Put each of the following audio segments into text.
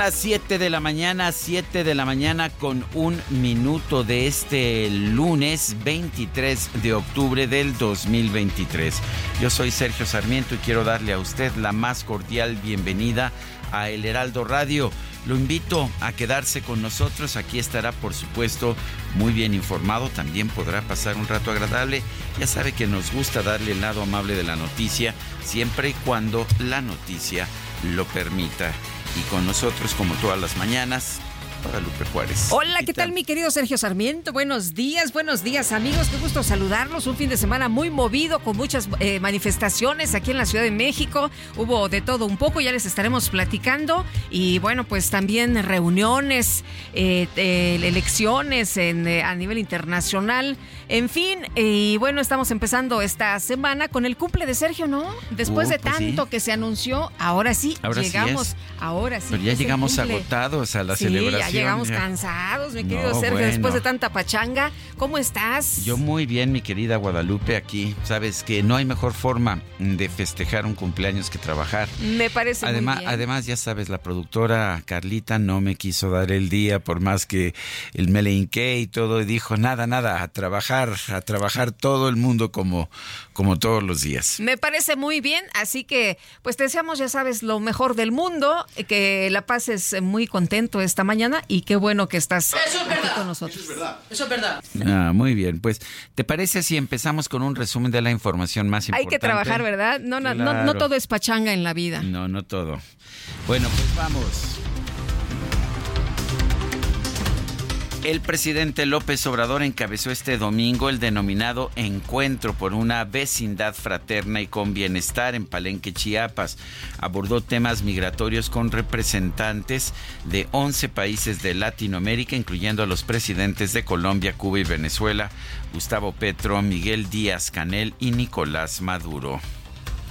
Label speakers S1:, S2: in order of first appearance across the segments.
S1: Las 7 de la mañana, 7 de la mañana con un minuto de este lunes 23 de octubre del 2023. Yo soy Sergio Sarmiento y quiero darle a usted la más cordial bienvenida a El Heraldo Radio. Lo invito a quedarse con nosotros. Aquí estará, por supuesto, muy bien informado. También podrá pasar un rato agradable. Ya sabe que nos gusta darle el lado amable de la noticia, siempre y cuando la noticia lo permita y con nosotros como todas las mañanas. Guadalupe Juárez.
S2: Hola, ¿qué tal mi querido Sergio Sarmiento? Buenos días, buenos días amigos, qué gusto saludarlos. Un fin de semana muy movido con muchas eh, manifestaciones aquí en la Ciudad de México. Hubo de todo un poco, ya les estaremos platicando. Y bueno, pues también reuniones, eh, eh, elecciones en, a nivel internacional. En fin, y bueno, estamos empezando esta semana con el cumple de Sergio, ¿no? Después
S1: Uh,
S2: de
S1: pues
S2: tanto
S1: sí.
S2: que se anunció, ahora sí,
S1: Ahora
S2: llegamos, ahora sí.
S1: Pero ya llegamos agotados a la
S2: sí,
S1: celebración.
S2: Llegamos
S1: ya.
S2: cansados, mi
S1: No,
S2: querido Sergio,
S1: bueno.
S2: después de tanta pachanga. ¿Cómo estás?
S1: Yo muy bien, mi querida Guadalupe, aquí. Sabes que no hay mejor forma de festejar un cumpleaños que trabajar.
S2: Me parece
S1: Además,
S2: muy bien.
S1: además, ya sabes, la productora Carlita no me quiso dar el día, por más que el me le hinqué y todo, y dijo, nada, nada, a trabajar, a trabajar todo el mundo como, como todos los días.
S2: Me parece muy bien, así que pues te deseamos, ya sabes, lo mejor del mundo, que la pases muy contento esta mañana y qué bueno que estás aquí con nosotros.
S3: Eso es verdad.
S1: Ah, muy bien, pues, ¿te parece si empezamos con un resumen de la información más
S2: Hay
S1: importante?
S2: que trabajar, ¿verdad? No, no, no, no todo es pachanga en la vida.
S1: No, no todo. Bueno, pues vamos. El presidente López Obrador encabezó este domingo el denominado Encuentro por una vecindad fraterna y con bienestar en Palenque, Chiapas. Abordó temas migratorios con representantes de 11 países de Latinoamérica, incluyendo a los presidentes de Colombia, Cuba y Venezuela, Gustavo Petro, Miguel Díaz Canel y Nicolás Maduro.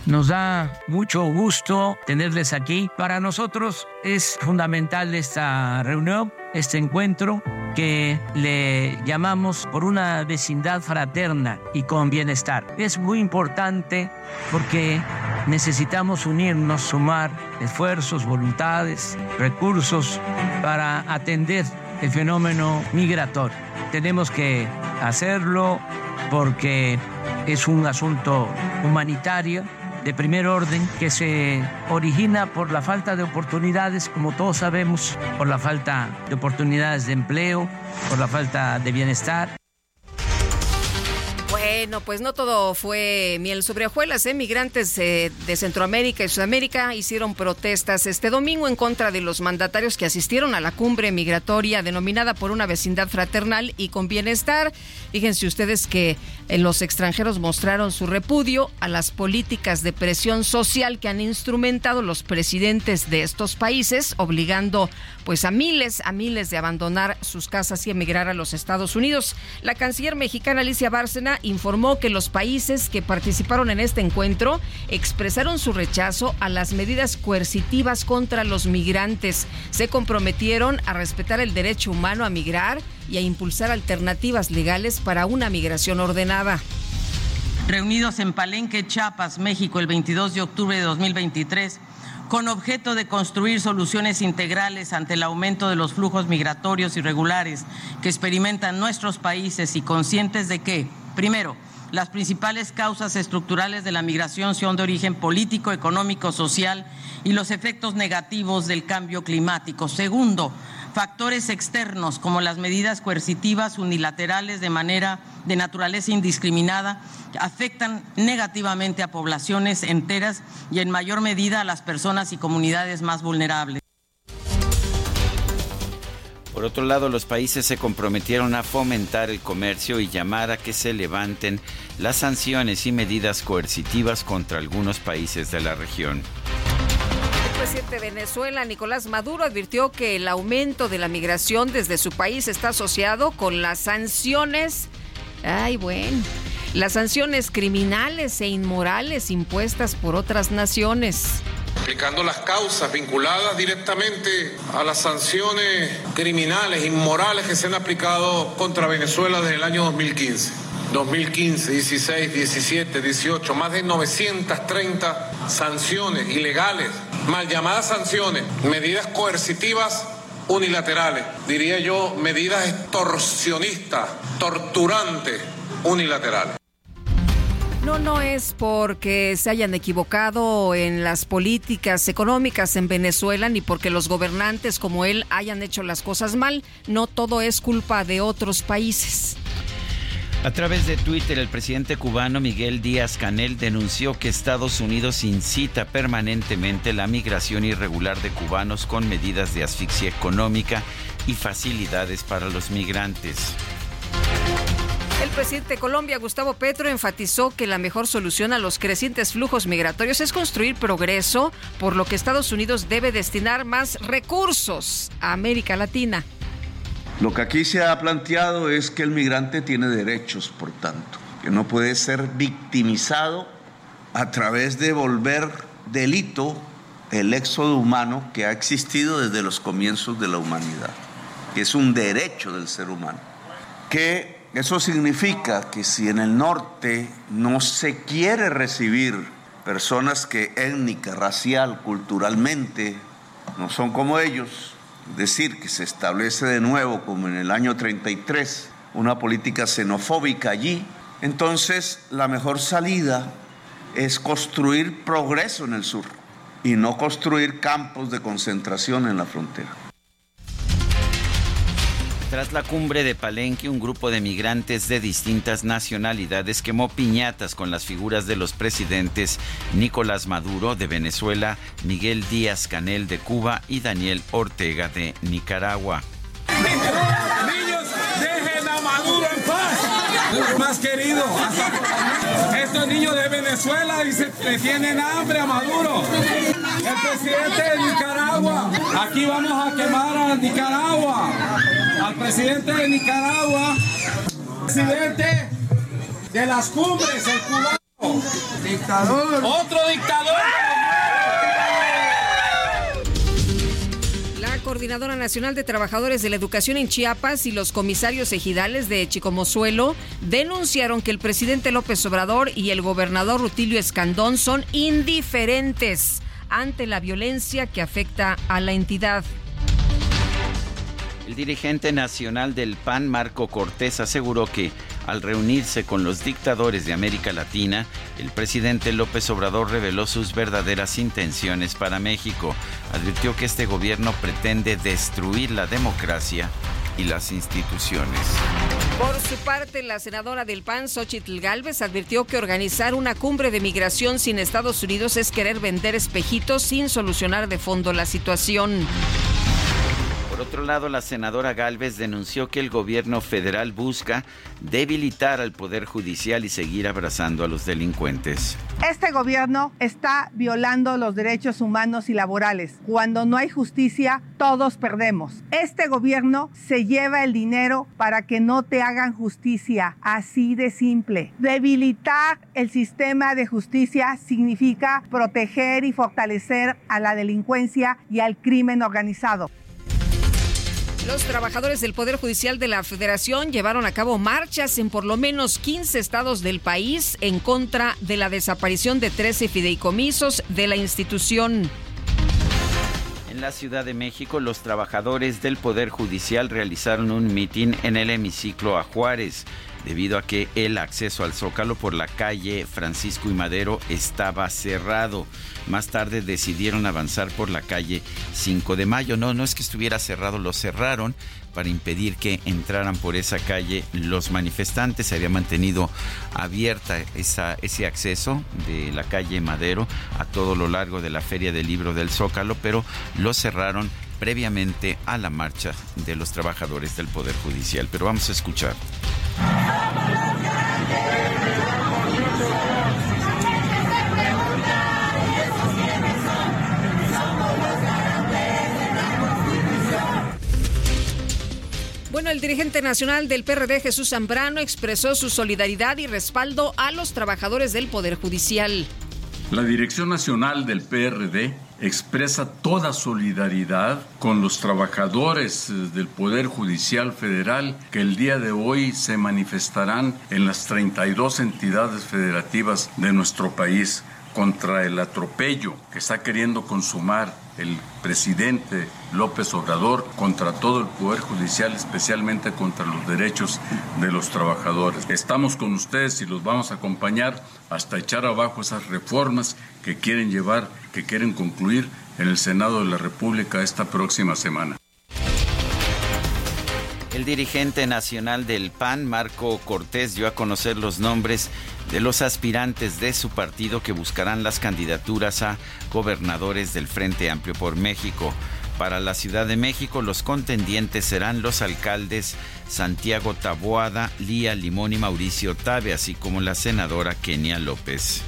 S3: Nos da mucho gusto tenerles aquí. Para nosotros es fundamental esta reunión, este encuentro que le llamamos por una vecindad fraterna y con bienestar. Es muy importante porque necesitamos unirnos, sumar esfuerzos, voluntades, recursos para atender el fenómeno migratorio. Tenemos que hacerlo porque es un asunto humanitario de primer orden que se origina por la falta de oportunidades, como todos sabemos, por la falta de oportunidades de empleo, por la falta de bienestar.
S2: Bueno, pues no todo fue miel sobre hojuelas. ¿eh? Migrantes eh, de Centroamérica y Sudamérica hicieron protestas este domingo en contra de los mandatarios que asistieron a la cumbre migratoria denominada por una vecindad fraternal y con bienestar. Fíjense ustedes que eh, los extranjeros mostraron su repudio a las políticas de presión social que han instrumentado los presidentes de estos países, obligando pues a miles, a miles de abandonar sus casas y emigrar a los Estados Unidos. La canciller mexicana Alicia Bárcena informó que los países que participaron en este encuentro expresaron su rechazo a las medidas coercitivas contra los migrantes. Se comprometieron a respetar el derecho humano a migrar y a impulsar alternativas legales para una migración ordenada.
S4: reunidos en Palenque, Chiapas, México, el 22 de octubre de 2023, con objeto de construir soluciones integrales ante el aumento de los flujos migratorios irregulares que experimentan nuestros países y conscientes de que, primero, las principales causas estructurales de la migración son de origen político, económico, social y los efectos negativos del cambio climático. Segundo, factores externos como las medidas coercitivas unilaterales de manera de naturaleza indiscriminada afectan negativamente a poblaciones enteras y en mayor medida a las personas y comunidades más vulnerables.
S1: Por otro lado, los países se comprometieron a fomentar el comercio y llamar a que se levanten las sanciones y medidas coercitivas contra algunos países de la región.
S2: El presidente de Venezuela, Nicolás Maduro, advirtió que el aumento de la migración desde su país está asociado con las sanciones. Ay, bueno. Las sanciones criminales e inmorales impuestas por otras naciones
S5: explicando las causas vinculadas directamente a las sanciones criminales, inmorales que se han aplicado contra Venezuela desde el año 2015. 2015, 16, 17, 18, más de 930 sanciones ilegales, mal llamadas sanciones, medidas coercitivas unilaterales, diría yo, medidas extorsionistas, torturantes unilaterales.
S2: No, no es porque se hayan equivocado en las políticas económicas en Venezuela ni porque los gobernantes como él hayan hecho las cosas mal. No todo es culpa de otros países.
S1: A través de Twitter, el presidente cubano Miguel Díaz Canel denunció que Estados Unidos incita permanentemente la migración irregular de cubanos con medidas de asfixia económica y facilidades para los migrantes.
S2: El presidente de Colombia, Gustavo Petro, enfatizó que la mejor solución a los crecientes flujos migratorios es construir progreso, por lo que Estados Unidos debe destinar más recursos a América Latina.
S6: Lo que aquí se ha planteado es que el migrante tiene derechos, por tanto, que no puede ser victimizado a través de volver delito el éxodo humano que ha existido desde los comienzos de la humanidad, que es un derecho del ser humano, que eso significa que si en el norte no se quiere recibir personas que étnica, racial, culturalmente no son como ellos, es decir, que se establece de nuevo, como en el año 33, una política xenofóbica allí, entonces la mejor salida es construir progreso en el sur y no construir campos de concentración en la frontera.
S1: Tras la cumbre de Palenque, un grupo de migrantes de distintas nacionalidades quemó piñatas con las figuras de los presidentes Nicolás Maduro de Venezuela, Miguel Díaz Canel de Cuba y Daniel Ortega de Nicaragua.
S7: Niños, dejen a Maduro en paz. Más querido, estos niños de Venezuela dicen que tienen hambre a Maduro. El presidente de Nicaragua, aquí vamos a quemar a Nicaragua al presidente de Nicaragua, presidente de las cumbres, el cubano. Dictador. Otro dictador.
S2: La Coordinadora Nacional de Trabajadores de la Educación en Chiapas y los comisarios ejidales de Chicomozuelo denunciaron que el presidente López Obrador y el gobernador Rutilio Escandón son indiferentes ante la violencia que afecta a la entidad.
S1: El dirigente nacional del PAN, Marco Cortés, aseguró que al reunirse con los dictadores de América Latina, el presidente López Obrador reveló sus verdaderas intenciones para México. Advirtió que este gobierno pretende destruir la democracia y las instituciones.
S2: Por su parte, la senadora del PAN, Xochitl Galvez, advirtió que organizar una cumbre de migración sin Estados Unidos es querer vender espejitos sin solucionar de fondo la situación.
S1: Por otro lado, la senadora Galvez denunció que el gobierno federal busca debilitar al Poder Judicial y seguir abrazando a los delincuentes.
S8: Este gobierno está violando los derechos humanos y laborales. Cuando no hay justicia, todos perdemos. Este gobierno se lleva el dinero para que no te hagan justicia, así de simple. Debilitar el sistema de justicia significa proteger y fortalecer a la delincuencia y al crimen organizado.
S2: Los trabajadores del Poder Judicial de la Federación llevaron a cabo marchas en por lo menos 15 estados del país en contra de la desaparición de 13 fideicomisos de la institución.
S1: En la Ciudad de México, los trabajadores del Poder Judicial realizaron un mitin en el hemiciclo a Juárez, debido a que el acceso al Zócalo por la calle Francisco y Madero estaba cerrado. Más tarde decidieron avanzar por la calle 5 de Mayo. No, no es que estuviera cerrado, lo cerraron para impedir que entraran por esa calle los manifestantes. Se había mantenido abierta esa, ese acceso de la calle Madero a todo lo largo de la Feria del Libro del Zócalo, pero lo cerraron previamente a la marcha de los trabajadores del Poder Judicial. Pero vamos a escuchar.
S2: Bueno, el dirigente nacional del PRD, Jesús Zambrano, expresó su solidaridad y respaldo a los trabajadores del Poder Judicial.
S9: La Dirección Nacional del PRD expresa toda solidaridad con los trabajadores eh, del Poder Judicial Federal que el día de hoy se manifestarán en las 32 entidades federativas de nuestro país contra el atropello que está queriendo consumar el presidente López Obrador contra todo el Poder Judicial, especialmente contra los derechos de los trabajadores. Estamos con ustedes y los vamos a acompañar hasta echar abajo esas reformas que quieren llevar, que quieren concluir en el Senado de la República esta próxima semana.
S1: El dirigente nacional del PAN, Marco Cortés, dio a conocer los nombres de los aspirantes de su partido que buscarán las candidaturas a gobernadores del Frente Amplio por México. Para la Ciudad de México, los contendientes serán los alcaldes Santiago Taboada, Lía Limón y Mauricio Tabe, así como la senadora Kenia López.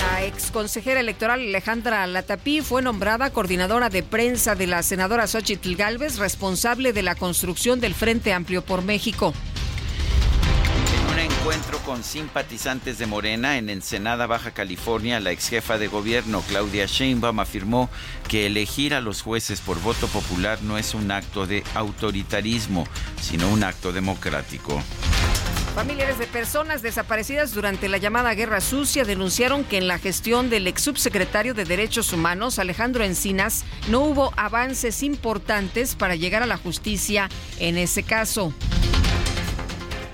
S2: La ex consejera electoral Alejandra Latapí fue nombrada coordinadora de prensa de la senadora Xochitl Galvez, responsable de la construcción del Frente Amplio por México
S1: encuentro con simpatizantes de Morena en Ensenada, Baja California, la ex jefa de gobierno Claudia Sheinbaum afirmó que elegir a los jueces por voto popular no es un acto de autoritarismo, sino un acto democrático.
S2: Familiares de personas desaparecidas durante la llamada Guerra Sucia denunciaron que en la gestión del ex subsecretario de Derechos Humanos, Alejandro Encinas, no hubo avances importantes para llegar a la justicia en ese caso.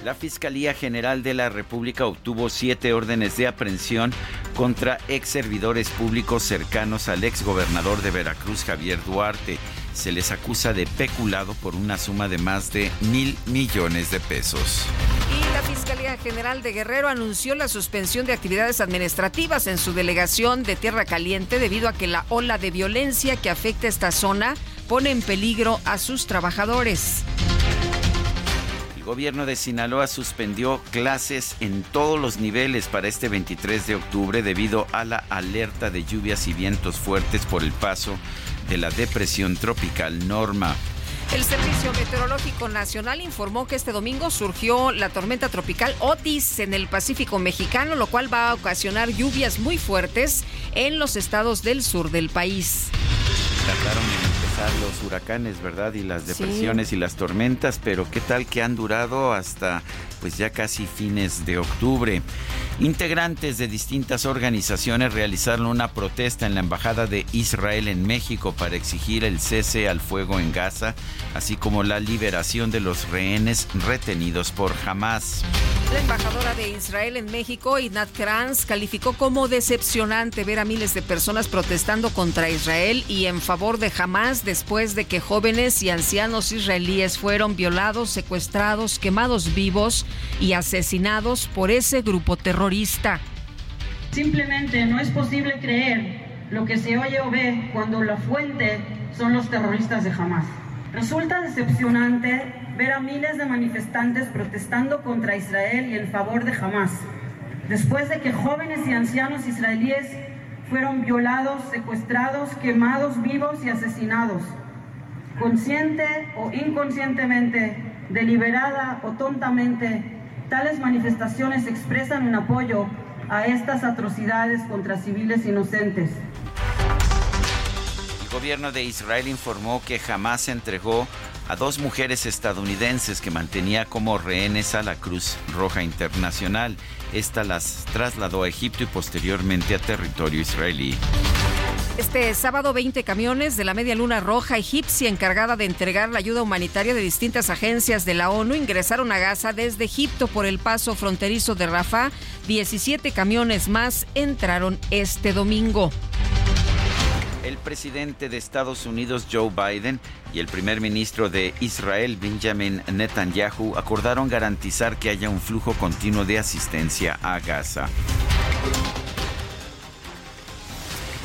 S1: La Fiscalía General de la República obtuvo siete órdenes de aprehensión contra ex servidores públicos cercanos al ex gobernador de Veracruz, Javier Duarte. Se les acusa de peculado por una suma de más de mil millones de pesos.
S2: Y la Fiscalía General de Guerrero anunció la suspensión de actividades administrativas en su delegación de Tierra Caliente debido a que la ola de violencia que afecta esta zona pone en peligro a sus trabajadores
S1: gobierno de Sinaloa suspendió clases en todos los niveles para este 23 de octubre debido a la alerta de lluvias y vientos fuertes por el paso de la depresión tropical Norma.
S2: El Servicio Meteorológico Nacional informó que este domingo surgió la tormenta tropical Otis en el Pacífico mexicano, lo cual va a ocasionar lluvias muy fuertes en los estados del sur del país
S1: los huracanes, ¿verdad? Y las depresiones y las tormentas, pero qué tal que han durado hasta pues ya casi fines de octubre. Integrantes de distintas organizaciones realizaron una protesta en la embajada de Israel en México para exigir el cese al fuego en Gaza, así como la liberación de los rehenes retenidos por Hamas.
S2: La embajadora de Israel en México, Inat Kranz, calificó como decepcionante ver a miles de personas protestando contra Israel y en favor de Hamas después de que jóvenes y ancianos israelíes fueron violados, secuestrados, quemados vivos y asesinados por ese grupo terrorista.
S10: Simplemente no es posible creer lo que se oye o ve cuando la fuente son los terroristas de Hamas. Resulta decepcionante ver a miles de manifestantes protestando contra Israel y en favor de Hamas, después de que jóvenes y ancianos israelíes fueron violados, secuestrados, quemados vivos y asesinados. Consciente o inconscientemente, deliberada o tontamente, tales manifestaciones expresan un apoyo a estas atrocidades contra civiles inocentes.
S1: El gobierno de Israel informó que jamás entregó a dos mujeres estadounidenses que mantenía como rehenes a la Cruz Roja Internacional. Esta las trasladó a Egipto y posteriormente a territorio israelí.
S2: Este sábado 20 camiones de la Media Luna Roja egipcia encargada de entregar la ayuda humanitaria de distintas agencias de la ONU ingresaron a Gaza desde Egipto por el paso fronterizo de Rafah. 17 camiones más entraron este domingo.
S1: El presidente de Estados Unidos, Joe Biden, y el primer ministro de Israel, Benjamin Netanyahu, acordaron garantizar que haya un flujo continuo de asistencia a Gaza.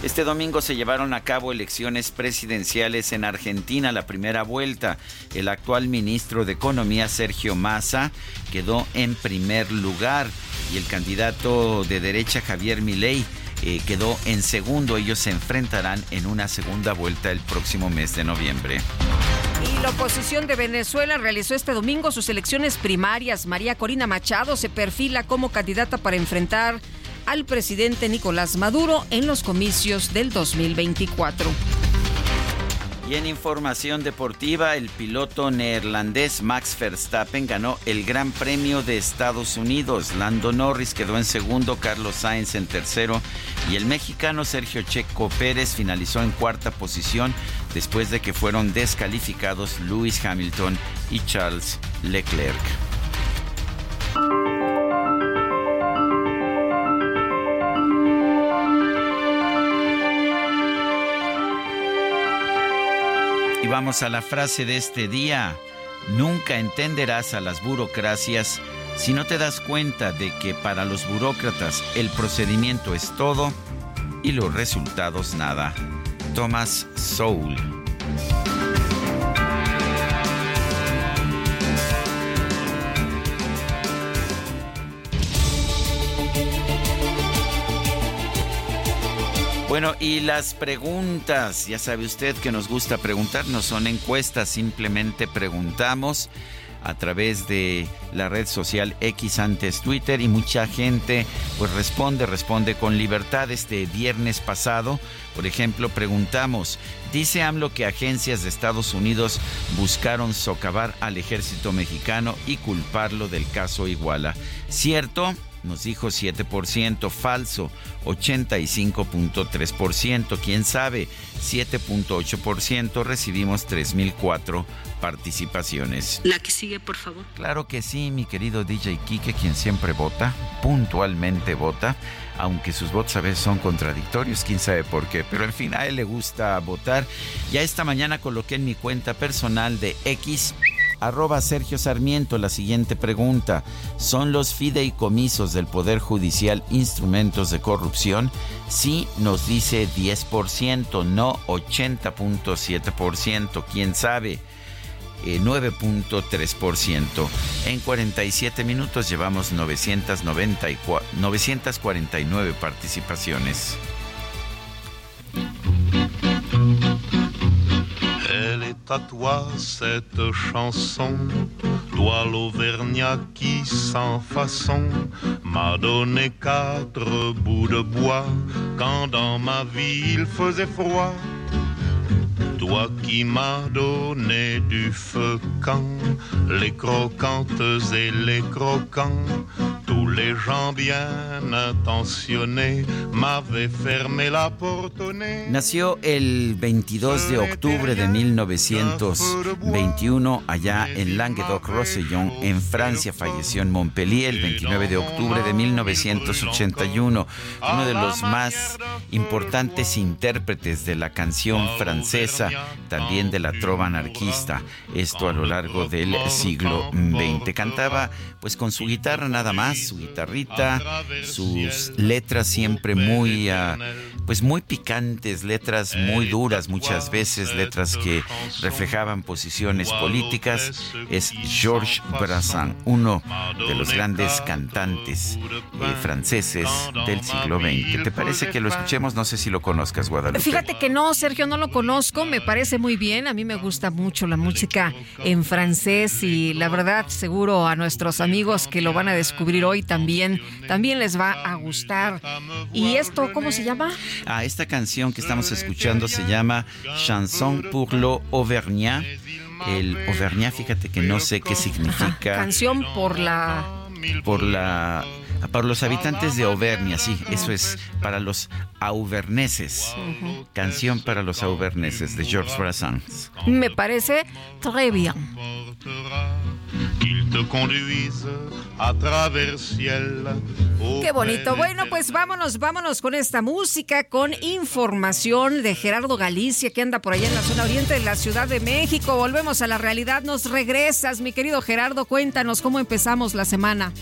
S1: Este domingo se llevaron a cabo elecciones presidenciales en Argentina, la primera vuelta. El actual ministro de Economía, Sergio Massa, quedó en primer lugar y el candidato de derecha, Javier Milei, eh, quedó en segundo. Ellos se enfrentarán en una segunda vuelta el próximo mes de noviembre.
S2: Y la oposición de Venezuela realizó este domingo sus elecciones primarias. María Corina Machado se perfila como candidata para enfrentar al presidente Nicolás Maduro en los comicios del 2024.
S1: Y en información deportiva, el piloto neerlandés Max Verstappen ganó el Gran Premio de Estados Unidos. Lando Norris quedó en segundo, Carlos Sainz en tercero y el mexicano Sergio Checo Pérez finalizó en cuarta posición después de que fueron descalificados Lewis Hamilton y Charles Leclerc. Vamos a la frase de este día. Nunca entenderás a las burocracias si no te das cuenta de que para los burócratas el procedimiento es todo y los resultados nada. Thomas Soul. Bueno, y las preguntas, ya sabe usted que nos gusta preguntar, no son encuestas, simplemente preguntamos a través de la red social X antes Twitter y mucha gente pues responde, responde con libertad. Este viernes pasado, por ejemplo, preguntamos, dice AMLO que agencias de Estados Unidos buscaron socavar al ejército mexicano y culparlo del caso Iguala. ¿Cierto? Nos dijo 7%, falso 85.3%, quién sabe 7.8%, recibimos 3.004 participaciones.
S11: La que sigue, por favor.
S1: Claro que sí, mi querido DJ Kike, quien siempre vota, puntualmente vota, aunque sus votos a veces son contradictorios, quién sabe por qué, pero en fin, a él le gusta votar. Ya esta mañana coloqué en mi cuenta personal de X Arroba Sergio Sarmiento, la siguiente pregunta. ¿Son los fideicomisos del Poder Judicial instrumentos de corrupción? Sí, nos dice 10%, no 80.7%, quién sabe. 9.3%. En 47 minutos llevamos 994, 949 participaciones.
S12: Elle est à toi cette chanson, toi l'Auvergnat qui sans façon m'a donné quatre bouts de bois quand dans ma vie il faisait froid. Toi qui m'as donné du feu quand les croquantes et les croquants tous les gens bien intentionnés m'avaient fermé la
S1: Nació el 22 de octubre de 1921 allá en Languedoc-Roussillon, en Francia. Falleció en Montpellier el 29 de octubre de 1981. Uno de los más importantes intérpretes de la canción francesa, también de la trova anarquista. Esto a lo largo del siglo XX. Cantaba pues con su guitarra nada más su guitarrita, sus letras siempre muy, ah, pues muy picantes, letras muy duras muchas veces, letras que reflejaban posiciones políticas. Es Georges Brassens, uno de los grandes cantantes eh, franceses del siglo XX. ¿Te parece que lo escuchemos? No sé si lo conozcas, Guadalupe.
S2: Fíjate que no, Sergio, no lo conozco, parece muy bien, a mí me gusta mucho la música en francés y la verdad seguro a nuestros amigos que lo van a descubrir hoy también, también les va a gustar. ¿Y esto cómo se llama?
S1: Ah, esta canción que estamos escuchando se llama Chanson pour le Auvergnat. El Auvergnat, fíjate que no sé qué significa.
S2: Canción por la...
S1: Por la Para los habitantes de Auvernia, sí, eso es para los auverneses. Canción para los auverneses de Georges Brassens.
S2: Me parece très bien. Qué bonito. Bueno, pues vámonos, vámonos con esta música, con información de Gerardo Galicia, que anda por allá en la zona oriente de la Ciudad de México. Volvemos a la realidad, nos regresas, mi querido Gerardo, cuéntanos cómo empezamos la semana.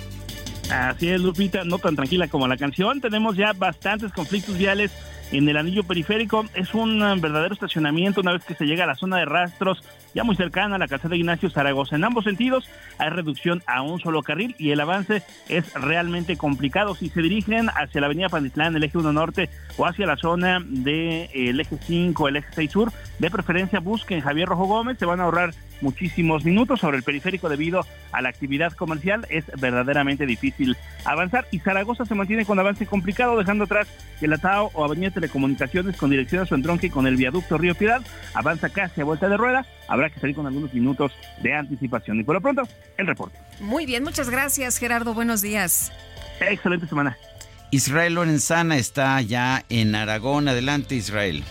S11: Así es, Lupita, no tan tranquila como la canción. Tenemos ya bastantes conflictos viales en el anillo periférico. Es un uh, verdadero estacionamiento una vez que se llega a la zona de rastros, ya muy cercana a la casa de Ignacio Zaragoza. En ambos sentidos hay reducción a un solo carril y el avance es realmente complicado. Si se dirigen hacia la avenida Pandislán, el eje 1 norte, o hacia la zona del de, eh, eje 5, el eje 6 sur, de preferencia busquen Javier Rojo Gómez, se van a ahorrar muchísimos minutos sobre el periférico debido a la actividad comercial. Es verdaderamente difícil avanzar y Zaragoza se mantiene con avance complicado, dejando atrás el Atao o Avenida Telecomunicaciones con dirección a su entronque con el viaducto Río Piedad. Avanza casi a vuelta de rueda. Habrá que salir con algunos minutos de anticipación. Y por lo pronto, el reporte.
S2: Muy bien, muchas gracias Gerardo. Buenos días.
S11: Excelente semana.
S1: Israel Lorenzana está ya en Aragón. Adelante, Israel.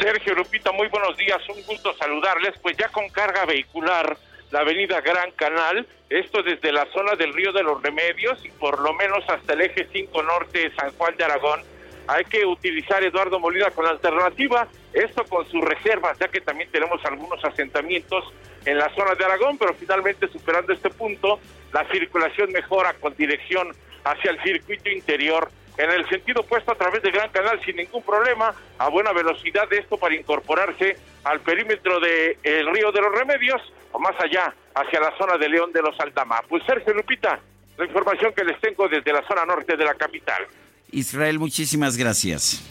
S13: Sergio Lupita, muy buenos días, un gusto saludarles. Pues ya con carga vehicular, la avenida Gran Canal, esto desde la zona del Río de los Remedios y por lo menos hasta el eje 5 norte San Juan de Aragón, hay que utilizar Eduardo Molina con alternativa, esto con sus reservas, ya que también tenemos algunos asentamientos en la zona de Aragón, pero finalmente superando este punto, la circulación mejora con dirección hacia el circuito interior en el sentido opuesto a través de Gran Canal sin ningún problema, a buena velocidad esto para incorporarse al perímetro del el Río de los Remedios o más allá, hacia la zona de León de los Aldama. Pues Sergio Lupita, la información que les tengo desde la zona norte de la capital.
S1: Israel, muchísimas gracias.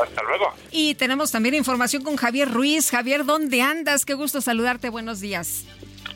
S13: Hasta luego.
S2: Y tenemos también información con Javier Ruiz. Javier, ¿dónde andas? Qué gusto saludarte. Buenos días.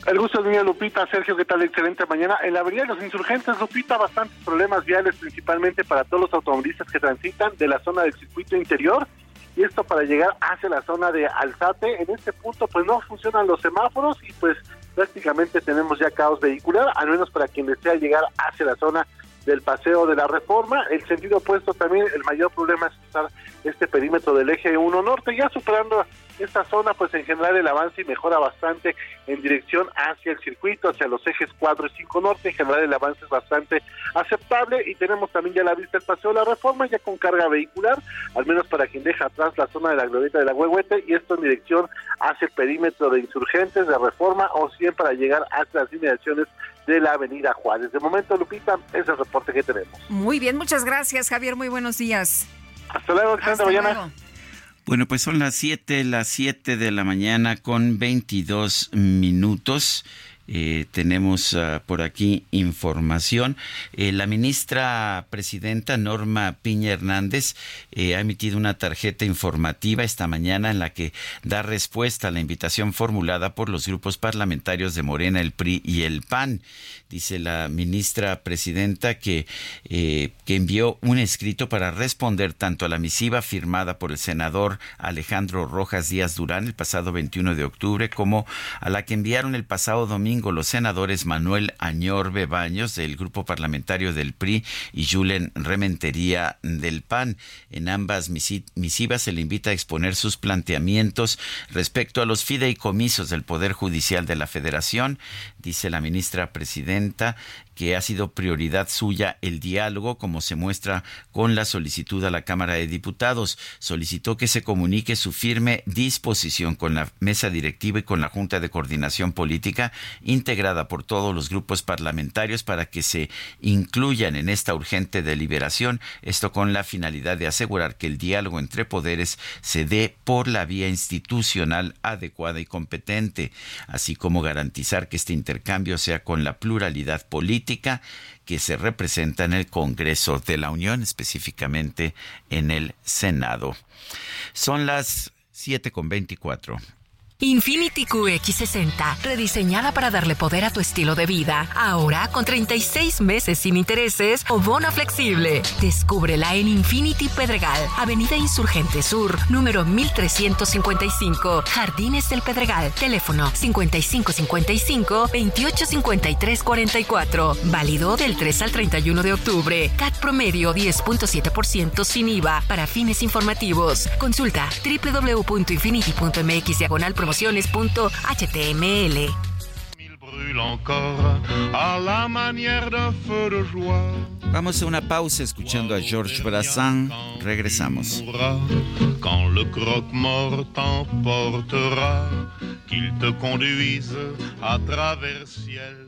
S14: El gusto es mío, Lupita. Sergio, ¿qué tal? Excelente mañana. En la avenida de los insurgentes, Lupita, bastantes problemas viales, principalmente para todos los automovilistas que transitan de la zona del circuito interior. Y esto para llegar hacia la zona de Alzate. En este punto, pues no funcionan los semáforos y pues prácticamente tenemos ya caos vehicular, al menos para quien desea llegar hacia la zona del paseo de la reforma. El sentido opuesto también, el mayor problema es usar este perímetro del eje 1 norte, ya superando esta zona, pues en general el avance mejora bastante en dirección hacia el circuito, hacia los ejes 4 y 5 norte. En general el avance es bastante aceptable y tenemos también ya la vista el paseo de la reforma, ya con carga vehicular, al menos para quien deja atrás la zona de la glorieta de la Huehuete y esto en dirección hacia el perímetro de insurgentes de reforma o bien para llegar hasta las inmediaciones de la avenida Juárez. De momento, Lupita, ese es el reporte que tenemos.
S2: Muy bien, muchas gracias, Javier. Muy buenos días.
S14: Hasta luego, excelente mañana.
S1: Bueno, pues son las 7, las 7 de la mañana con 22 minutos. Eh, tenemos uh, por aquí información. Eh, la ministra presidenta Norma Piña Hernández eh, ha emitido una tarjeta informativa esta mañana en la que da respuesta a la invitación formulada por los grupos parlamentarios de Morena, el PRI y el PAN. Dice la ministra presidenta que, que envió un escrito para responder tanto a la misiva firmada por el senador Alejandro Rojas Díaz Durán el pasado 21 de octubre como a la que enviaron el pasado domingo los senadores Manuel Añorbe Baños del grupo parlamentario del PRI y Julen Rementería del PAN. En ambas misivas se le invita a exponer sus planteamientos respecto a los fideicomisos del Poder Judicial de la Federación, dice la ministra presidenta presenta que ha sido prioridad suya el diálogo, como se muestra con la solicitud a la Cámara de Diputados. Solicitó que se comunique su firme disposición con la mesa directiva y con la Junta de Coordinación Política, integrada por todos los grupos parlamentarios, para que se incluyan en esta urgente deliberación, esto con la finalidad de asegurar que el diálogo entre poderes se dé por la vía institucional adecuada y competente, así como garantizar que este intercambio sea con la pluralidad política que se representa en el Congreso de la Unión, específicamente en el Senado. Son las 7 con 24.
S15: Infinity QX60, rediseñada para darle poder a tu estilo de vida. Ahora con 36 meses sin intereses o bono flexible. Descúbrela en Infinity Pedregal, Avenida Insurgente Sur, número 1355, Jardines del Pedregal. Teléfono 5555-285344. Válido del 3 al 31 de octubre. CAT promedio 10.7% sin IVA para fines informativos. Consulta www.infinity.mx diagonal promociones.html.
S1: Vamos a una pausa escuchando a Georges Brassens. Regresamos.
S12: Quand le croque-mort t'emportera, qu'il te conduise à travers ciel.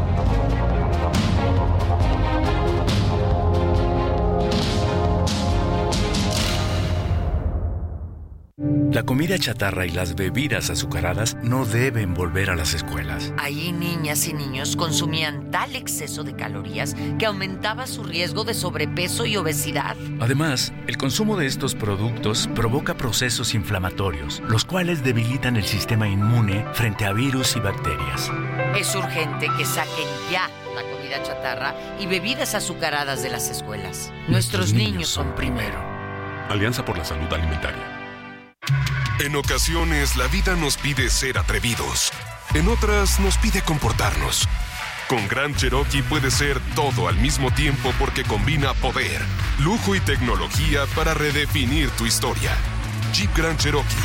S16: La comida chatarra y las bebidas azucaradas no deben volver a las escuelas.
S17: Allí niñas y niños consumían tal exceso de calorías que aumentaba su riesgo de sobrepeso y obesidad.
S16: Además, el consumo de estos productos provoca procesos inflamatorios, los cuales debilitan el sistema inmune frente a virus y bacterias.
S17: Es urgente que saquen ya la comida chatarra y bebidas azucaradas de las escuelas. Nuestros, niños son primero.
S18: Alianza por la Salud Alimentaria. En ocasiones la vida nos pide ser atrevidos. En otras nos pide comportarnos. Con Gran Cherokee puede ser todo al mismo tiempo porque combina poder, lujo y tecnología para redefinir tu historia. Jeep Grand Cherokee.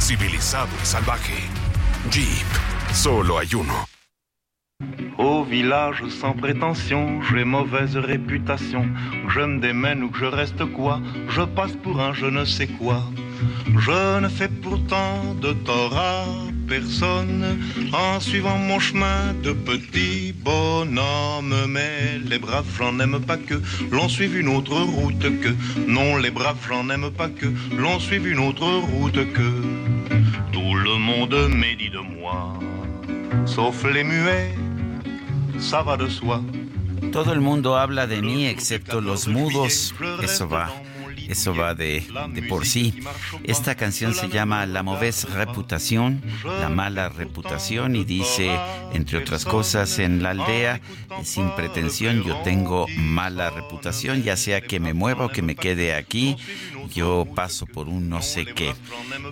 S18: Civilizado y salvaje. Jeep. Solo hay uno.
S19: Au village sans prétention, j'ai mauvaise réputation. Je me démène ou que je reste quoi? Je passe pour un je ne sais quoi. Je ne fais pourtant de tort à personne en suivant mon chemin de petit bonhomme. Mais les braves, j'en aime pas que l'on suive une autre route que. Non, les braves, j'en aime pas que l'on suive une autre route que. Tout le monde médit de moi, sauf les muets,
S1: Todo el mundo habla de mí excepto los mudos. Eso va. Eso va de, por sí. Esta canción se llama La mauvaise reputación, la mala reputación, y dice, entre otras cosas, en la aldea, sin pretensión, yo tengo mala reputación, ya sea que me mueva o que me quede aquí, yo paso por un no sé qué.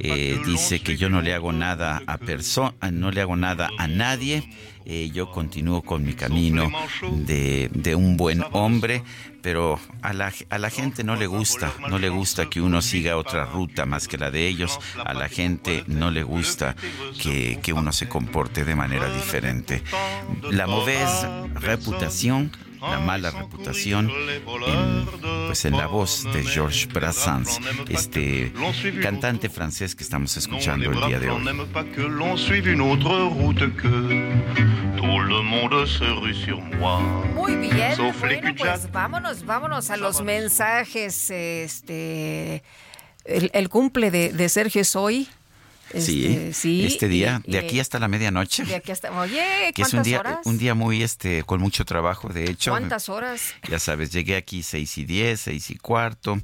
S1: Eh, dice que yo no le hago nada a persona, no le hago nada a nadie. Eh, yo continúo con mi camino de, de un buen hombre, pero a la, a la, gente no le gusta, no le gusta que uno siga otra ruta más que la de ellos, a la gente no le gusta que, que uno se comporte de manera diferente. La mauvaise reputación la mala reputación en, pues en la voz de Georges Brassens, este cantante francés que estamos escuchando el día de hoy.
S2: Muy bien, bueno, pues vámonos, vámonos a los mensajes. Este, el, el cumple de, de Sergio es hoy.
S1: Sí, este, sí, este día, y, de aquí hasta la medianoche.
S2: De aquí hasta, oye,
S1: que es un día, horas? un día muy, este, con mucho trabajo, de hecho.
S2: ¿Cuántas horas?
S1: Ya sabes, llegué aquí seis y diez, seis y cuarto,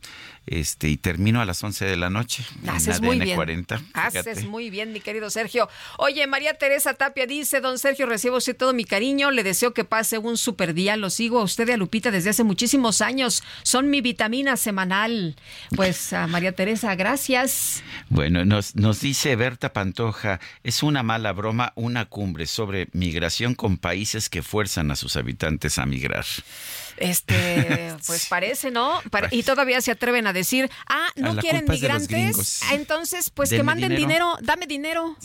S1: este, y termino a las once de la noche.
S2: Haces
S1: en
S2: muy bien.
S1: 40,
S2: Haces muy bien, mi querido Sergio. Oye, María Teresa Tapia dice, don Sergio, recibo usted todo mi cariño, le deseo que pase un super día, lo sigo a usted y a Lupita desde hace muchísimos años, son mi vitamina semanal. Pues, a María Teresa, gracias.
S1: Bueno, nos, nos dice Berta Pantoja, es una mala broma una cumbre sobre migración con países que fuerzan a sus habitantes a migrar.
S2: Este, pues parece, ¿no? y todavía se atreven a decir, ah, no quieren migrantes, ah, entonces pues que manden dinero. dame dinero.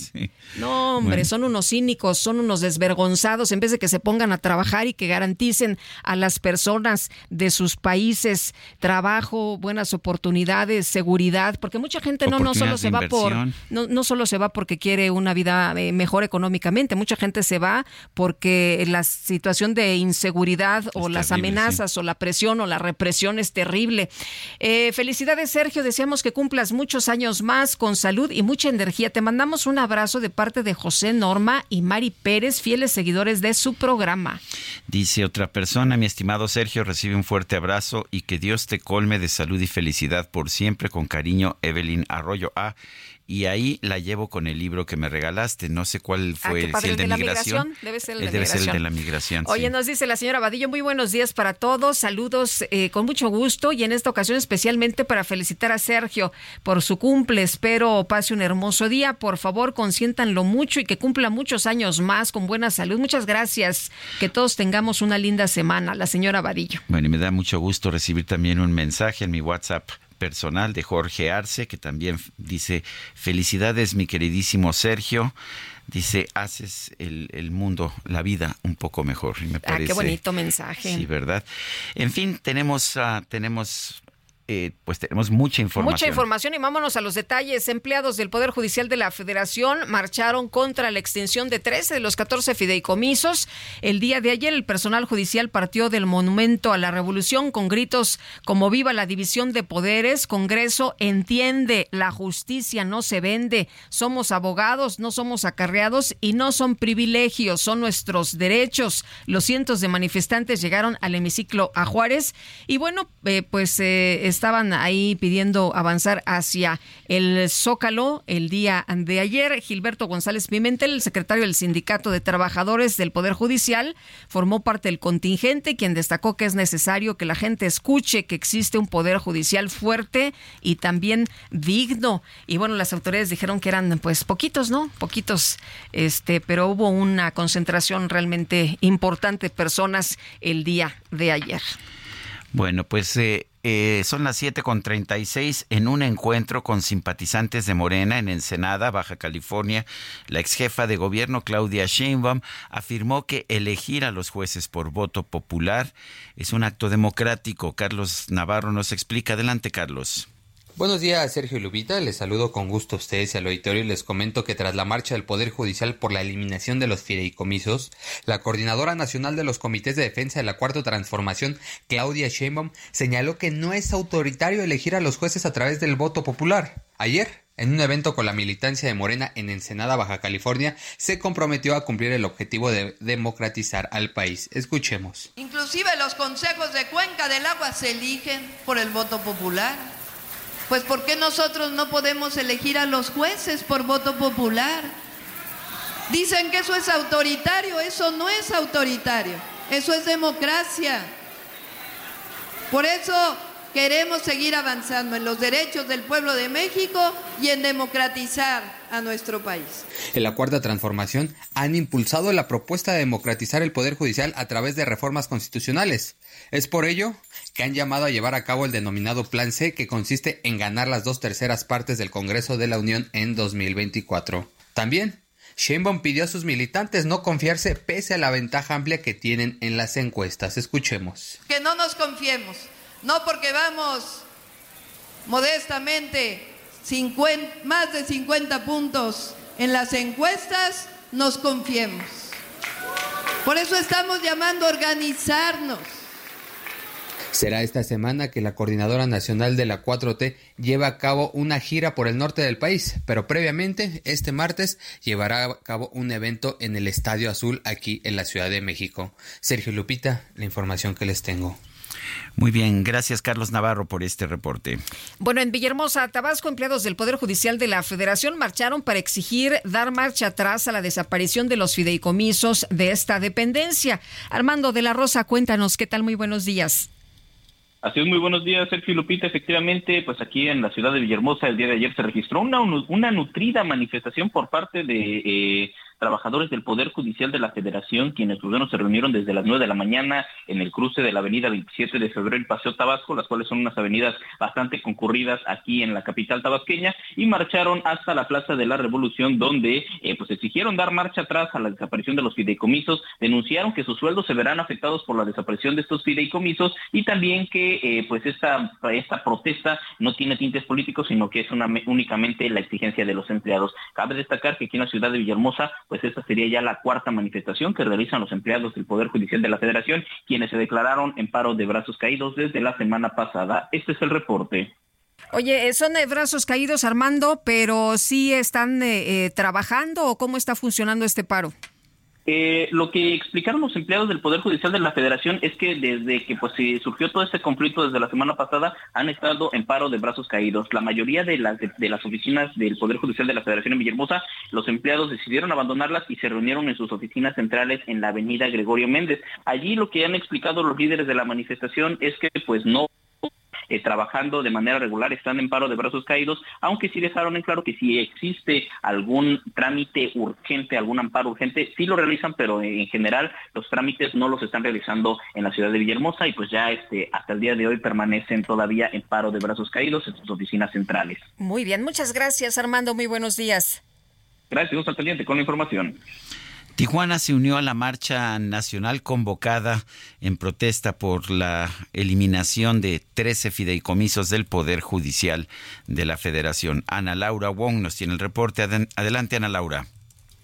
S2: No, hombre, son unos cínicos, son unos desvergonzados, en vez de que se pongan a trabajar y que garanticen a las personas de sus países trabajo, buenas oportunidades, seguridad, porque mucha gente no, no solo se va por, no, no solo se va porque quiere una vida eh, mejor económicamente, mucha gente se va porque la situación de inseguridad o las amenazas o la presión o la represión es terrible. Eh, felicidades, Sergio. Deseamos que cumplas muchos años más con salud y mucha energía. Te mandamos un abrazo de parte de José Norma y Mari Pérez, fieles seguidores de su programa.
S1: Dice otra persona, mi estimado Sergio, recibe un fuerte abrazo y que Dios te colme de salud y felicidad por siempre. Con cariño, Evelyn Arroyo. A y ahí la llevo con el libro que me regalaste. No sé cuál ah, fue,
S2: el
S1: de, migración.
S2: Debe ser
S1: el de, la migración.
S2: Oye, nos dice la señora Vadillo, muy buenos días para todos, saludos eh, con mucho gusto y en esta ocasión especialmente para felicitar a Sergio por su cumple. Espero pase un hermoso día. Por favor, consiéntanlo mucho y que cumpla muchos años más con buena salud. Muchas gracias. Que todos tengamos una linda semana. La señora Vadillo.
S1: Bueno, y me da mucho gusto recibir también un mensaje en mi WhatsApp personal de Jorge Arce, que también dice, felicidades mi queridísimo Sergio. Dice, haces el, el mundo, la vida un poco mejor. Y me parece,
S2: ah, qué bonito mensaje.
S1: Sí, ¿verdad? En fin, tenemos, uh, tenemos eh, pues tenemos mucha información.
S2: Mucha información y vámonos a los detalles. Empleados del Poder Judicial de la Federación marcharon contra la extensión de 13 de los 14 fideicomisos. El día de ayer el personal judicial partió del Monumento a la Revolución con gritos como viva la división de poderes. Congreso entiende, la justicia no se vende. Somos abogados, no somos acarreados y no son privilegios, son nuestros derechos. Los cientos de manifestantes llegaron al hemiciclo a Juárez y bueno, eh, pues eh, estaban ahí pidiendo avanzar hacia el Zócalo el día de ayer. Gilberto González Pimentel, el secretario del Sindicato de Trabajadores del Poder Judicial, formó parte del contingente, quien destacó que es necesario que la gente escuche que existe un Poder Judicial fuerte y también digno. Y bueno, las autoridades dijeron que eran pues poquitos, ¿no? Poquitos, este, pero hubo una concentración realmente importante de personas el día de ayer.
S1: Bueno, pues eh, eh, son las 7.36 en un encuentro con simpatizantes de Morena en Ensenada, Baja California. La ex jefa de gobierno, Claudia Sheinbaum, afirmó que elegir a los jueces por voto popular es un acto democrático. Carlos Navarro nos explica. Adelante, Carlos.
S20: Buenos días, Sergio Lubita. Les saludo con gusto a ustedes y al auditorio y les comento que tras la marcha del Poder Judicial por la eliminación de los fideicomisos, la Coordinadora Nacional de los Comités de Defensa de la Cuarta Transformación, Claudia Sheinbaum, señaló que no es autoritario elegir a los jueces a través del voto popular. Ayer, en un evento con la militancia de Morena en Ensenada, Baja California, se comprometió a cumplir el objetivo de democratizar al país. Escuchemos.
S21: Inclusive los consejos de cuenca del agua se eligen por el voto popular. Pues ¿por qué nosotros no podemos elegir a los jueces por voto popular? Dicen que eso es autoritario, eso no es autoritario, eso es democracia. Por eso queremos seguir avanzando en los derechos del pueblo de México y en democratizar a nuestro país.
S20: En la cuarta transformación han impulsado la propuesta de democratizar el Poder Judicial a través de reformas constitucionales. Es por ello que han llamado a llevar a cabo el denominado Plan C, que consiste en ganar las dos terceras partes del Congreso de la Unión en 2024. También Sheinbaum pidió a sus militantes no confiarse pese a la ventaja amplia que tienen en las encuestas. Escuchemos.
S21: Que no nos confiemos no porque vamos modestamente más de 50 puntos en las encuestas, nos confiemos. Por eso estamos llamando a organizarnos.
S20: Será esta semana que la Coordinadora Nacional de la 4T lleva a cabo una gira por el norte del país, pero previamente, este martes, llevará a cabo un evento en el Estadio Azul aquí en la Ciudad de México. Sergio Lupita, la información que les tengo.
S1: Muy bien, gracias Carlos Navarro por este reporte.
S2: Bueno, en Villahermosa, Tabasco, empleados del Poder Judicial de la Federación marcharon para exigir dar marcha atrás a la desaparición de los fideicomisos de esta dependencia. Armando de la Rosa, cuéntanos, ¿qué tal? Muy buenos días.
S22: Así es, muy buenos días, Sergio Lupita. Efectivamente, pues aquí en la ciudad de Villahermosa el día de ayer se registró una, una nutrida manifestación por parte de eh, trabajadores del Poder Judicial de la Federación, quienes pues, se reunieron desde las 9 de la mañana en el cruce de la avenida 27 de febrero y Paseo Tabasco, las cuales son unas avenidas bastante concurridas aquí en la capital tabasqueña, y marcharon hasta la Plaza de la Revolución, donde eh, pues exigieron dar marcha atrás a la desaparición de los fideicomisos, denunciaron que sus sueldos se verán afectados por la desaparición de estos fideicomisos y también que eh, pues esta, esta protesta no tiene tintes políticos, sino que es una, únicamente la exigencia de los empleados. Cabe destacar que aquí en la ciudad de Villahermosa, pues esta sería ya la cuarta manifestación que realizan los empleados del Poder Judicial de la Federación, quienes se declararon en paro de brazos caídos desde la semana pasada. Este es el reporte.
S2: Oye, son de brazos caídos, Armando, pero sí están eh, eh, trabajando o cómo está funcionando este paro?
S22: Eh, lo que explicaron los empleados del Poder Judicial de la Federación es que desde que pues surgió todo este conflicto desde la semana pasada han estado en paro de brazos caídos. La mayoría de las, de, las oficinas del Poder Judicial de la Federación en Villahermosa, los empleados decidieron abandonarlas y se reunieron en sus oficinas centrales en la avenida Gregorio Méndez. Allí lo que han explicado los líderes de la manifestación es que pues no eh, trabajando de manera regular, están en paro de brazos caídos, aunque sí dejaron en claro que si existe algún trámite urgente, algún amparo urgente, sí lo realizan, pero en general los trámites no los están realizando en la ciudad de Villahermosa y pues ya este hasta el día de hoy permanecen todavía en paro de brazos caídos en sus oficinas centrales.
S2: Muy bien, muchas gracias Armando, muy buenos días.
S22: Gracias, un pendiente con la información.
S1: Tijuana se unió a la marcha nacional convocada en protesta por la eliminación de 13 fideicomisos del Poder Judicial de la Federación. Ana Laura Wong nos tiene el reporte. Adelante, Ana Laura.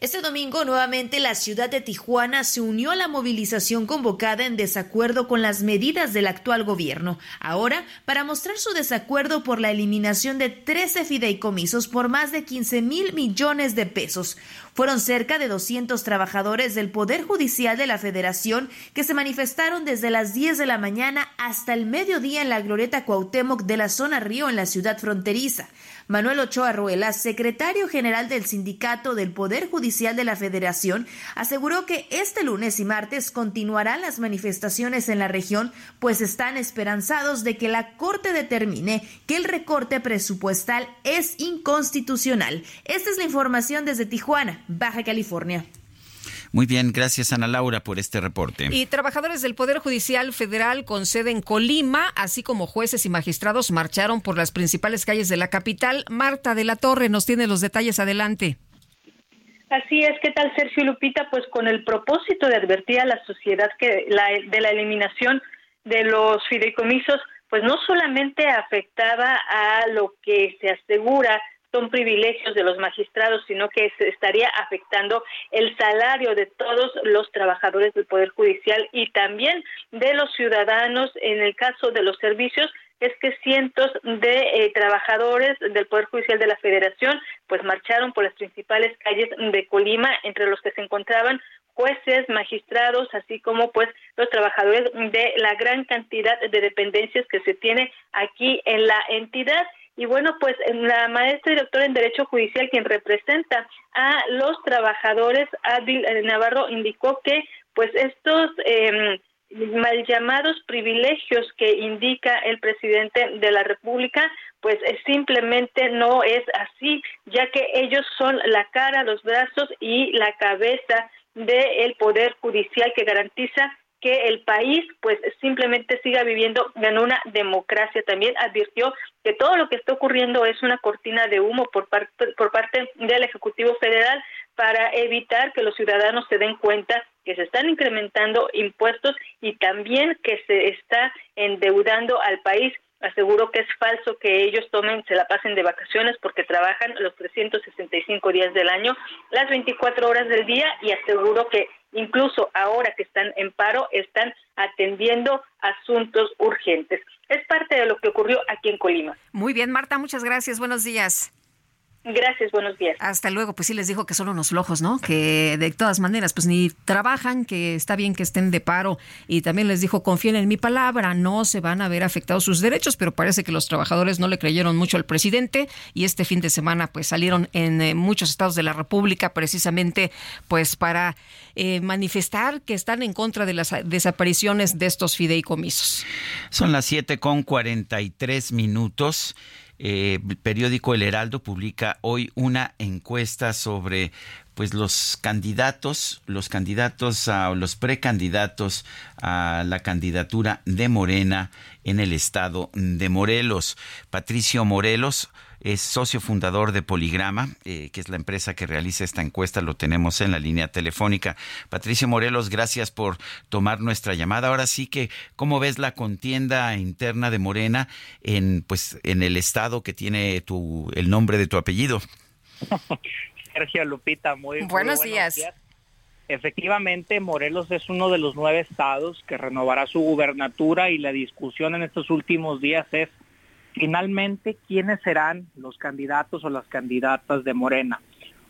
S23: Este domingo nuevamente la ciudad de Tijuana se unió a la movilización convocada en desacuerdo con las medidas del actual gobierno. Ahora, para mostrar su desacuerdo por la eliminación de 13 fideicomisos por más de 15 mil millones de pesos. Fueron cerca de 200 trabajadores del Poder Judicial de la Federación que se manifestaron desde las 10 de la mañana hasta el mediodía en la glorieta Cuauhtémoc de la zona Río en la ciudad fronteriza. Manuel Ochoa Ruela, secretario general del Sindicato del Poder Judicial de la Federación, aseguró que este lunes y martes continuarán las manifestaciones en la región, pues están esperanzados de que la Corte determine que el recorte presupuestal es inconstitucional. Esta es la información desde Tijuana, Baja California.
S1: Muy bien, gracias Ana Laura por este reporte.
S2: Y trabajadores del Poder Judicial Federal con sede en Colima, así como jueces y magistrados, marcharon por las principales calles de la capital. Marta de la Torre nos tiene los detalles adelante.
S24: Así es, ¿qué tal Sergio Lupita? Pues con el propósito de advertir a la sociedad que la, de la eliminación de los fideicomisos, pues no solamente afectaba a lo que se asegura son privilegios de los magistrados, sino que se estaría afectando el salario de todos los trabajadores del Poder Judicial y también de los ciudadanos en el caso de los servicios es que cientos de eh, trabajadores del Poder Judicial de la Federación pues marcharon por las principales calles de Colima, entre los que se encontraban jueces, magistrados, así como pues los trabajadores de la gran cantidad de dependencias que se tiene aquí en la entidad. Y bueno, pues la maestra y doctora en Derecho Judicial, quien representa a los trabajadores, Adil Navarro, indicó que pues estos eh, mal llamados privilegios que indica el presidente de la República, pues simplemente no es así, ya que ellos son la cara, los brazos y la cabeza del Poder Judicial que garantiza que el país pues simplemente siga viviendo en una democracia. También advirtió que todo lo que está ocurriendo es una cortina de humo por parte, por parte del Ejecutivo Federal para evitar que los ciudadanos se den cuenta que se están incrementando impuestos y también que se está endeudando al país aseguró que es falso que ellos tomen, se la pasen de vacaciones porque trabajan los 365 días del año, las 24 horas del día y aseguró que incluso ahora que están en paro están atendiendo asuntos urgentes. Es parte de lo que ocurrió aquí en Colima.
S2: Muy bien, Marta, muchas gracias. Buenos días.
S24: Gracias, buenos días.
S2: Hasta luego, pues sí les dijo que son unos flojos, ¿no? Que de todas maneras, pues ni trabajan, que está bien que estén de paro. Y también les dijo, confíen en mi palabra, no se van a ver afectados sus derechos, pero parece que los trabajadores no le creyeron mucho al presidente y este fin de semana pues salieron en eh, muchos estados de la República precisamente pues para eh, manifestar que están en contra de las desapariciones de estos fideicomisos.
S1: Son las 7 con 43 minutos. Eh, el periódico El Heraldo publica hoy una encuesta sobre pues los candidatos, los candidatos a, los precandidatos a la candidatura de Morena en el estado de Morelos. Patricio Morelos es socio fundador de Poligrama, eh, que es la empresa que realiza esta encuesta. Lo tenemos en la línea telefónica. Patricio Morelos, gracias por tomar nuestra llamada. Ahora sí que, ¿cómo ves la contienda interna de Morena en, pues, en el estado que tiene tu, el nombre de tu apellido?
S25: Sergio Lupita, muy
S2: buenos, días. días.
S25: Efectivamente, Morelos es uno de los nueve estados que renovará su gubernatura y la discusión en estos últimos días es finalmente quiénes serán los candidatos o las candidatas de Morena.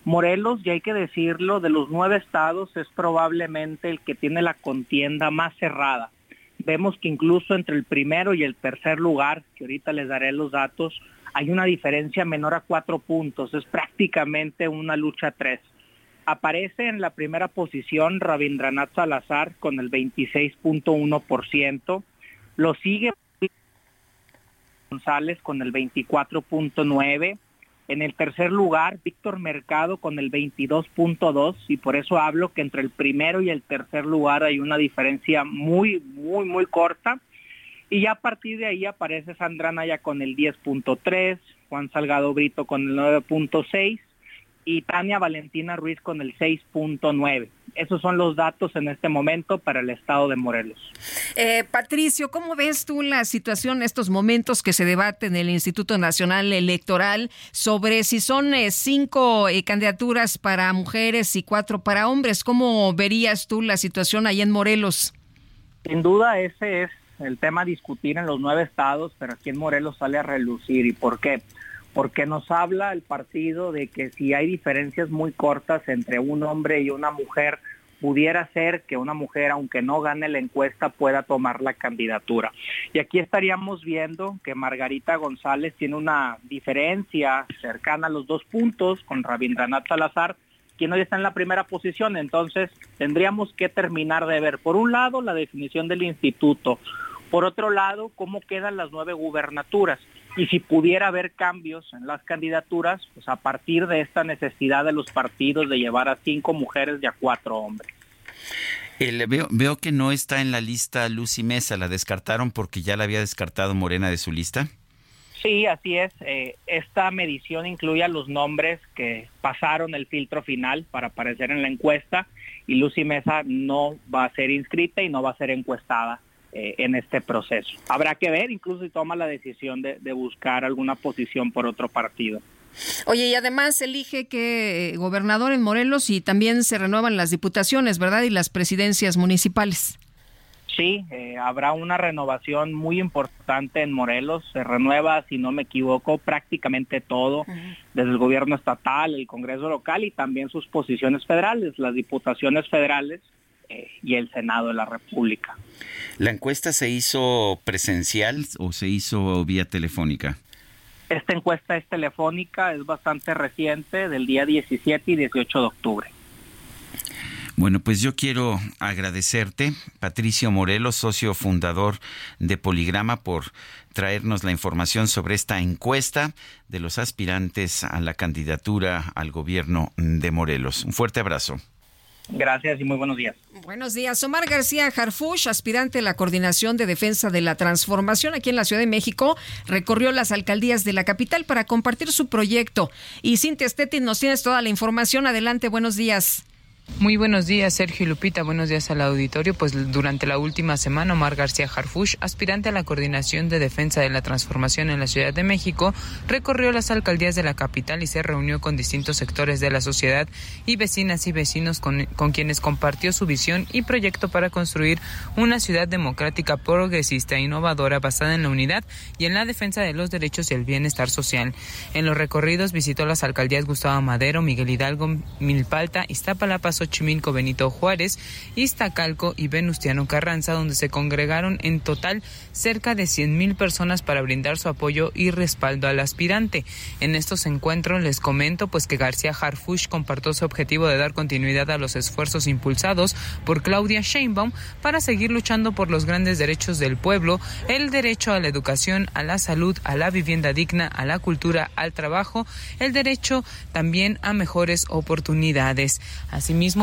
S25: Morelos, y hay que decirlo, de los nueve estados es probablemente el que tiene la contienda más cerrada. Vemos que incluso entre el primero y el tercer lugar, que ahorita les daré los datos, hay una diferencia menor a cuatro puntos, es prácticamente una lucha tres. Aparece en la primera posición Rabindranath Salazar con el 26.1%, lo sigue González con el 24.9%, en el tercer lugar Víctor Mercado con el 22.2 y por eso hablo que entre el primero y el tercer lugar hay una diferencia muy, muy, muy corta. Y ya a partir de ahí aparece Sandra Naya con el 10.3, Juan Salgado Brito con el 9.6 y Tania Valentina Ruiz con el 6.9. Esos son los datos en este momento para el estado de Morelos.
S2: Eh, Patricio, ¿cómo ves tú la situación en estos momentos que se debate en el Instituto Nacional Electoral sobre si son eh, cinco eh, candidaturas para mujeres y cuatro para hombres? ¿Cómo verías tú la situación ahí en Morelos?
S25: Sin duda ese es el tema a discutir en los nueve estados, pero aquí en Morelos sale a relucir. ¿Y por qué? Porque nos habla el partido de que si hay diferencias muy cortas entre un hombre y una mujer, pudiera ser que una mujer, aunque no gane la encuesta, pueda tomar la candidatura. Y aquí estaríamos viendo que Margarita González tiene una diferencia cercana a los dos puntos con Rabindranath Salazar, quien hoy está en la primera posición. Entonces, tendríamos que terminar de ver, por un lado, la definición del instituto, por otro lado, cómo quedan las nueve gubernaturas y si pudiera haber cambios en las candidaturas, pues a partir de esta necesidad de los partidos de llevar a cinco mujeres y a cuatro hombres.
S1: veo, veo que no está en la lista Lucy Mesa, ¿la descartaron porque ya la había descartado Morena de su lista?
S25: Sí, así es. Eh, esta medición incluye a los nombres que pasaron el filtro final para aparecer en la encuesta y Lucy Mesa no va a ser inscrita y no va a ser encuestada. Eh, en este proceso. Habrá que ver incluso si toma la decisión de, buscar alguna posición por otro partido.
S2: Oye, y además elige que eh, gobernador en Morelos y también se renuevan las diputaciones, ¿verdad? Y las presidencias municipales.
S25: Sí, eh, habrá una renovación muy importante en Morelos. Se renueva, si no me equivoco, prácticamente todo, desde el gobierno estatal, el Congreso local y también sus posiciones federales, las diputaciones federales y el Senado de la República.
S1: ¿La encuesta se hizo presencial o se hizo vía telefónica?
S25: Esta encuesta es telefónica, es bastante reciente, del día 17 y 18 de octubre.
S1: Bueno, pues yo quiero agradecerte, Patricio Morelos, socio fundador de Poligrama, por traernos la información sobre esta encuesta de los aspirantes a la candidatura al gobierno de Morelos. Un fuerte abrazo.
S25: Gracias y muy buenos días.
S2: Buenos días. Omar García Harfush, aspirante a la Coordinación de Defensa de la Transformación aquí en la Ciudad de México, recorrió las alcaldías de la capital para compartir su proyecto. Y Cintia Stettin, nos tienes toda la información. Adelante, buenos días.
S26: Muy buenos días, Sergio y Lupita. Buenos días al auditorio. Pues durante la última semana, Omar García Harfush, aspirante a la Coordinación de Defensa de la Transformación en la Ciudad de México, recorrió las alcaldías de la capital y se reunió con distintos sectores de la sociedad y vecinas y vecinos con, quienes compartió su visión y proyecto para construir una ciudad democrática, progresista e innovadora basada en la unidad y en la defensa de los derechos y el bienestar social. En los recorridos visitó las alcaldías Gustavo Madero, Miguel Hidalgo, Milpalta, Iztapalapa, Xochimilco Benito Juárez, Iztacalco y Venustiano Carranza, donde se congregaron en total cerca de 100.000 personas para brindar su apoyo y respaldo al aspirante. En estos encuentros les comento pues que García Harfush compartió su objetivo de dar continuidad a los esfuerzos impulsados por Claudia Sheinbaum para seguir luchando por los grandes derechos del pueblo, el derecho a la educación, a la salud, a la vivienda digna, a la cultura, al trabajo, el derecho también a mejores oportunidades.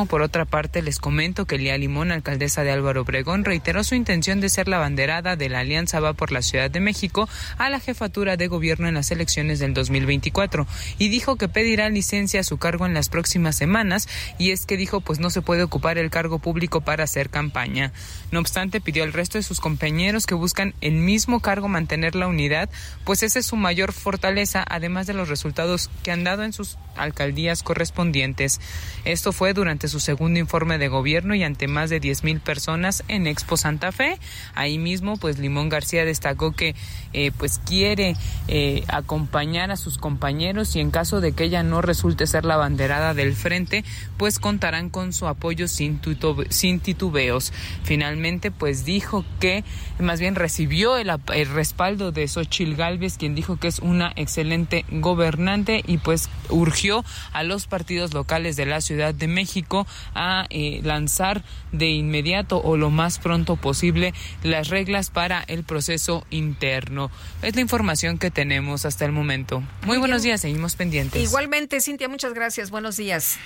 S26: Por otra parte, les comento que Lía Limón, alcaldesa de Álvaro Obregón, reiteró su intención de ser la banderada de la Alianza Va por la Ciudad de México a la jefatura de gobierno en las elecciones del 2024 y dijo que pedirá licencia a su cargo en las próximas semanas y es que dijo pues no se puede ocupar el cargo público para hacer campaña. No obstante, pidió al resto de sus compañeros que buscan el mismo cargo mantener la unidad, pues esa es su mayor fortaleza, además de los resultados que han dado en sus alcaldías correspondientes. Esto fue durante su segundo informe de gobierno y ante más de 10 mil personas en Expo Santa Fe. Ahí mismo, pues Limón García destacó que eh, pues quiere eh, acompañar a sus compañeros y en caso de que ella no resulte ser la banderada del frente, pues contarán con su apoyo sin, sin titubeos. Finalmente, pues dijo que más bien recibió el, el respaldo de Xochil Gálvez, quien dijo que es una excelente gobernante y pues urgió a los partidos locales de la Ciudad de México a eh, lanzar de inmediato o lo más pronto posible las reglas para el proceso interno. Es la información que tenemos hasta el momento. Muy, buenos días, seguimos pendientes.
S2: Igualmente, Cintia, muchas gracias. Buenos días.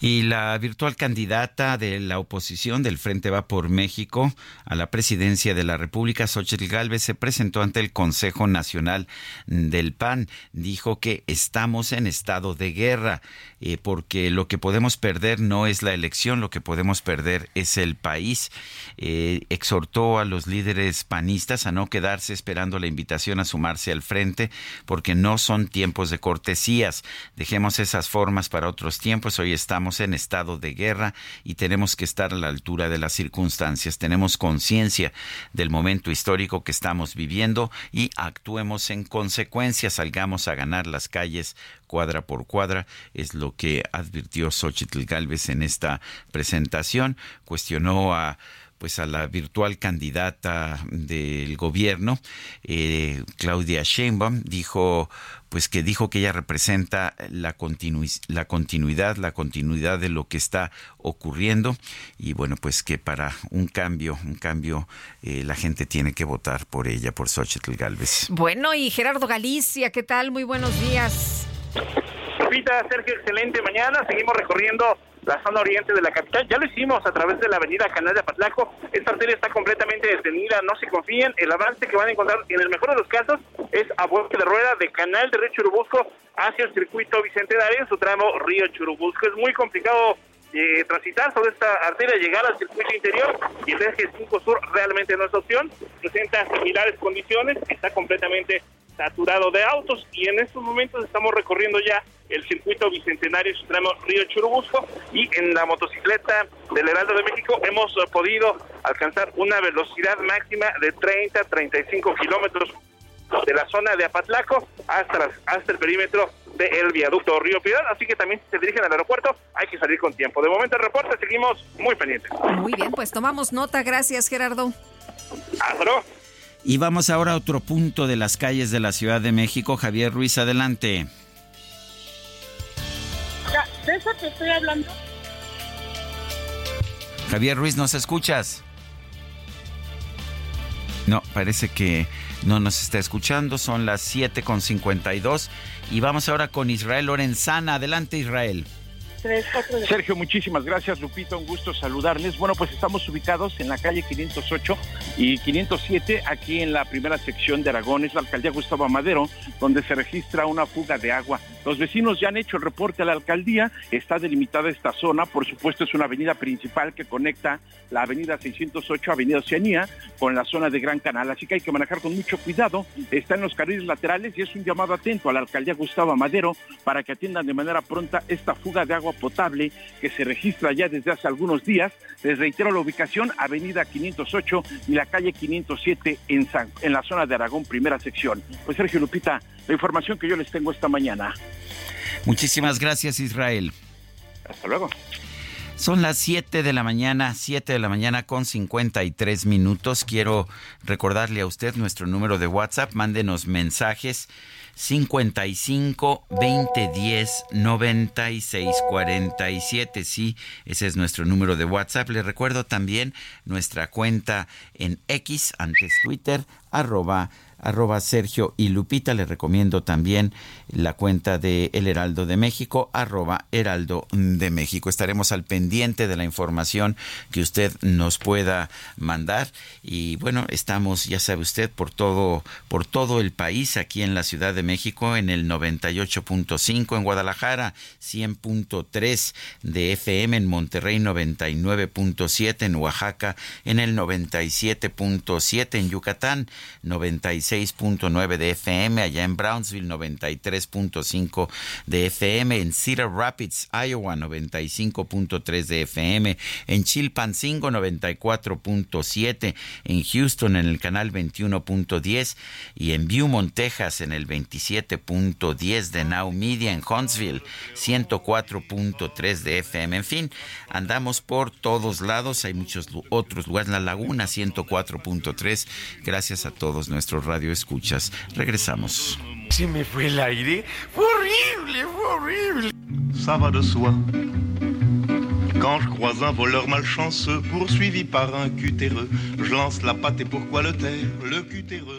S1: Y la virtual candidata de la oposición del Frente Va por México a la presidencia de la República, Xochitl Gálvez, se presentó ante el Consejo Nacional del PAN. Dijo que estamos en estado de guerra, eh, porque lo que podemos perder no es la elección, lo que podemos perder es el país. Eh, exhortó a los líderes panistas a no quedarse esperando la invitación a sumarse al frente, porque no son tiempos de cortesías. Dejemos esas formas para otros tiempos. Hoy estamos en estado de guerra y tenemos que estar a la altura de las circunstancias. Tenemos conciencia del momento histórico que estamos viviendo y actuemos en consecuencia. Salgamos a ganar las calles cuadra por cuadra, es lo que advirtió Xochitl Galvez en esta presentación. Cuestionó a pues a la virtual candidata del gobierno, eh, Claudia Sheinbaum, dijo pues que dijo que ella representa la, la continuidad, la continuidad de lo que está ocurriendo y bueno, pues que para un cambio, un cambio, eh, la gente tiene que votar por ella, por Xochitl Galvez.
S2: Bueno, y Gerardo Galicia, ¿qué tal? Muy buenos días.
S13: Lupita, Sergio, excelente mañana. Seguimos recorriendo la zona oriente de la capital. Ya lo hicimos a través de la avenida Canal de Apatlaco. Esta arteria está completamente detenida, no se confíen. El avance que van a encontrar, en el mejor de los casos, es a vuelta de rueda de Canal de Río Churubusco hacia el circuito Bicentenario en su tramo Río Churubusco. Es muy complicado eh, transitar sobre esta arteria, llegar al circuito interior y el eje 5 Sur realmente no es opción. Presenta similares condiciones, está completamente saturado de autos y en estos momentos estamos recorriendo ya el circuito bicentenario tramo Río Churubusco y en la motocicleta del Heraldo de México hemos podido alcanzar una velocidad máxima de 30 35 kilómetros de la zona de Apatlaco hasta, hasta el perímetro del viaducto Río Piedad, así que también si se dirigen al aeropuerto hay que salir con tiempo. De momento el reporte seguimos muy pendientes.
S2: Muy bien, pues tomamos nota, gracias Gerardo.
S13: Hasta luego.
S1: Y vamos ahora a otro punto de las calles de la Ciudad de México. Javier Ruiz, adelante.
S27: ¿De eso te estoy hablando?
S1: Javier Ruiz, ¿nos escuchas? No, parece que no nos está escuchando. Son las 7.52 y vamos ahora con Israel Lorenzana. Adelante, Israel.
S28: Sergio, muchísimas gracias, Lupito, un gusto saludarles. Bueno, pues estamos ubicados en la calle 508 y 507, aquí en la primera sección de Aragón, es la alcaldía Gustavo Madero, donde se registra una fuga de agua. Los vecinos ya han hecho el reporte a la alcaldía, está delimitada esta zona, por supuesto es una avenida principal que conecta la avenida 608, avenida Oceanía, con la zona de Gran Canal, así que hay que manejar con mucho cuidado, está en los carriles laterales y es un llamado atento a la alcaldía Gustavo Madero para que atiendan de manera pronta esta fuga de agua potable que se registra ya desde hace algunos días. Les reitero la ubicación, Avenida 508 y la calle 507 en, en la zona de Aragón, primera sección. Pues Sergio Lupita, la información que yo les tengo esta mañana.
S1: Muchísimas gracias, Israel.
S28: Hasta luego.
S1: Son las 7 de la mañana, 7 de la mañana con 53 minutos. Quiero recordarle a usted nuestro número de WhatsApp. Mándenos mensajes 55 20 10 96 47. Sí, ese es nuestro número de WhatsApp. Le recuerdo también nuestra cuenta en X, antes Twitter, arroba arroba Sergio y Lupita. Le recomiendo también la cuenta de El Heraldo de México, arroba Heraldo de México. Estaremos al pendiente de la información que usted nos pueda mandar. Y bueno, estamos, ya sabe usted, por todo, por todo el país, aquí en la Ciudad de México, en el 98.5, en Guadalajara, 100.3 de FM, en Monterrey 99.7, en Oaxaca, en el 97.7, en Yucatán 96.9 de FM, allá en Brownsville 93 3.5 de FM, en Cedar Rapids, Iowa 95.3 de FM, en Chilpancingo 94.7, en Houston en el canal 21.10 y en Beaumont, Texas en el 27.10 de Now Media, en Huntsville 104.3 de FM. En fin, andamos por todos lados, hay muchos otros lugares, la Laguna 104.3. Gracias a todos nuestros radioescuchas. Regresamos.
S29: Se me fue el aire. Fue horrible, fue horrible.
S19: Ça va de soi. Quand je croise un voleur malchanceux poursuivi par un cutéreux, je lance la patte et pourquoi le taire, le cutéreux?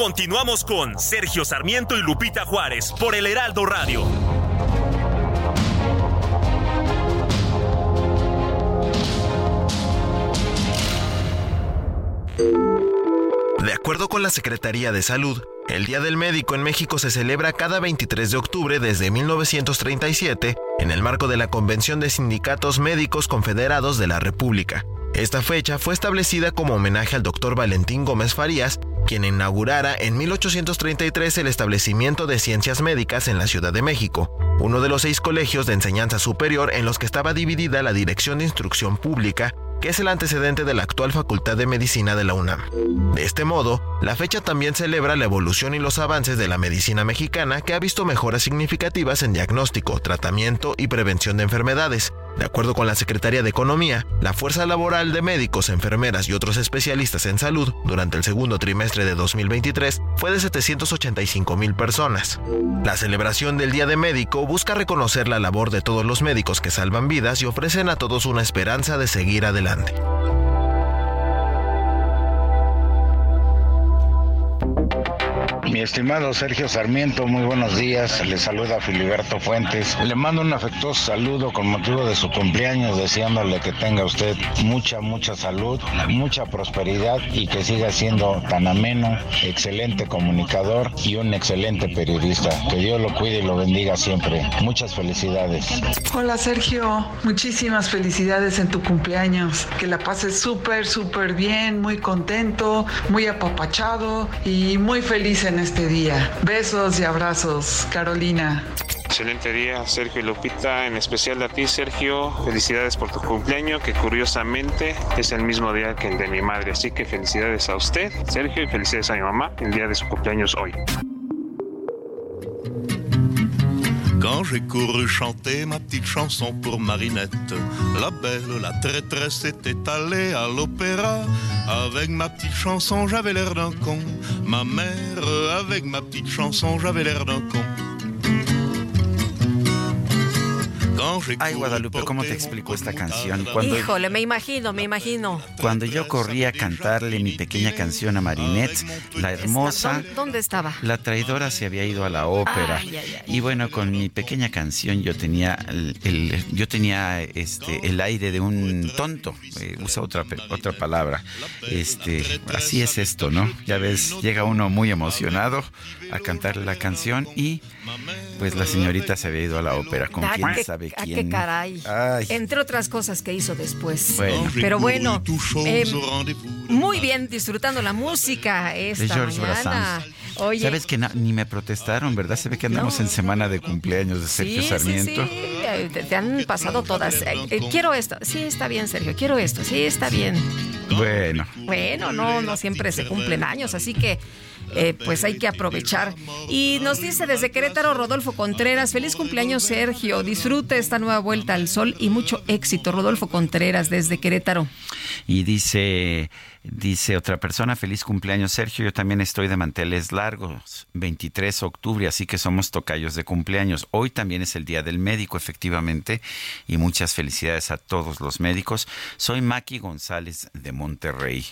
S30: Continuamos con Sergio Sarmiento y Lupita Juárez por el Heraldo Radio.
S31: De acuerdo con la Secretaría de Salud, el Día del Médico en México se celebra cada 23 de octubre desde 1937 en el marco de la Convención de Sindicatos Médicos Confederados de la República. Esta fecha fue establecida como homenaje al doctor Valentín Gómez Farías, quien inaugurara en 1833 el establecimiento de ciencias médicas en la Ciudad de México, uno de los seis colegios de enseñanza superior en los que estaba dividida la Dirección de Instrucción Pública, que es el antecedente de la actual Facultad de Medicina de la UNAM. De este modo, la fecha también celebra la evolución y los avances de la medicina mexicana que ha visto mejoras significativas en diagnóstico, tratamiento y prevención de enfermedades. De acuerdo con la Secretaría de Economía, la fuerza laboral de médicos, enfermeras y otros especialistas en salud durante el segundo trimestre de 2023 fue de 785 mil personas. La celebración del Día de Médico busca reconocer la labor de todos los médicos que salvan vidas y ofrecen a todos una esperanza de seguir adelante.
S32: Mi estimado Sergio Sarmiento, muy buenos días. Le saluda Filiberto Fuentes. Le mando un afectuoso saludo con motivo de su cumpleaños, deseándole que tenga usted mucha, mucha salud, mucha prosperidad y que siga siendo tan ameno, excelente comunicador y un excelente periodista. Que Dios lo cuide y lo bendiga siempre. Muchas felicidades.
S33: Hola Sergio, muchísimas felicidades en tu cumpleaños. Que la pases súper, súper bien, muy contento, muy apapachado y muy feliz en este día. Besos y abrazos, Carolina.
S34: Excelente día, Sergio y Lupita, en especial a ti, Sergio. Felicidades por tu cumpleaños, que curiosamente es el mismo día que el de mi madre. Así que felicidades a usted, Sergio, y felicidades a mi mamá, el día de su cumpleaños hoy.
S19: Quand j'ai couru chanter ma petite chanson pour Marinette, la belle, la traîtresse était allée à l'opéra. Avec ma petite chanson, j'avais l'air d'un con. Ma mère, avec ma petite chanson, j'avais l'air d'un con.
S1: Ay, Guadalupe, ¿cómo te explico esta canción? Cuando,
S2: Híjole, me imagino, me imagino.
S1: Cuando yo corría a cantarle mi pequeña canción a Marinette, la hermosa.
S2: ¿Dónde estaba?
S1: La traidora se había ido a la ópera.
S2: Ay, ay, ay.
S1: Y bueno, con mi pequeña canción yo tenía el, el- yo tenía este el aire de un tonto. Eh, usa otra pe- otra palabra. Este, así es esto, ¿no? Ya ves, llega uno muy emocionado a cantar la canción y Pues la señorita se había ido a la ópera. ¿Con quién
S2: qué-
S1: sabe quién?
S2: qué caray.
S1: Ay.
S2: Entre otras cosas que hizo después.
S1: Bueno.
S2: Pero bueno, eh, muy bien, disfrutando la música esta
S1: George
S2: mañana. Oye,
S1: Sabes que ni me protestaron, ¿verdad? Se ve que andamos en semana de cumpleaños de Sergio
S2: sí,
S1: Sarmiento.
S2: sí, sí, eh, te, te han pasado todas. Eh, eh, quiero esto. Sí, está bien, Sergio. Quiero esto. Sí, está bien.
S1: Bueno,
S2: Bueno, no, no siempre se cumplen años, así que eh, pues hay que aprovechar. Y nos dice desde Querétaro Rodolfo Contreras, feliz cumpleaños Sergio, disfrute esta nueva vuelta al sol y mucho éxito. Rodolfo Contreras desde Querétaro.
S1: y dice, dice otra persona, feliz cumpleaños Sergio, yo también estoy de manteles largos, 23 de octubre, así que somos tocayos de cumpleaños. Hoy también es el Día del Médico, efectivamente, y muchas felicidades a todos los médicos. Soy Maki González de Monterrey.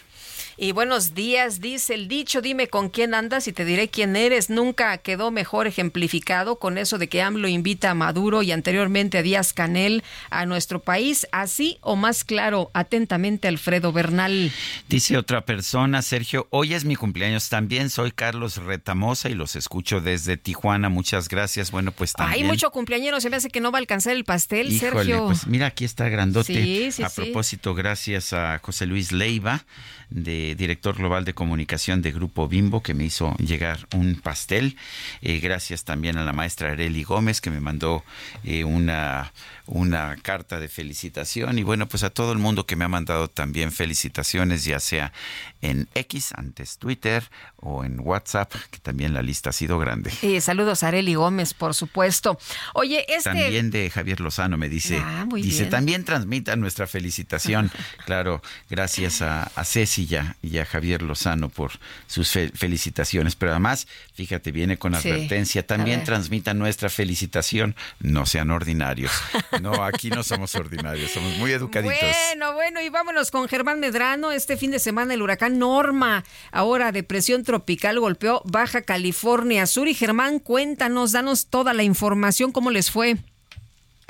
S2: Y buenos días, dice el dicho, dime con quién andas y te diré quién eres. Nunca quedó mejor ejemplificado con eso de que AMLO invita a Maduro y anteriormente a Díaz Canel a nuestro país, así o más claro, atentamente Alfredo Bernal.
S1: Dice otra persona, Sergio, hoy es mi cumpleaños también, soy Carlos Retamosa y los escucho desde Tijuana, muchas gracias. Bueno, pues también...
S2: Hay mucho cumpleañero, se me hace que no va a alcanzar el pastel,
S1: Híjole,
S2: Sergio.
S1: pues mira, aquí está grandote.
S2: Sí, sí,
S1: a
S2: sí.
S1: propósito, gracias a José Luis Leiva, de director global de comunicación de Grupo Bimbo, que me hizo llegar un pastel. Eh, gracias también a la maestra Areli Gómez, que me mandó eh, una, una carta de felicitación. Y bueno, pues a todo el mundo que me ha mandado también felicitaciones, ya sea en X, antes Twitter, o en WhatsApp, que también la lista ha sido grande.
S2: Eh, saludos a Areli Gómez, por supuesto. Oye, este...
S1: También de Javier Lozano me dice,
S2: Ah, muy
S1: dice,
S2: bien.
S1: también transmita nuestra felicitación. claro, gracias a, a Ceci y a, y a Javier Lozano por sus fe- felicitaciones. Pero además, fíjate, viene con advertencia, también
S2: ver.
S1: transmitan nuestra felicitación. No sean ordinarios. No, aquí no somos ordinarios, somos muy educaditos.
S2: Bueno, bueno, y vámonos con Germán Medrano. Este fin de semana el huracán Norma, ahora depresión tropical, golpeó Baja California Sur. Y Germán, cuéntanos, danos toda la información, ¿cómo les fue?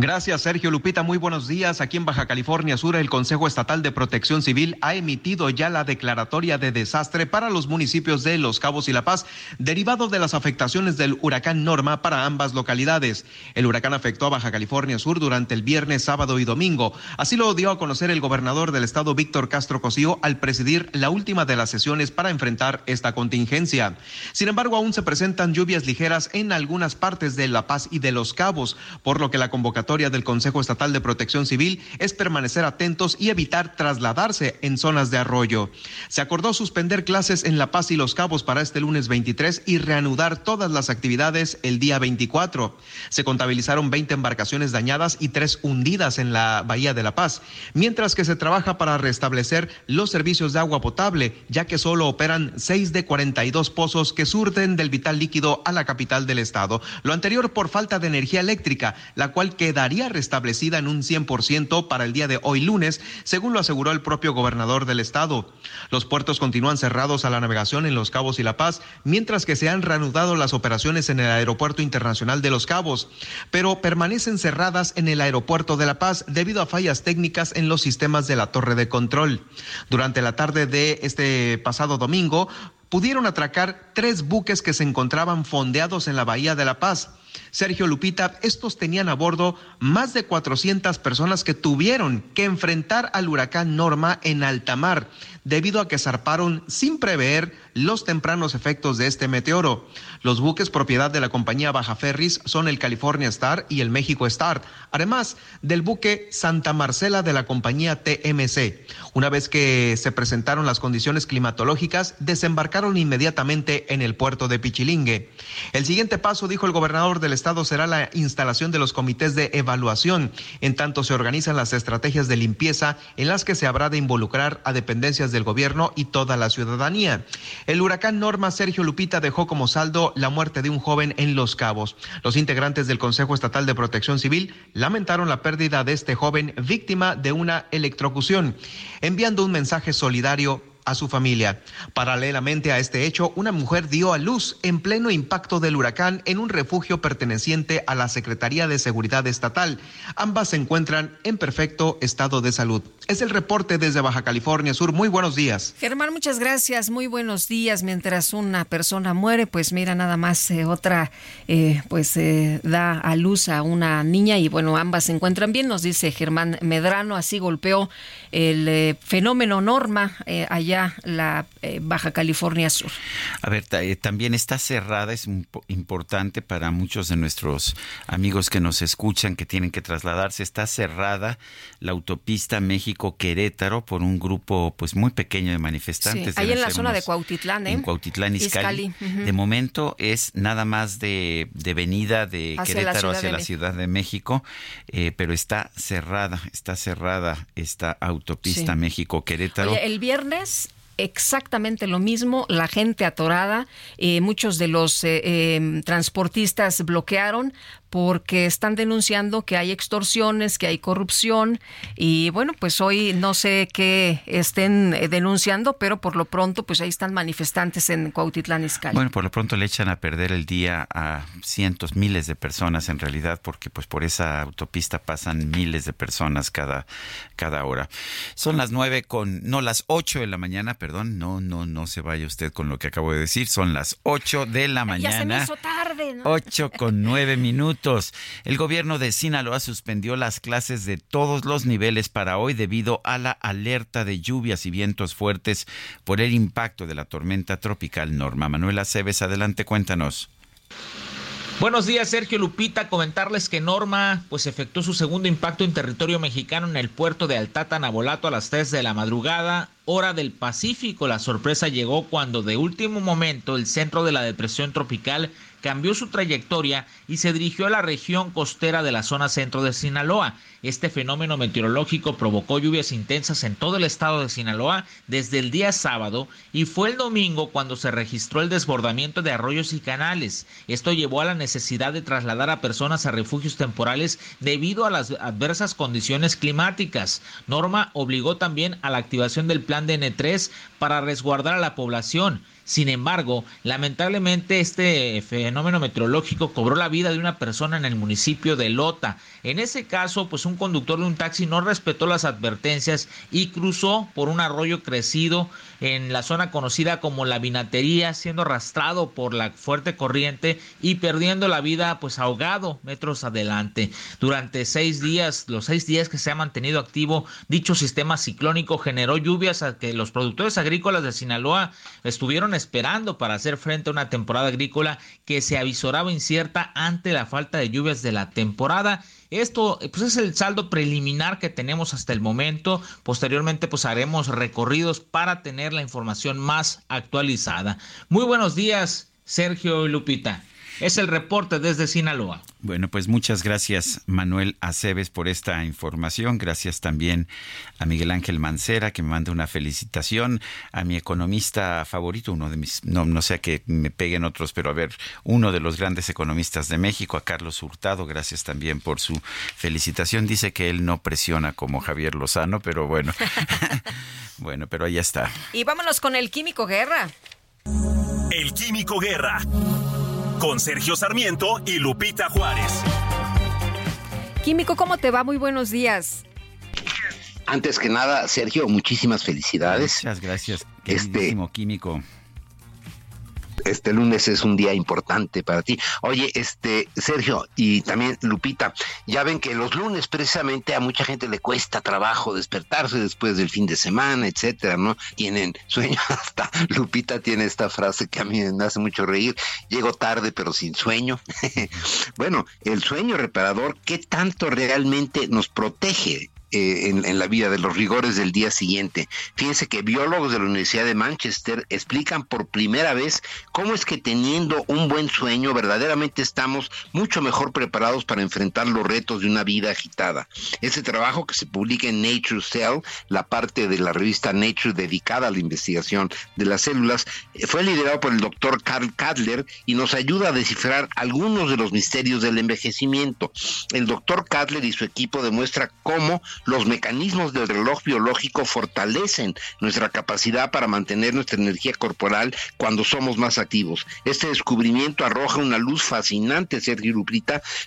S35: Gracias, Sergio Lupita. Muy buenos días. Aquí en Baja California Sur, el Consejo Estatal de Protección Civil ha emitido ya la declaratoria de desastre para los municipios de Los Cabos y La Paz, derivado de las afectaciones del huracán Norma para ambas localidades. El huracán afectó a Baja California Sur durante el viernes, sábado y domingo. Así lo dio a conocer el gobernador del estado, Víctor Castro Cosío, al presidir la última de las sesiones para enfrentar esta contingencia. Sin embargo, aún se presentan lluvias ligeras en algunas partes de La Paz y de Los Cabos, por lo que la convocatoria del Consejo Estatal de Protección Civil es permanecer atentos y evitar trasladarse en zonas de arroyo. Se acordó suspender clases en La Paz y Los Cabos para este lunes 23 y reanudar todas las actividades el día 24. Se contabilizaron 20 embarcaciones dañadas y tres hundidas en la Bahía de La Paz, mientras que se trabaja para restablecer los servicios de agua potable, ya que solo operan 6 de 42 pozos que surten del vital líquido a la capital del estado. Lo anterior por falta de energía eléctrica, la cual quedaría restablecida en un 100% para el día de hoy lunes, según lo aseguró el propio gobernador del estado. Los puertos continúan cerrados a la navegación en Los Cabos y La Paz, mientras que se han reanudado las operaciones en el Aeropuerto Internacional de Los Cabos, pero permanecen cerradas en el Aeropuerto de La Paz debido a fallas técnicas en los sistemas de la torre de control. Durante la tarde de este pasado domingo, pudieron atracar tres buques que se encontraban fondeados en la Bahía de La Paz. Sergio Lupita, estos tenían a bordo más de 400 personas que tuvieron que enfrentar al huracán Norma en alta mar, debido a que zarparon sin prever los tempranos efectos de este meteoro. Los buques propiedad de la compañía Baja Ferris son el California Star y el México Star, además del buque Santa Marcela de la compañía TMC. Una vez que se presentaron las condiciones climatológicas, desembarcaron inmediatamente en el puerto de Pichilingue. El siguiente paso, dijo el gobernador del estado, será la instalación de los comités de evaluación, en tanto se organizan las estrategias de limpieza en las que se habrá de involucrar a dependencias del gobierno y toda la ciudadanía. El huracán Norma Sergio Lupita dejó como saldo la muerte de un joven en Los Cabos. Los integrantes del Consejo Estatal de Protección Civil lamentaron la pérdida de este joven víctima de una electrocución, enviando un mensaje solidario a su familia. Paralelamente a este hecho, una mujer dio a luz en pleno impacto del huracán en un refugio perteneciente a la Secretaría de Seguridad Estatal. Ambas se encuentran en perfecto estado de salud. Es el reporte desde Baja California Sur. Muy buenos días.
S2: Germán, muchas gracias. Muy buenos días. Mientras una persona muere, pues mira, nada más eh, otra, eh, pues eh, da a luz a una niña y bueno, ambas se encuentran bien, nos dice Germán Medrano. Así golpeó el fenómeno Norma allá la Baja California Sur.
S1: A ver, también está cerrada, es importante para muchos de nuestros amigos que nos escuchan que tienen que trasladarse, está cerrada la autopista México-Querétaro por un grupo pues muy pequeño de manifestantes.
S2: ahí en la zona de Cuautitlán, ¿eh?
S1: En Cuautitlán, Izcalli. De momento es nada más de, de venida de Querétaro hacia la Ciudad de México, eh, pero está cerrada, está cerrada esta autopista México-Querétaro.
S2: El viernes exactamente lo mismo, la gente atorada, eh, muchos de los eh, transportistas bloquearon porque están denunciando que hay extorsiones, que hay corrupción y bueno, pues hoy no sé qué estén eh, denunciando, pero por lo pronto pues ahí están manifestantes en Cuautitlán Izcalli.
S1: Bueno, por lo pronto le echan a perder el día a cientos, miles de personas en realidad, porque pues por esa autopista pasan miles de personas cada cada hora. Son las nueve con no las ocho de la mañana, perdón, no no no se vaya usted con lo que acabo de decir, son las ocho de la mañana. Ya se
S2: me hizo tarde, ¿no?
S1: Ocho con nueve minutos. El gobierno de Sinaloa suspendió las clases de todos los niveles para hoy debido a la alerta de lluvias y vientos fuertes por el impacto de la tormenta tropical Norma. Manuela Cebes, adelante, cuéntanos.
S36: Buenos días, Sergio Lupita. Comentarles que Norma pues efectuó su segundo impacto en territorio mexicano en el puerto de Altata, Nabolato a las 3 de la madrugada hora del Pacífico. La sorpresa llegó cuando de último momento el centro de la depresión tropical cambió su trayectoria y se dirigió a la región costera de la zona centro de Sinaloa. Este fenómeno meteorológico provocó lluvias intensas en todo el estado de Sinaloa desde el día sábado y fue el domingo cuando se registró el desbordamiento de arroyos y canales. Esto llevó a la necesidad de trasladar a personas a refugios temporales debido a las adversas condiciones climáticas. Norma obligó también a la activación del plan de N3 para resguardar a la población. Sin embargo, lamentablemente este fenómeno meteorológico cobró la vida de una persona en el municipio de Lota. En ese caso, pues un conductor de un taxi no respetó las advertencias y cruzó por un arroyo crecido en la zona conocida como la vinatería, siendo arrastrado por la fuerte corriente y perdiendo la vida pues ahogado metros adelante. Durante seis días, los seis días que se ha mantenido activo dicho sistema ciclónico generó lluvias a que los productores agrícolas de Sinaloa estuvieron esperando para hacer frente a una temporada agrícola que se avisoraba incierta ante la falta de lluvias de la temporada. Esto pues es el saldo preliminar que tenemos hasta el momento. Posteriormente pues haremos recorridos para tener la información más actualizada. Muy buenos días, Sergio y Lupita. Es el reporte desde Sinaloa.
S1: Bueno, pues muchas gracias Manuel Aceves por esta información. Gracias también a Miguel Ángel Mancera que me manda una felicitación, a mi economista favorito, uno de mis, no, no sé a que me peguen otros, pero a ver, uno de los grandes economistas de México, a Carlos Hurtado. Gracias también por su felicitación. Dice que él no presiona como Javier Lozano, pero bueno, bueno, pero ahí está.
S2: Y vámonos con el Químico Guerra.
S30: El Químico Guerra con Sergio Sarmiento y Lupita Juárez.
S2: Químico, ¿cómo te va? Muy buenos días.
S37: Antes que nada, Sergio, muchísimas felicidades.
S1: Muchas gracias, este, químico
S37: este lunes es un día importante para ti. Oye, este Sergio y también Lupita, ya ven que los lunes precisamente a mucha gente le cuesta trabajo despertarse después del fin de semana, etcétera, ¿no? Tienen sueño hasta Lupita tiene esta frase que a mí me hace mucho reír, llego tarde pero sin sueño. bueno, el sueño reparador, ¿qué tanto realmente nos protege eh, en, la vida de los rigores del día siguiente. Fíjense que biólogos de la Universidad de Manchester explican por primera vez cómo es que teniendo un buen sueño verdaderamente estamos mucho mejor preparados para enfrentar los retos de una vida agitada. Ese trabajo que se publica en Nature Cell, la parte de la revista Nature dedicada a la investigación de las células, eh, fue liderado por el doctor Carl Kadler y nos ayuda a descifrar algunos de los misterios del envejecimiento. El doctor Kadler y su equipo demuestra cómo los mecanismos del reloj biológico fortalecen nuestra capacidad para mantener nuestra energía corporal cuando somos más activos. Este descubrimiento arroja una luz fascinante, Sergio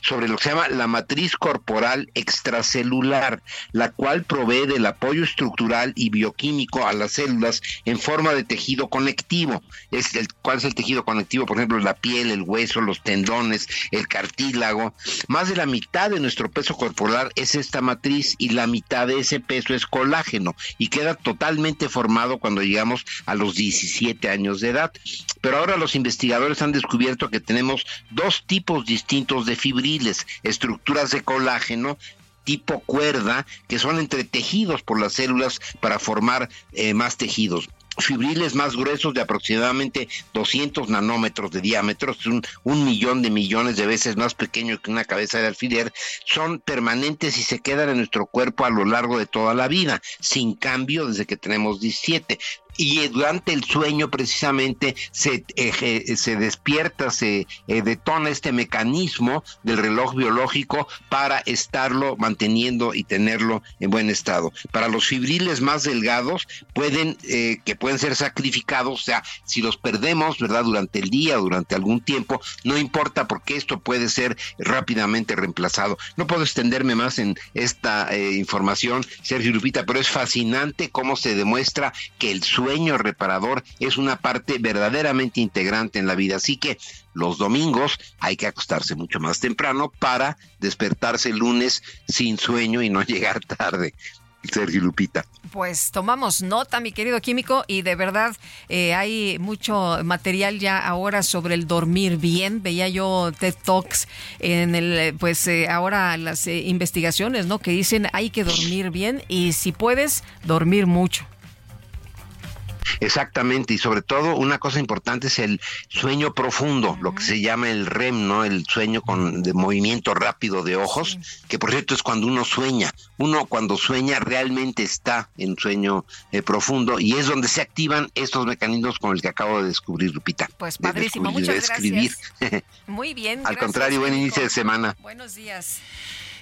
S37: sobre lo que se llama la matriz corporal extracelular, la cual provee del apoyo estructural y bioquímico a las células en forma de tejido conectivo. ¿Cuál es el tejido conectivo? Por ejemplo, la piel, el hueso, los tendones, el cartílago. Más de la mitad de nuestro peso corporal es esta matriz y la mitad de ese peso es colágeno y queda totalmente formado cuando llegamos a los 17 años de edad. Pero ahora los investigadores han descubierto que tenemos dos tipos distintos de fibriles, estructuras de colágeno tipo cuerda que son entretejidos por las células para formar eh, más tejidos fibriles más gruesos de aproximadamente 200 nanómetros de diámetro, un, un, millón de millones de veces más pequeño que una cabeza de alfiler, son permanentes y se quedan en nuestro cuerpo a lo largo de toda la vida, sin cambio desde que tenemos 17 y durante el sueño precisamente se, eh, se despierta, se eh, detona este mecanismo del reloj biológico para estarlo manteniendo y tenerlo en buen estado. Para los fibriles más delgados pueden eh, que pueden ser sacrificados, o sea, si los perdemos, ¿verdad? Durante el día, durante algún tiempo, no importa porque esto puede ser rápidamente reemplazado. No puedo extenderme más en esta información, Sergio Lupita, pero es fascinante cómo se demuestra que el sueño sueño reparador es una parte verdaderamente integrante en la vida. Así que los domingos hay que acostarse mucho más temprano para despertarse el lunes sin sueño y no llegar tarde. Sergio Lupita.
S2: Pues tomamos nota, mi querido químico, y de verdad eh, hay mucho material ya ahora sobre el dormir bien. Veía yo TED Talks en el, pues eh, ahora las eh, investigaciones, ¿no? Que dicen hay que dormir bien y si puedes, dormir mucho.
S37: Exactamente, y sobre todo una cosa importante es el sueño profundo, lo que se llama el REM, ¿no? El sueño con de movimiento rápido de ojos, que por cierto es cuando uno sueña. Uno cuando sueña realmente está en sueño eh, profundo y es donde se activan estos mecanismos con el que acabo de descubrir, Lupita.
S2: Pues padrísimo, muchas
S37: escribir.
S2: gracias. Muy bien.
S37: Al contrario, buen inicio de semana.
S2: Buenos días.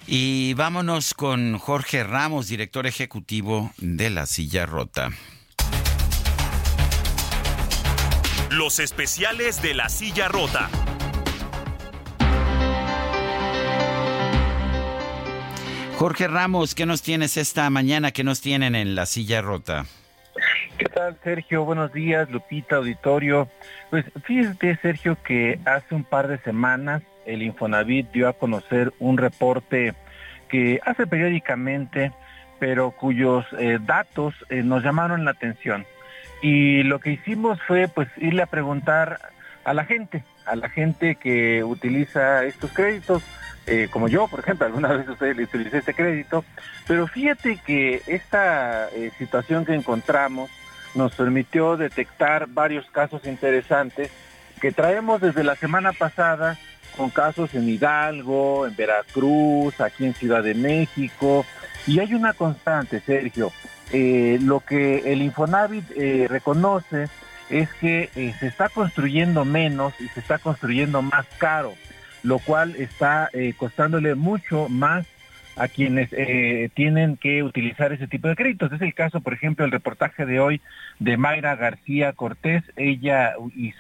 S1: Y vámonos con Jorge Ramos, director ejecutivo de La Silla Rota.
S30: Los especiales de la silla rota.
S1: Jorge Ramos, ¿qué nos tienes esta mañana? ¿Qué nos tienen en la silla rota?
S38: ¿Qué tal, Sergio? Buenos días, Lupita, auditorio. Pues fíjate, Sergio, que hace un par de semanas el Infonavit dio a conocer un reporte que hace periódicamente, pero cuyos eh, datos eh, nos llamaron la atención. Y lo que hicimos fue pues irle a preguntar a la gente, a la gente que utiliza estos créditos, eh, como yo, por ejemplo, alguna vez ustedes le utilicé este crédito, pero fíjate que esta eh, situación que encontramos nos permitió detectar varios casos interesantes que traemos desde la semana pasada con casos en Hidalgo, en Veracruz, aquí en Ciudad de México, y hay una constante, Sergio, eh, lo que el Infonavit eh, reconoce es que eh, se está construyendo menos y se está construyendo más caro, lo cual está costándole mucho más a quienes tienen que utilizar ese tipo de créditos. Es el caso, por ejemplo, el reportaje de hoy de Mayra García Cortés. Ella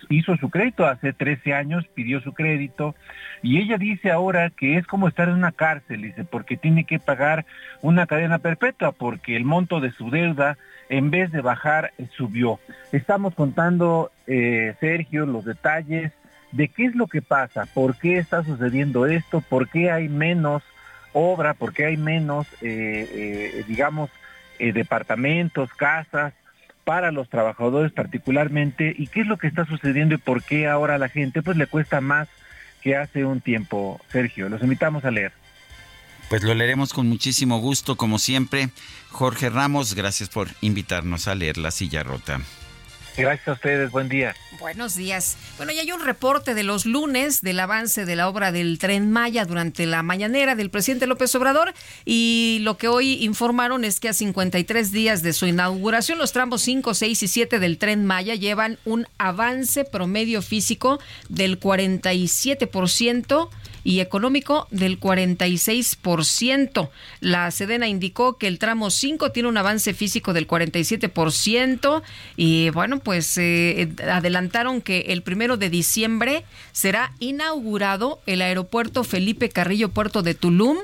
S38: hizo su crédito hace 13 años, pidió su crédito y ella dice ahora que es como estar en una cárcel, dice, porque tiene que pagar una cadena perpetua, porque el monto de su deuda, en vez de bajar, subió. Estamos contando, eh, Sergio, los detalles de qué es lo que pasa, por qué está sucediendo esto, por qué hay menos obra, por qué hay menos, eh, eh, digamos, departamentos, casas para los trabajadores particularmente, y qué es lo que está sucediendo y por qué ahora a la gente pues le cuesta más que hace un tiempo, Sergio. Los invitamos a leer.
S1: Pues lo leeremos con muchísimo gusto, como siempre. Jorge Ramos, gracias por invitarnos a leer La Silla Rota.
S38: Gracias a ustedes, buen día.
S2: Buenos días. Bueno, ya hay un reporte de los lunes del avance de la obra del tren Maya durante la mañanera del presidente López Obrador y lo que hoy informaron es que a 53 días de su inauguración los tramos 5, 6 y 7 del tren Maya llevan un avance promedio físico del 47% y económico del 46%. La Sedena indicó que el tramo 5 tiene un avance físico del 47% y bueno, pues eh, adelantaron que el primero de diciembre será inaugurado el aeropuerto Felipe Carrillo Puerto de Tulum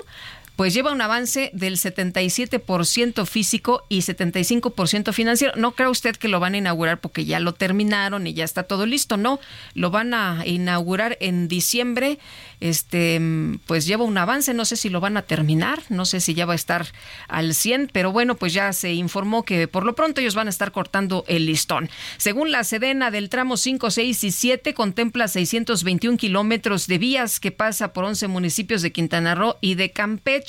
S2: pues lleva un avance del 77% físico y 75% financiero. No cree usted que lo van a inaugurar porque ya lo terminaron y ya está todo listo, no, lo van a inaugurar en diciembre. Este, pues lleva un avance, no sé si lo van a terminar, no sé si ya va a estar al 100, pero bueno, pues ya se informó que por lo pronto ellos van a estar cortando el listón. Según la Sedena del tramo 5, 6 y 7 contempla 621 kilómetros de vías que pasa por 11 municipios de Quintana Roo y de Campeche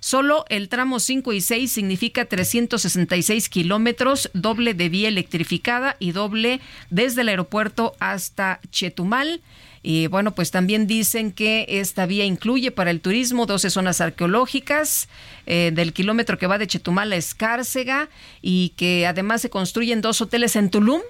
S2: Solo el tramo 5 y 6 significa 366 kilómetros, doble de vía electrificada y doble desde el aeropuerto hasta Chetumal. Y bueno, pues también dicen que esta vía incluye para el turismo 12 zonas arqueológicas eh, del kilómetro que va de Chetumal a Escárcega y que además se construyen dos hoteles en Tulum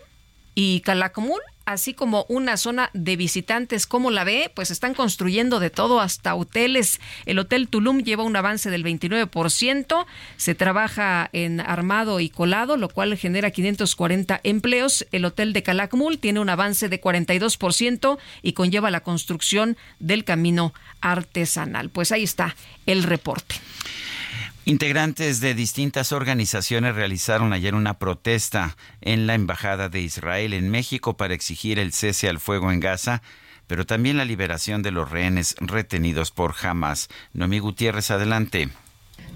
S2: y Calacomul así como una zona de visitantes. ¿Cómo la ve? Pues están construyendo de todo, hasta hoteles. El Hotel Tulum lleva un avance del 29%. Se trabaja en armado y colado, lo cual genera 540 empleos. El Hotel de Calakmul tiene un avance de 42% y conlleva la construcción del camino artesanal. Pues ahí está el reporte.
S1: Integrantes de distintas organizaciones realizaron ayer una protesta en la Embajada de Israel en México para exigir el cese al fuego en Gaza, pero también la liberación de los rehenes retenidos por Hamas. Noemí Gutiérrez, adelante.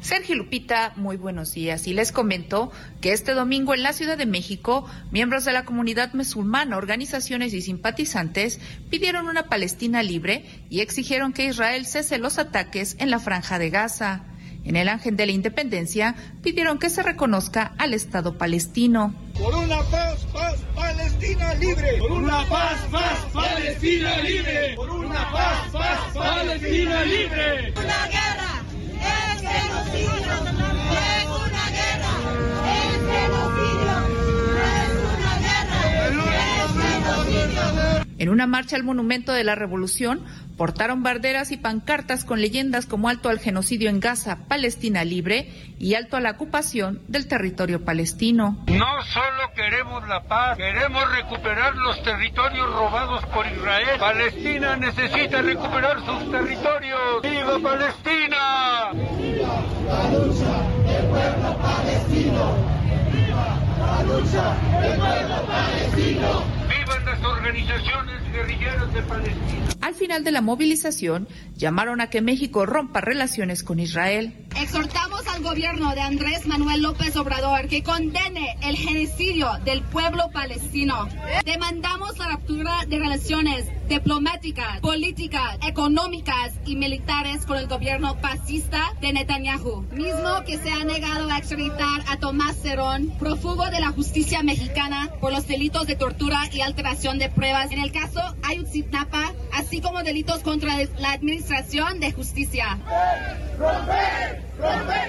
S39: Sergio Lupita, muy buenos días. Y les comento que este domingo en la Ciudad de México, miembros de la comunidad musulmana, organizaciones y simpatizantes pidieron una Palestina libre y exigieron que Israel cese los ataques en la franja de Gaza. En el Ángel de la Independencia pidieron que se reconozca al Estado palestino.
S40: Por una paz, paz, Palestina libre. Por una paz, paz, Palestina libre. Por una paz, paz, Palestina libre.
S41: Una guerra es genocidio. Es una guerra es genocidio. Es una guerra es genocidio.
S39: En una marcha al Monumento de la Revolución, portaron barderas y pancartas con leyendas como alto al genocidio en Gaza, Palestina libre y alto a la ocupación del territorio palestino.
S40: No solo queremos la paz, queremos recuperar los territorios robados por Israel. Palestina necesita recuperar sus territorios. ¡Viva Palestina! ¡Viva la lucha del pueblo palestino! ¡Viva la lucha del pueblo palestino! Organizaciones guerrilleras de Palestina.
S39: Al final de la movilización, llamaron a que México rompa relaciones con Israel.
S41: Exhortamos al gobierno de Andrés Manuel López Obrador que condene el genocidio del pueblo palestino. Demandamos la ruptura de relaciones diplomáticas, políticas, económicas y militares con el gobierno fascista de Netanyahu, mismo que se ha negado a extraditar a Tomás Cerón, prófugo de la justicia mexicana por los delitos de tortura y alteración de pruebas en el caso Ayutthaya, así como delitos contra la administración de justicia. ¡Romper! ¡Romper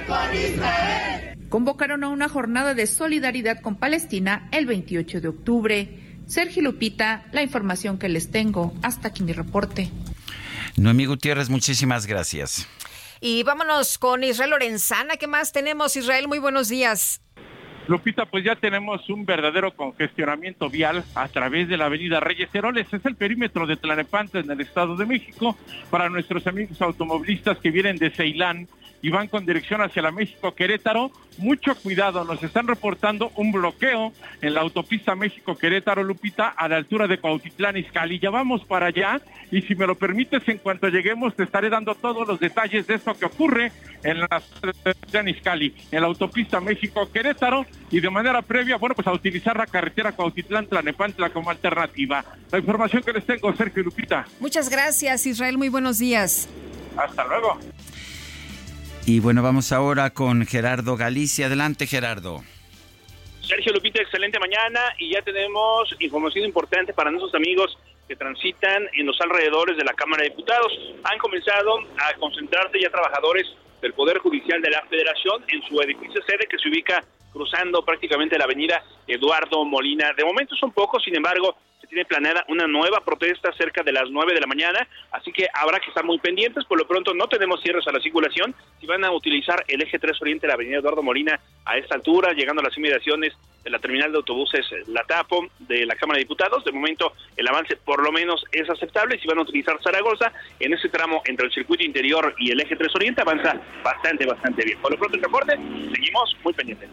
S41: con Israel!
S39: Convocaron a una jornada de solidaridad con Palestina el 28 de octubre. Sergio Lupita, la información que les tengo. Hasta aquí mi reporte.
S1: Noemí Gutiérrez, muchísimas gracias.
S2: Y vámonos con Israel Lorenzana. ¿Qué más tenemos, Israel? Muy buenos días.
S28: Lupita, pues ya tenemos un verdadero congestionamiento vial a través de la avenida Reyes Heroles. Es el perímetro de Tlanepantla en el Estado de México para nuestros amigos automovilistas que vienen de Ceilán y van con dirección hacia la México Querétaro. Mucho cuidado, nos están reportando un bloqueo en la autopista México Querétaro Lupita a la altura de Cuautitlán Izcalli. Ya vamos para allá y si me lo permites, en cuanto lleguemos te estaré dando todos los detalles de esto que ocurre en la Cuautitlán Izcalli, en la autopista México Querétaro y de manera previa, bueno, pues a utilizar la carretera Cuautitlán Tlanepantla como alternativa. La información que les tengo, Sergio Lupita.
S2: Muchas gracias, Israel. Muy buenos días.
S28: Hasta luego.
S1: Y bueno, vamos ahora con Gerardo Galicia. Adelante, Gerardo.
S38: Sergio Lupita, excelente mañana y ya tenemos información importante para nuestros amigos que transitan en los alrededores de la Cámara de Diputados. Han comenzado a concentrarse ya trabajadores del Poder Judicial de la Federación en su edificio sede que se ubica cruzando prácticamente la avenida Eduardo Molina. De momento son pocos, sin embargo, tiene planeada una nueva protesta cerca de las 9 de la mañana, así que habrá que estar muy pendientes. Por lo pronto no tenemos cierres a la circulación. Si van a utilizar el eje 3 Oriente, la avenida Eduardo Molina, a esta altura, llegando a las inmediaciones de la terminal de autobuses La Tapo de la Cámara de Diputados, de momento el avance por lo menos es aceptable. Si van a utilizar Zaragoza, en ese tramo entre el circuito interior y el eje 3 Oriente avanza bastante, bastante bien. Por lo pronto el reporte, seguimos muy pendientes.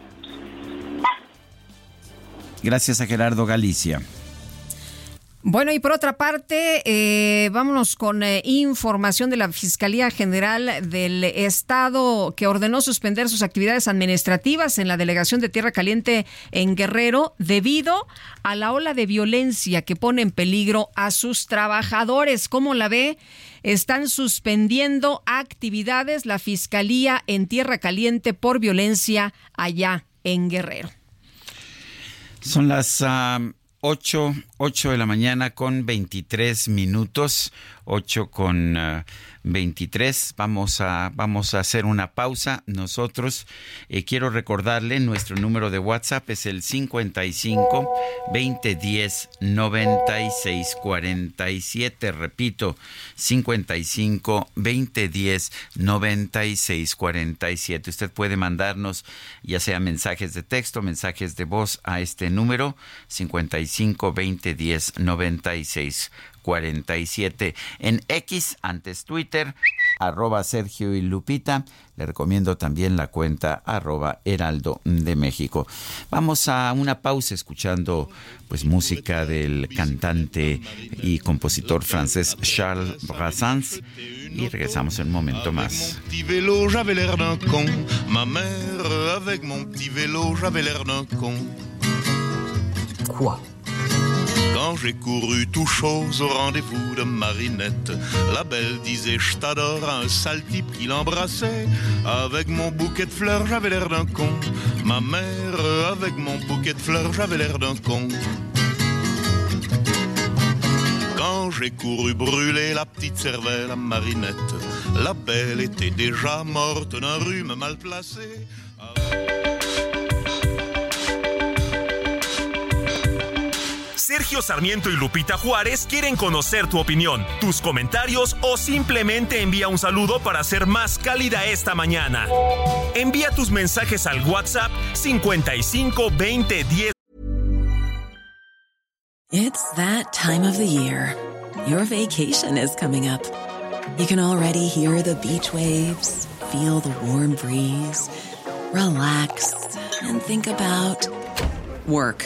S1: Gracias a Gerardo Galicia.
S2: Bueno, y por otra parte, eh, vámonos con eh, información de la Fiscalía General del Estado que ordenó suspender sus actividades administrativas en la delegación de Tierra Caliente en Guerrero debido a la ola de violencia que pone en peligro a sus trabajadores. ¿Cómo la ve? Están suspendiendo actividades la Fiscalía en Tierra Caliente por violencia allá en Guerrero.
S1: Son las 8, 8 de la mañana con 23 minutos, 8 con 23. Vamos a, vamos a hacer una pausa. Nosotros eh, quiero recordarle, nuestro número de WhatsApp es el 55 2010 96 47. Repito, 55 2010 96 47. Usted puede mandarnos ya sea mensajes de texto, mensajes de voz a este número 55 2010 96 47 en X, antes Twitter, arroba Sergio y Lupita. Le recomiendo también la cuenta arroba Heraldo de México. Vamos a una pausa escuchando pues música del cantante y compositor francés Charles Brassens y regresamos en un momento más.
S42: Quand j'ai couru tout chose au rendez-vous de Marinette, la belle disait je t'adore à un sale type qui l'embrassait. Avec mon bouquet de fleurs, j'avais l'air d'un con. Ma mère, avec mon bouquet de fleurs, j'avais l'air d'un con. Quand j'ai couru brûler la petite cervelle à Marinette, la belle était déjà morte d'un rhume mal placé.
S30: Sergio Sarmiento y Lupita Juárez quieren conocer tu opinión, tus comentarios o simplemente envía un saludo para ser más cálida esta mañana. Envía tus mensajes al WhatsApp 55 20 10.
S43: It's that time of the year. Your vacation is coming up. You can already hear the beach waves, feel the warm breeze, relax and think about work.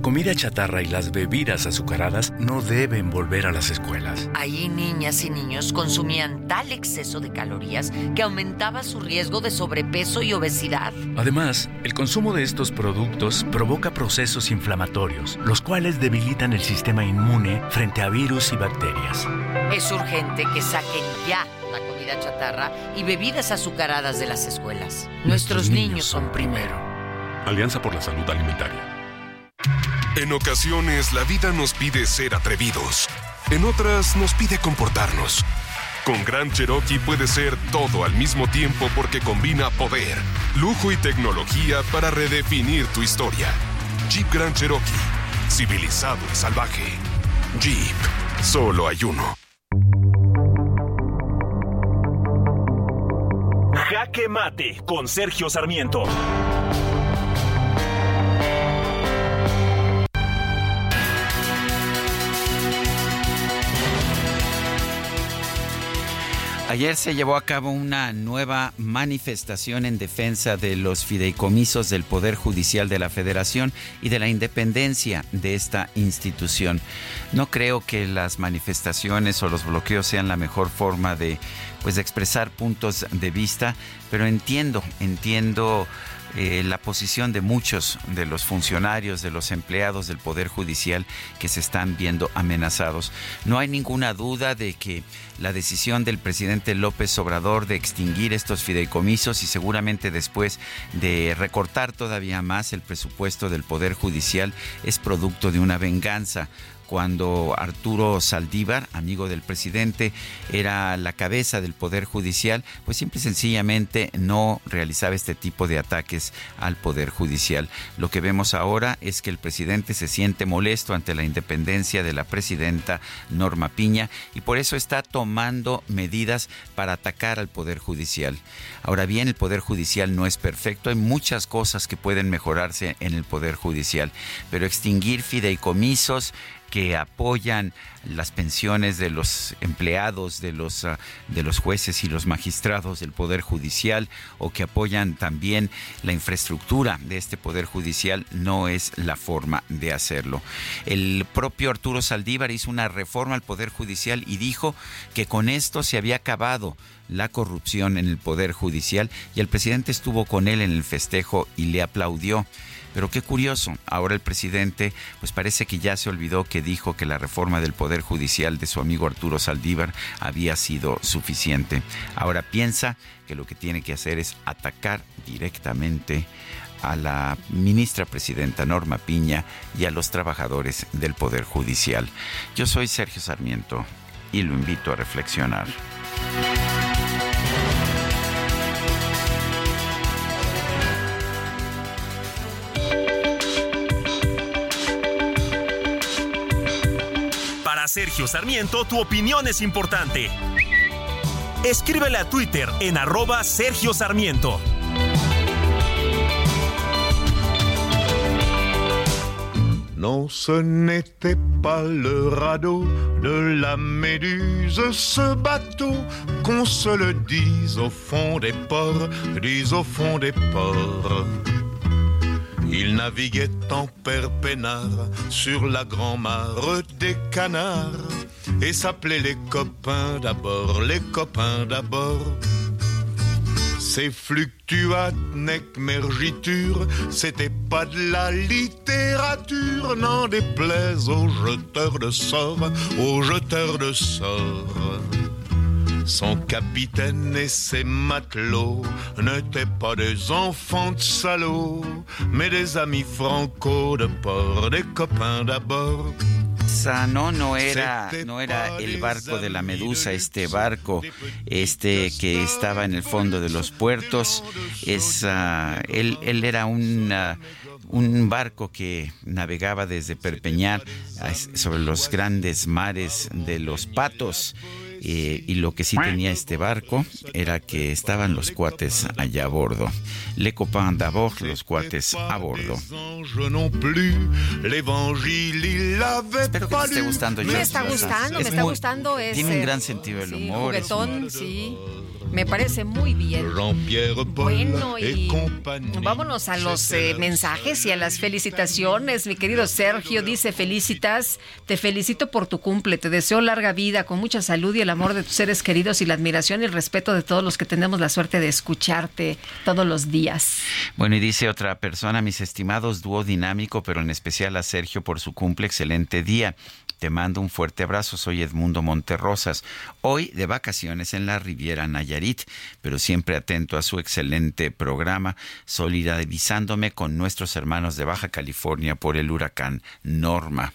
S44: La comida chatarra y las bebidas azucaradas no deben volver a las escuelas.
S45: Allí niñas y niños consumían tal exceso de calorías que aumentaba su riesgo de sobrepeso y obesidad.
S44: Además, el consumo de estos productos provoca procesos inflamatorios, los cuales debilitan el sistema inmune frente a virus y bacterias.
S45: Es urgente que saquen ya la comida chatarra y bebidas azucaradas de las escuelas. Nuestros, niños son primero.
S46: Alianza por la Salud Alimentaria. En ocasiones la vida nos pide ser atrevidos. En otras nos pide comportarnos. Con Gran Cherokee puede ser todo al mismo tiempo porque combina poder, lujo y tecnología para redefinir tu historia. Jeep Grand Cherokee. Civilizado y salvaje. Jeep. Solo hay uno.
S30: Jaque Mate con Sergio Sarmiento.
S1: Ayer se llevó a cabo una nueva manifestación en defensa de los fideicomisos del Poder Judicial de la Federación y de la independencia de esta institución. No creo que las manifestaciones o los bloqueos sean la mejor forma de pues de expresar puntos de vista, pero entiendo, entiendo eh, la posición de muchos de los funcionarios, de los empleados del Poder Judicial que se están viendo amenazados. No hay ninguna duda de que la decisión del presidente López Obrador de extinguir estos fideicomisos y seguramente después de recortar todavía más el presupuesto del Poder Judicial es producto de una venganza cuando Arturo Saldívar, amigo del presidente, era la cabeza del Poder Judicial, pues simple y sencillamente no realizaba este tipo de ataques al Poder Judicial. Lo que vemos ahora es que el presidente se siente molesto ante la independencia de la presidenta Norma Piña y por eso está tomando medidas para atacar al Poder Judicial. Ahora bien, el Poder Judicial no es perfecto, hay muchas cosas que pueden mejorarse en el Poder Judicial, pero extinguir fideicomisos, que apoyan las pensiones de los empleados, de los, ah, de los jueces y los magistrados del Poder Judicial o que apoyan también la infraestructura de este Poder Judicial, no es la forma de hacerlo. El propio Arturo Saldívar hizo una reforma al Poder Judicial y dijo que con esto se había acabado la corrupción en el Poder Judicial y el presidente estuvo con él en el festejo y le aplaudió. Pero qué curioso, ahora el presidente pues parece que ya se olvidó que dijo que la reforma del Poder Judicial de su amigo Arturo Saldívar había sido suficiente. Ahora piensa que lo que tiene que hacer es atacar directamente a la ministra presidenta Norma Piña y a los trabajadores del Poder Judicial. Yo soy Sergio Sarmiento y lo invito a reflexionar.
S30: Sergio Sarmiento, tu opinión es importante. Escríbele a Twitter en arroba Sergio Sarmiento.
S19: Non, ce n'était pas le radeau de la Méduse, ce bateau, qu'on se le dise au fond des ports, dise au fond des ports. Il naviguait en père peinard sur la grand-mare des canards et s'appelait les copains d'abord, les copains d'abord. Ces fluctuates nec mergiture, c'était pas de la littérature, n'en déplaise aux jeteurs de sorts, aux jeteurs de sorts. Son capitaine et ses matelots n'étaient pas des enfants de salauds, mais des amis franco de port, des copains d'abord.
S1: no, no era, no era el barco de la Medusa, este barco, este que estaba en el fondo de los puertos. Es, uh, él, él, era un, uh, un barco que navegaba desde Perpeñar sobre los grandes mares de los Patos. Eh, y lo que sí tenía este barco era que estaban los cuates allá a bordo. Le copain d'abord, los cuates a bordo. Espero que te esté gustando.
S2: Me está gustando, me está gustando.
S1: Tiene un gran sentido del humor.
S2: Juguetón, sí. Me parece muy bien. Bueno, y vámonos a los eh, mensajes y a las felicitaciones. Mi querido Sergio dice, felicitas, te felicito por tu cumple, te deseo larga vida, con mucha salud y el amor de tus seres queridos y la admiración y el respeto de todos los que tenemos la suerte de escucharte todos los días.
S1: Bueno, y dice otra persona, mis estimados dúo dinámico, pero en especial a Sergio por su cumple, excelente día. Te mando un fuerte abrazo, soy Edmundo Monterrosas. Hoy de vacaciones en la Riviera Nayarit, pero siempre atento a su excelente programa, solidarizándome con nuestros hermanos de Baja California por el huracán Norma.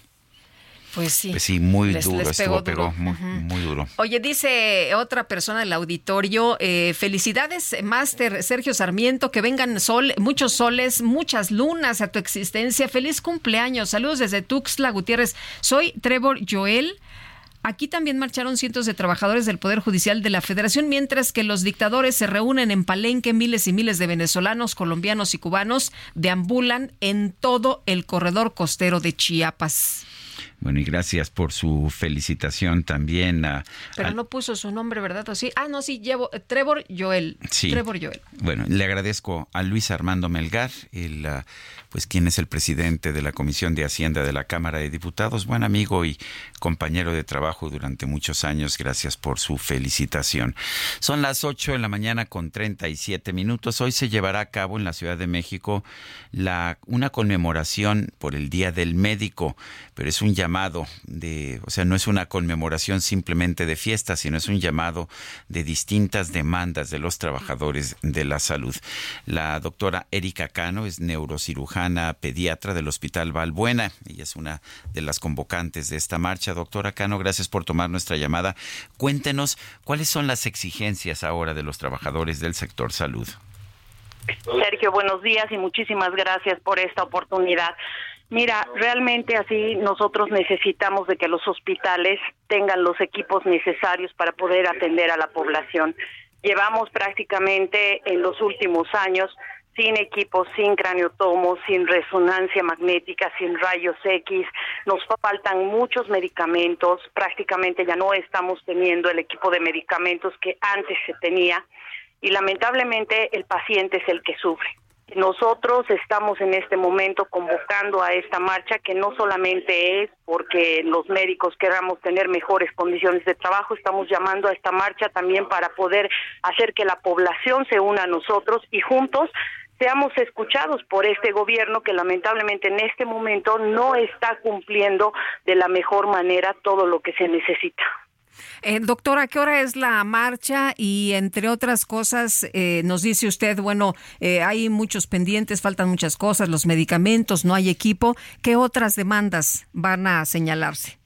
S2: Pues sí.
S1: Pues sí, muy duro, estuvo, pegó, muy, duro.
S2: Oye, dice otra persona del auditorio, eh, felicidades, Máster Sergio Sarmiento, que vengan sol, muchos soles, muchas lunas a tu existencia. Feliz cumpleaños. Saludos desde Tuxtla Gutiérrez. Soy Trevor Joel. Aquí también marcharon cientos de trabajadores del Poder Judicial de la Federación, mientras que los dictadores se reúnen en Palenque, miles y miles de venezolanos, colombianos y cubanos deambulan en todo el corredor costero de Chiapas.
S1: Bueno, y gracias por su felicitación también a...
S2: Pero no puso su nombre, ¿verdad? ¿O sí? Ah, no, sí, llevo Trevor Joel.
S1: Sí.
S2: Trevor Joel.
S1: Bueno, le agradezco a Luis Armando Melgar, el, ah, pues quien es el presidente de la Comisión de Hacienda de la Cámara de Diputados, buen amigo y compañero de trabajo durante muchos años. Gracias por su felicitación. Son las 8 de la mañana con 37 minutos. Hoy se llevará a cabo en la Ciudad de México la, una conmemoración por el Día del Médico, pero es un llamado de, o sea, no es una conmemoración simplemente de fiesta, sino es un llamado de distintas demandas de los trabajadores de la salud. La doctora Erika Cano es neurocirujana pediatra del Hospital Valbuena. Ella es una de las convocantes de esta marcha. Doctora Cano, gracias por tomar nuestra llamada. Cuéntenos cuáles son las exigencias ahora de los trabajadores del sector salud.
S47: Sergio, buenos días y muchísimas gracias por esta oportunidad. Mira, realmente así nosotros necesitamos de que los hospitales tengan los equipos necesarios para poder atender a la población. Llevamos prácticamente en los últimos años sin equipos, sin craniotomos, sin resonancia magnética, sin rayos X. Nos faltan muchos medicamentos, prácticamente ya no estamos teniendo el equipo de medicamentos que antes se tenía y lamentablemente el paciente es el que sufre. Nosotros estamos en este momento convocando a esta marcha que no solamente es porque los médicos queramos tener mejores condiciones de trabajo, estamos llamando a esta marcha también para poder hacer que la población se una a nosotros y juntos seamos escuchados por este gobierno que lamentablemente en este momento no está cumpliendo de la mejor manera todo lo que se necesita.
S2: Eh, doctora, ¿qué hora es la marcha? Y entre otras cosas, eh, nos dice usted, bueno, eh, hay muchos pendientes, faltan muchas cosas, los medicamentos, no hay equipo. ¿Qué otras demandas van a señalarse?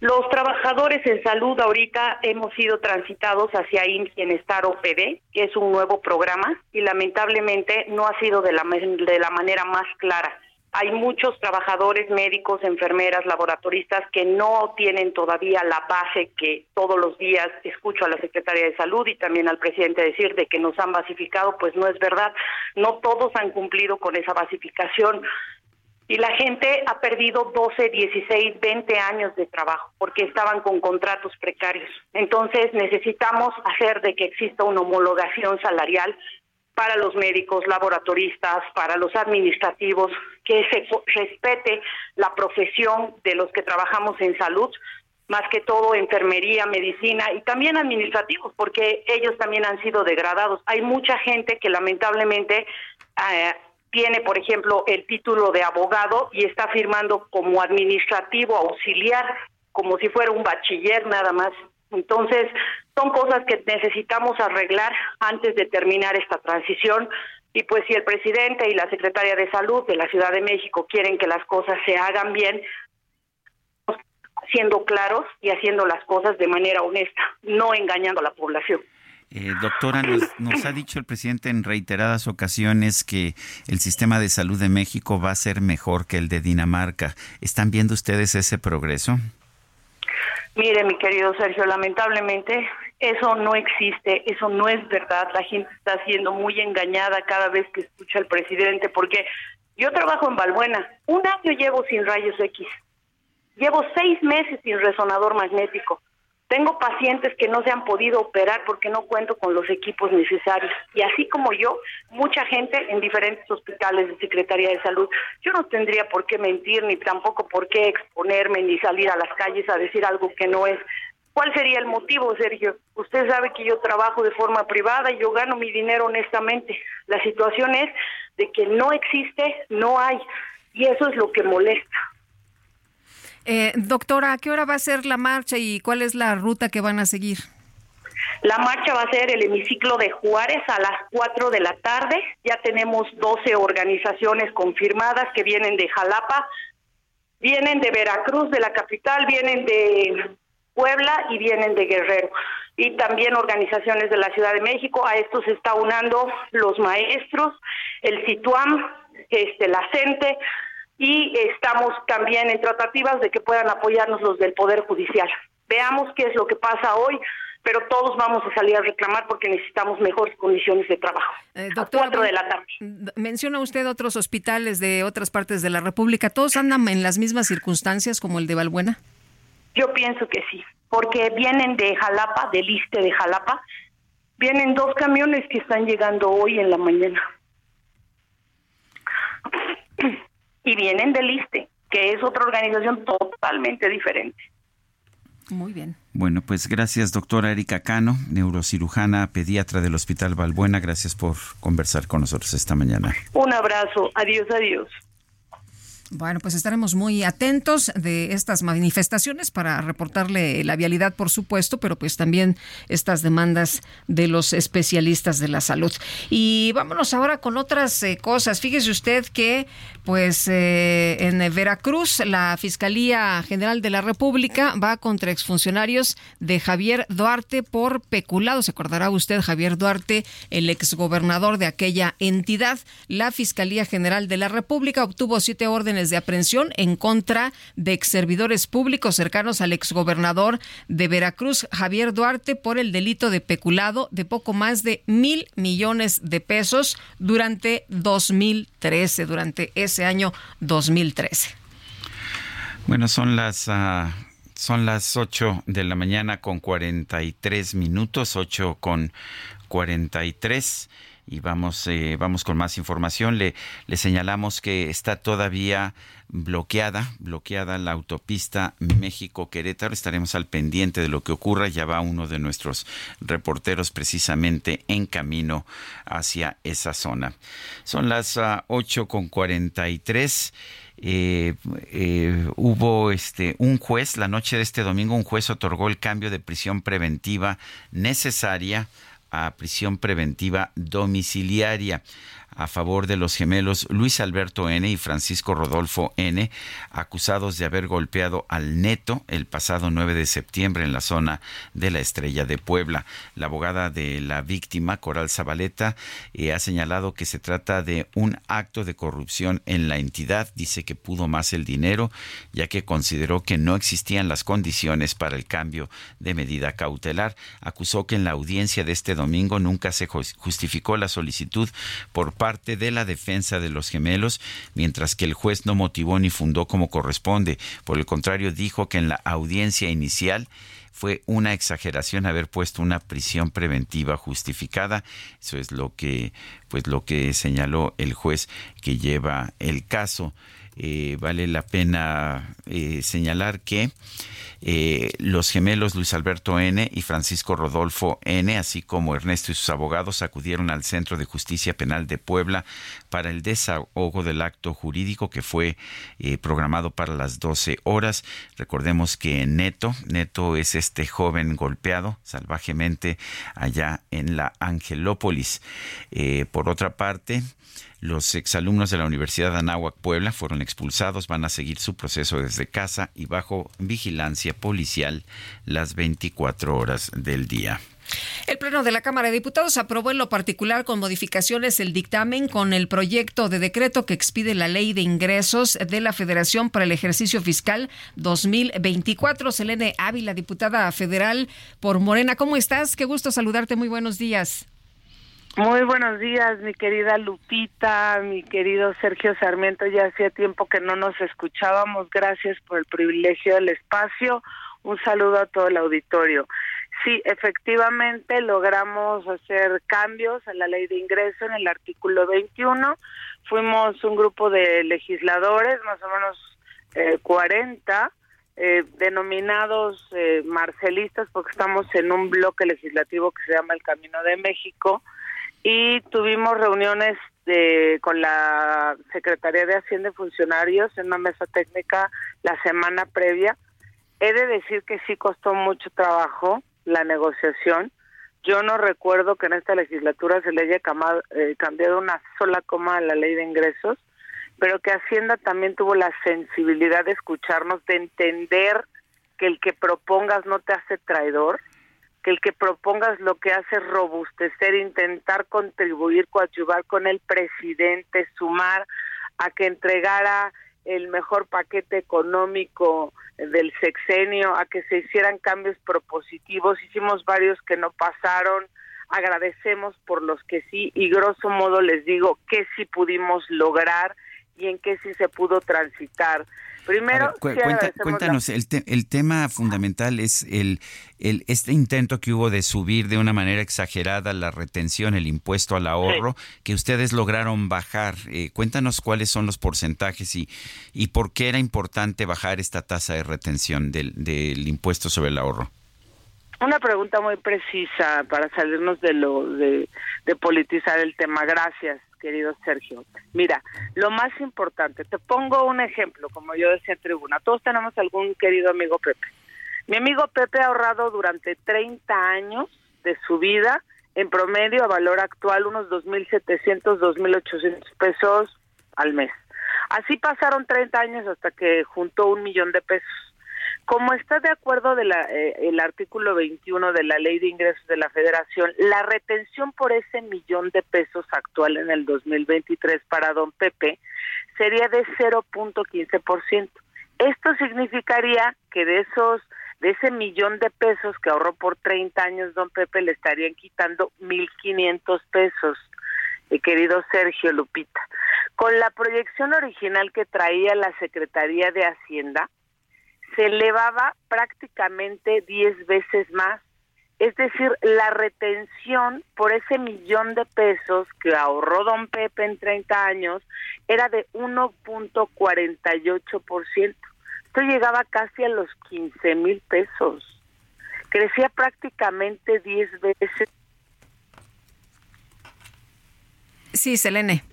S47: Los trabajadores en salud ahorita hemos sido transitados hacia IMSS Bienestar OPD, que es un nuevo programa, y lamentablemente no ha sido de la, de la manera más clara hay muchos trabajadores médicos, enfermeras, laboratoristas que no tienen todavía la base que todos los días escucho a la Secretaría de Salud y también al presidente decir de que nos han basificado, pues no es verdad. No todos han cumplido con esa basificación. Y la gente ha perdido 12, 16, 20 años de trabajo porque estaban con contratos precarios. Entonces necesitamos hacer de que exista una homologación salarial para los médicos, laboratoristas, para los administrativos, que se respete la profesión de los que trabajamos en salud, más que todo enfermería, medicina y también administrativos, porque ellos también han sido degradados. Hay mucha gente que lamentablemente eh, tiene, por ejemplo, el título de abogado y está firmando como administrativo auxiliar, como si fuera un bachiller nada más. Entonces, son cosas que necesitamos arreglar antes de terminar esta transición. Y pues si el presidente y la secretaria de Salud de la Ciudad de México quieren que las cosas se hagan bien, siendo claros y haciendo las cosas de manera honesta, no engañando a la población.
S1: Eh, doctora, nos, ha dicho el presidente en reiteradas ocasiones que el sistema de salud de México va a ser mejor que el de Dinamarca. ¿Están viendo ustedes ese progreso?
S47: Mire, mi querido Sergio, lamentablemente eso no existe, eso no es verdad. La gente está siendo muy engañada cada vez que escucha al presidente, porque yo trabajo en Balbuena, un año llevo sin rayos X, llevo seis meses sin resonador magnético. Tengo pacientes que no se han podido operar porque no cuento con los equipos necesarios. Y así como yo, mucha gente en diferentes hospitales de Secretaría de Salud. Yo no tendría por qué mentir, ni tampoco por qué exponerme, ni salir a las calles a decir algo que no es. ¿Cuál sería el motivo, Sergio? Usted sabe que yo trabajo de forma privada y yo gano mi dinero honestamente. La situación es de que no existe, no hay. Y eso es lo que molesta.
S2: Eh, doctora, ¿a qué hora va a ser la marcha y cuál es la ruta que van a seguir?
S47: La marcha va a ser el hemiciclo de Juárez a las 4 de la tarde. Ya tenemos 12 organizaciones confirmadas que vienen de Jalapa, vienen de Veracruz, de la capital, vienen de Puebla y vienen de Guerrero. Y también organizaciones de la Ciudad de México. A esto se está unando los maestros, el CITUAM, este, la CENTE, y estamos también en tratativas de que puedan apoyarnos los del Poder Judicial. Veamos qué es lo que pasa hoy, pero todos vamos a salir a reclamar porque necesitamos mejores condiciones de trabajo.
S2: Eh,
S47: cuatro de la tarde.
S2: Menciona usted otros hospitales de otras partes de la República. ¿Todos andan en las mismas circunstancias como el de Valbuena?
S47: Yo pienso que sí, porque vienen de Jalapa, del Iste de Jalapa, vienen dos camiones que están llegando hoy en la mañana. Y vienen del Iste, que es otra organización totalmente diferente.
S2: Muy bien.
S1: Bueno, pues gracias, doctora Erika Cano, neurocirujana pediatra del Hospital Valbuena. Gracias por conversar con nosotros esta mañana.
S47: Un abrazo. Adiós, adiós.
S2: Bueno, pues estaremos muy atentos de estas manifestaciones para reportarle la vialidad, por supuesto, pero pues también estas demandas de los especialistas de la salud. Y vámonos ahora con otras eh, cosas. Fíjese usted que, pues, eh, en Veracruz, la Fiscalía General de la República va contra exfuncionarios de Javier Duarte por peculado. Se acordará usted, Javier Duarte, el exgobernador de aquella entidad. La Fiscalía General de la República obtuvo siete órdenes de aprehensión en contra de ex servidores públicos cercanos al exgobernador de Veracruz, Javier Duarte, por el delito de peculado de poco más de mil millones de pesos durante 2013, durante ese año 2013.
S1: Bueno, son las... Uh... Son las 8 de la mañana con 43 minutos, 8 con 43 y vamos, eh, vamos con más información. Le, le señalamos que está todavía bloqueada, bloqueada la autopista México-Querétaro. Estaremos al pendiente de lo que ocurra. Ya va uno de nuestros reporteros precisamente en camino hacia esa zona. Son las uh, ocho con 43. Eh, eh, hubo este un juez la noche de este domingo un juez otorgó el cambio de prisión preventiva necesaria a prisión preventiva domiciliaria a favor de los gemelos Luis Alberto N. y Francisco Rodolfo N., acusados de haber golpeado al neto el pasado 9 de septiembre en la zona de la Estrella de Puebla. La abogada de la víctima, Coral Zabaleta, eh, ha señalado que se trata de un acto de corrupción en la entidad. Dice que pudo más el dinero, ya que consideró que no existían las condiciones para el cambio de medida cautelar. Acusó que en la audiencia de este domingo nunca se justificó la solicitud por parte parte de la defensa de los gemelos, mientras que el juez no motivó ni fundó como corresponde. Por el contrario, dijo que en la audiencia inicial fue una exageración haber puesto una prisión preventiva justificada. Eso es lo que, pues, lo que señaló el juez que lleva el caso. Eh, vale la pena eh, señalar que eh, los gemelos Luis Alberto N. y Francisco Rodolfo N., así como Ernesto y sus abogados, acudieron al Centro de Justicia Penal de Puebla para el desahogo del acto jurídico que fue programado para las 12 horas. Recordemos que Neto, Neto es este joven golpeado salvajemente allá en la Angelópolis. por otra parte, los exalumnos de la Universidad de Anáhuac Puebla fueron expulsados, van a seguir su proceso desde casa y bajo vigilancia policial las 24 horas del día.
S2: El Pleno de la Cámara de Diputados aprobó en lo particular con modificaciones el dictamen con el proyecto de decreto que expide la Ley de Ingresos de la Federación para el ejercicio fiscal 2024. Selene Ávila, diputada federal por Morena. ¿Cómo estás? Qué gusto saludarte. Muy buenos días.
S48: Muy buenos días, mi querida Lupita, mi querido Sergio Sarmiento. Ya hacía tiempo que no nos escuchábamos. Gracias por el privilegio del espacio. Un saludo a todo el auditorio. Sí, efectivamente logramos hacer cambios a la ley de ingreso en el artículo 21. Fuimos un grupo de legisladores, más o menos eh, 40, eh, denominados eh, marcelistas, porque estamos en un bloque legislativo que se llama el Camino de México y tuvimos reuniones de, con la Secretaría de Hacienda y Funcionarios en una mesa técnica la semana previa. He de decir que sí costó mucho trabajo la negociación. Yo no recuerdo que en esta legislatura se le haya eh, cambiado una sola coma a la ley de ingresos, pero que Hacienda también tuvo la sensibilidad de escucharnos, de entender que el que propongas no te hace traidor, el que propongas lo que hace es robustecer, intentar contribuir, coadyuvar con el presidente, sumar a que entregara el mejor paquete económico del sexenio, a que se hicieran cambios propositivos. Hicimos varios que no pasaron. Agradecemos por los que sí y grosso modo les digo que sí pudimos lograr y en qué sí se pudo transitar. Primero,
S1: cuéntanos, el, el, tema fundamental es el, el, este intento que hubo de subir de una manera exagerada la retención, el impuesto al ahorro, que ustedes lograron bajar. Eh, cuéntanos cuáles son los porcentajes y, y por qué era importante bajar esta tasa de retención del, del impuesto sobre el ahorro.
S48: Una pregunta muy precisa para salirnos de lo de, de politizar el tema. Gracias querido Sergio. Mira, lo más importante, te pongo un ejemplo, como yo decía en tribuna, todos tenemos algún querido amigo Pepe. Mi amigo Pepe ha ahorrado durante 30 años de su vida, en promedio a valor actual, unos 2.700, 2.800 pesos al mes. Así pasaron 30 años hasta que juntó un millón de pesos. Como está de acuerdo de la, eh, el artículo 21 de la Ley de Ingresos de la Federación, la retención por ese millón de pesos actual en el 2023 para don Pepe sería de 0.15%. Esto significaría que de esos de ese millón de pesos que ahorró por 30 años don Pepe le estarían quitando 1.500 pesos, querido Sergio Lupita. Con la proyección original que traía la Secretaría de Hacienda, se elevaba prácticamente 10 veces más. Es decir, la retención por ese millón de pesos que ahorró don Pepe en 30 años era de 1.48%. Esto llegaba casi a los 15 mil pesos. Crecía prácticamente 10 veces.
S2: Sí, Selene.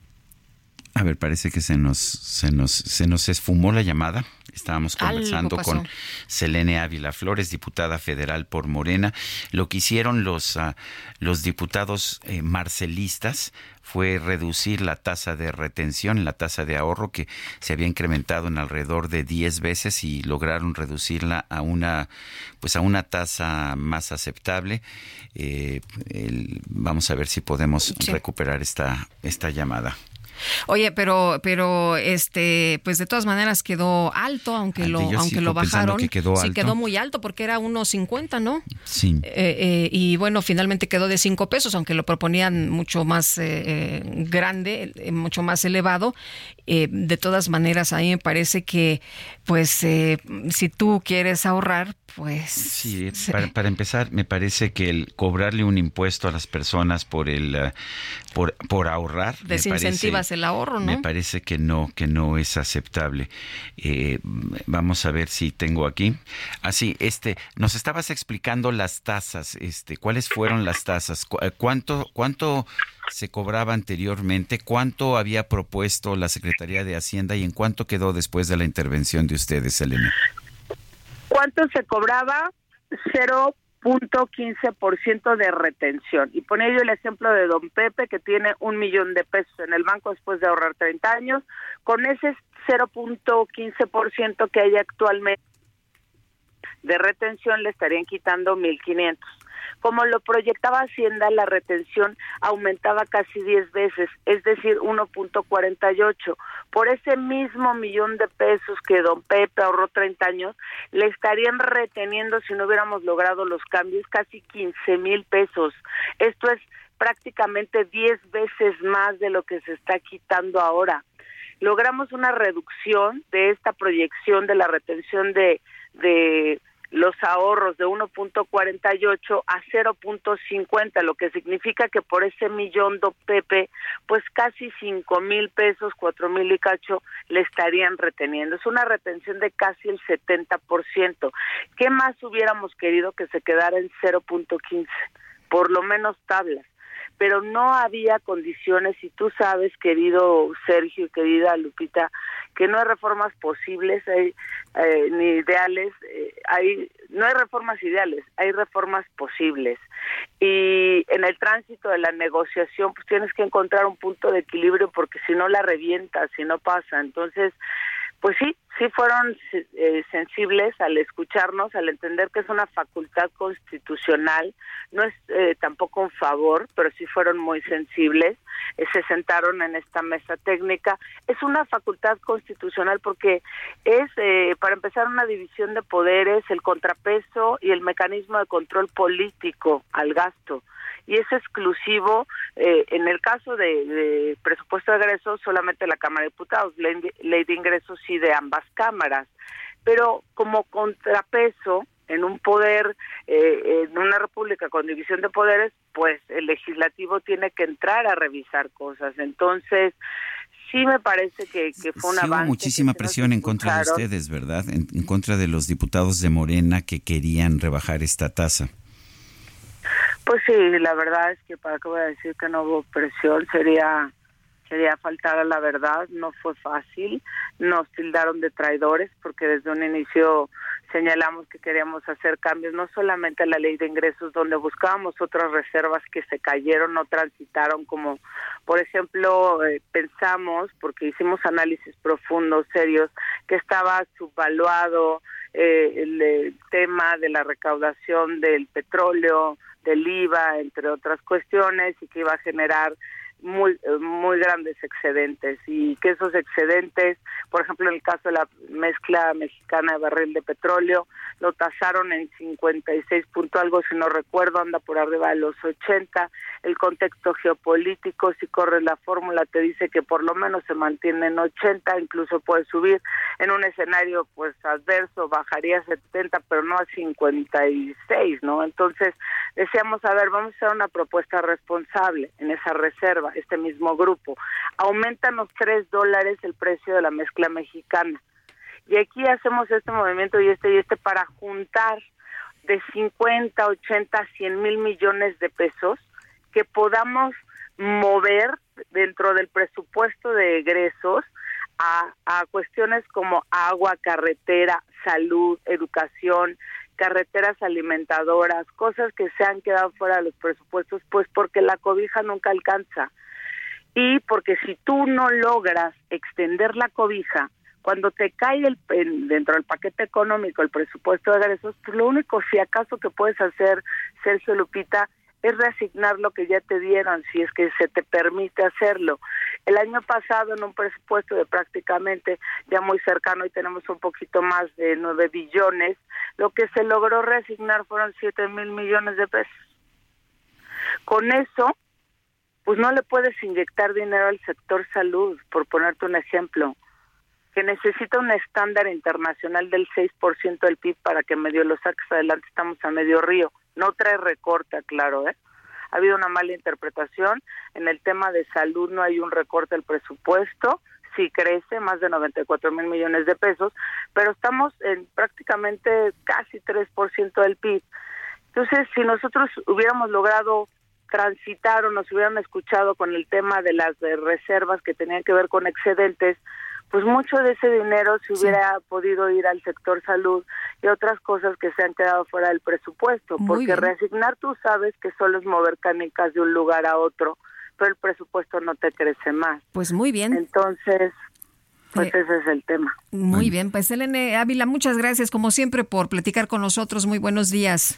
S1: A ver, parece que se nos, se nos, se nos esfumó la llamada. Estábamos conversando con Selene Ávila Flores, diputada federal por Morena. Lo que hicieron los, ah, los diputados eh, marcelistas fue reducir la tasa de retención, la tasa de ahorro que se había incrementado en alrededor de 10 veces y lograron reducirla a una pues a una tasa más aceptable. Eh, vamos a ver si podemos recuperar esta esta llamada.
S2: Oye, pero, pero, este, pues de todas maneras quedó alto, aunque lo, aunque lo bajaron. sí quedó muy alto porque era unos 50, ¿no?
S1: Sí.
S2: Eh, eh, y bueno, finalmente quedó de 5 pesos, aunque lo proponían mucho más eh, grande, mucho más elevado. de todas maneras, a mí me parece que, pues, si tú quieres ahorrar, pues.
S1: Sí, Para, empezar, me parece que el cobrarle un impuesto a las personas por el, por, por ahorrar.
S2: Desincentivas el ahorro, ¿no?
S1: Me parece que no, que no es aceptable. Eh, vamos a ver si tengo aquí. Así, ah, este, nos estabas explicando las tasas, este, ¿cuáles fueron las tasas? Eh, ¿Cuánto, cuánto se cobraba anteriormente? ¿Cuánto había propuesto la Secretaría de Hacienda y en cuánto quedó después de la intervención de ustedes, Elena?
S48: ¿Cuánto se cobraba? Cero punto ciento de retención. Y pone yo el ejemplo de don Pepe, que tiene un millón de pesos en el banco después de ahorrar 30 años. Con ese 0.15% que hay actualmente de retención, le estarían quitando 1.500. Como lo proyectaba Hacienda, la retención aumentaba casi 10 veces, es decir, 1.48. Por ese mismo millón de pesos que don Pepe ahorró 30 años, le estarían reteniendo, si no hubiéramos logrado los cambios, casi 15 mil pesos. Esto es prácticamente 10 veces más de lo que se está quitando ahora. Logramos una reducción de esta proyección de la retención de, de los ahorros de 1.48 a 0.50, lo que significa que por ese millón de Pepe, pues casi 5 mil pesos, 4 mil y cacho, le estarían reteniendo. Es una retención de casi el 70%. ¿Qué más hubiéramos querido que se quedara en 0.15? Por lo menos tablas pero no había condiciones y tú sabes, querido Sergio querida Lupita, que no hay reformas posibles hay, eh, ni ideales, eh, hay no hay reformas ideales, hay reformas posibles. Y en el tránsito de la negociación, pues tienes que encontrar un punto de equilibrio porque si no la revientas, si no pasa. Entonces, pues sí, sí fueron eh, sensibles al escucharnos, al entender que es una facultad constitucional, no es eh, tampoco un favor, pero sí fueron muy sensibles, eh, se sentaron en esta mesa técnica. Es una facultad constitucional porque es, para empezar, una división de poderes, el contrapeso y el mecanismo de control político al gasto y es exclusivo eh, en el caso de, presupuesto de egresos solamente la Cámara de Diputados, ley, de ingresos sí de ambas cámaras, pero como contrapeso en un poder, eh, en una república con división de poderes, pues el legislativo tiene que entrar a revisar cosas. Entonces, sí me parece que, fue una
S1: Hubo muchísima presión en contra de ustedes, ¿verdad? en, contra de los diputados de Morena que querían rebajar esta tasa.
S48: Pues sí, la verdad es que para qué voy a decir que no hubo presión, sería sería faltar a la verdad, no fue fácil, nos tildaron de traidores porque desde un inicio señalamos que queríamos hacer cambios, no solamente a la ley de ingresos, donde buscábamos otras reservas que se cayeron, no transitaron, como por ejemplo eh, pensamos, porque hicimos análisis profundos, serios, que estaba subvaluado eh, el tema de la recaudación del petróleo, del IVA, entre otras cuestiones, y que iba a generar muy muy grandes excedentes y que esos excedentes, por ejemplo, en el caso de la mezcla mexicana de barril de petróleo, lo tasaron en 56 punto algo, si no recuerdo, anda por arriba de los 80. El contexto geopolítico, si corres la fórmula, te dice que por lo menos se mantiene en 80, incluso puede subir. En un escenario pues adverso bajaría a 70, pero no a 56, ¿no? Entonces, decíamos, a ver, vamos a hacer una propuesta responsable en esa reserva este mismo grupo. Aumentan los tres dólares el precio de la mezcla mexicana. Y aquí hacemos este movimiento y este y este para juntar de 50, 80, 100 mil millones de pesos que podamos mover dentro del presupuesto de egresos a, a cuestiones como agua, carretera, salud, educación, carreteras alimentadoras, cosas que se han quedado fuera de los presupuestos, pues porque la cobija nunca alcanza y porque si tú no logras extender la cobija, cuando te cae el, dentro del paquete económico el presupuesto de egresos, pues lo único si acaso que puedes hacer, Sergio Lupita, es reasignar lo que ya te dieron, si es que se te permite hacerlo. El año pasado en un presupuesto de prácticamente ya muy cercano y tenemos un poquito más de nueve billones, lo que se logró reasignar fueron siete mil millones de pesos. Con eso pues no le puedes inyectar dinero al sector salud, por ponerte un ejemplo, que necesita un estándar internacional del 6% del PIB para que medio lo saques adelante, estamos a medio río. No trae recorte, claro, ¿eh? Ha habido una mala interpretación. En el tema de salud no hay un recorte del presupuesto, sí crece, más de 94 mil millones de pesos, pero estamos en prácticamente casi 3% del PIB. Entonces, si nosotros hubiéramos logrado transitaron, nos hubieran escuchado con el tema de las reservas que tenían que ver con excedentes, pues mucho de ese dinero se hubiera podido ir al sector salud y otras cosas que se han quedado fuera del presupuesto, porque reasignar tú sabes que solo es mover canicas de un lugar a otro, pero el presupuesto no te crece más.
S2: Pues muy bien.
S48: Entonces, pues eh, ese es el tema.
S2: Muy bien, pues Elene Ávila, muchas gracias como siempre por platicar con nosotros. Muy buenos días.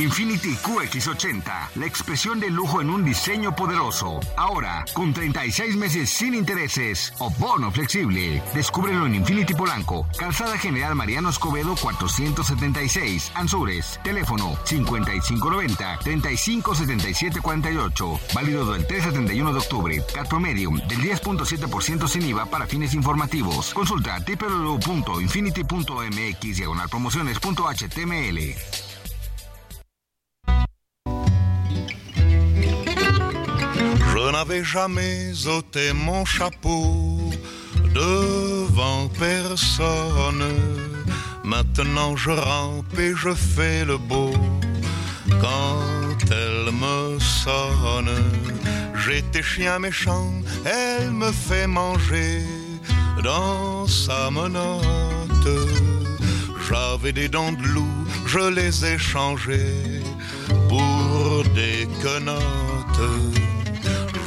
S49: Infinity QX80, la expresión de lujo en un diseño poderoso. Ahora, con 36 meses sin intereses o bono flexible. Descúbrelo en Infinity Polanco, Calzada General Mariano Escobedo 476, Anzures. Teléfono 5590-357748. Válido del 3 al 31 de octubre. Cat promedio del 10.7% sin IVA para fines informativos. Consulta www.infinity.mx diagonal promociones.html.
S19: n'avais jamais ôté mon chapeau devant personne. Maintenant je rampe et je fais le beau quand elle me sonne. J'étais chien méchant, elle me fait manger dans sa menotte. J'avais des dents de loup, je les ai changées pour des quenottes.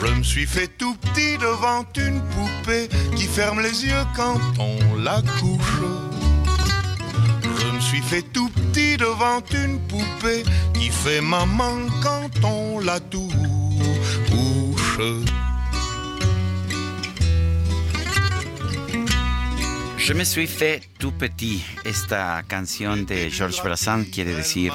S19: Je me suis fait tout petit devant une poupée qui ferme les yeux quand on la couche. Je me suis fait tout petit devant une poupée qui fait maman quand on la touche.
S1: Je me suis fait tout petit. Esta canción de Georges Brassens quiere decir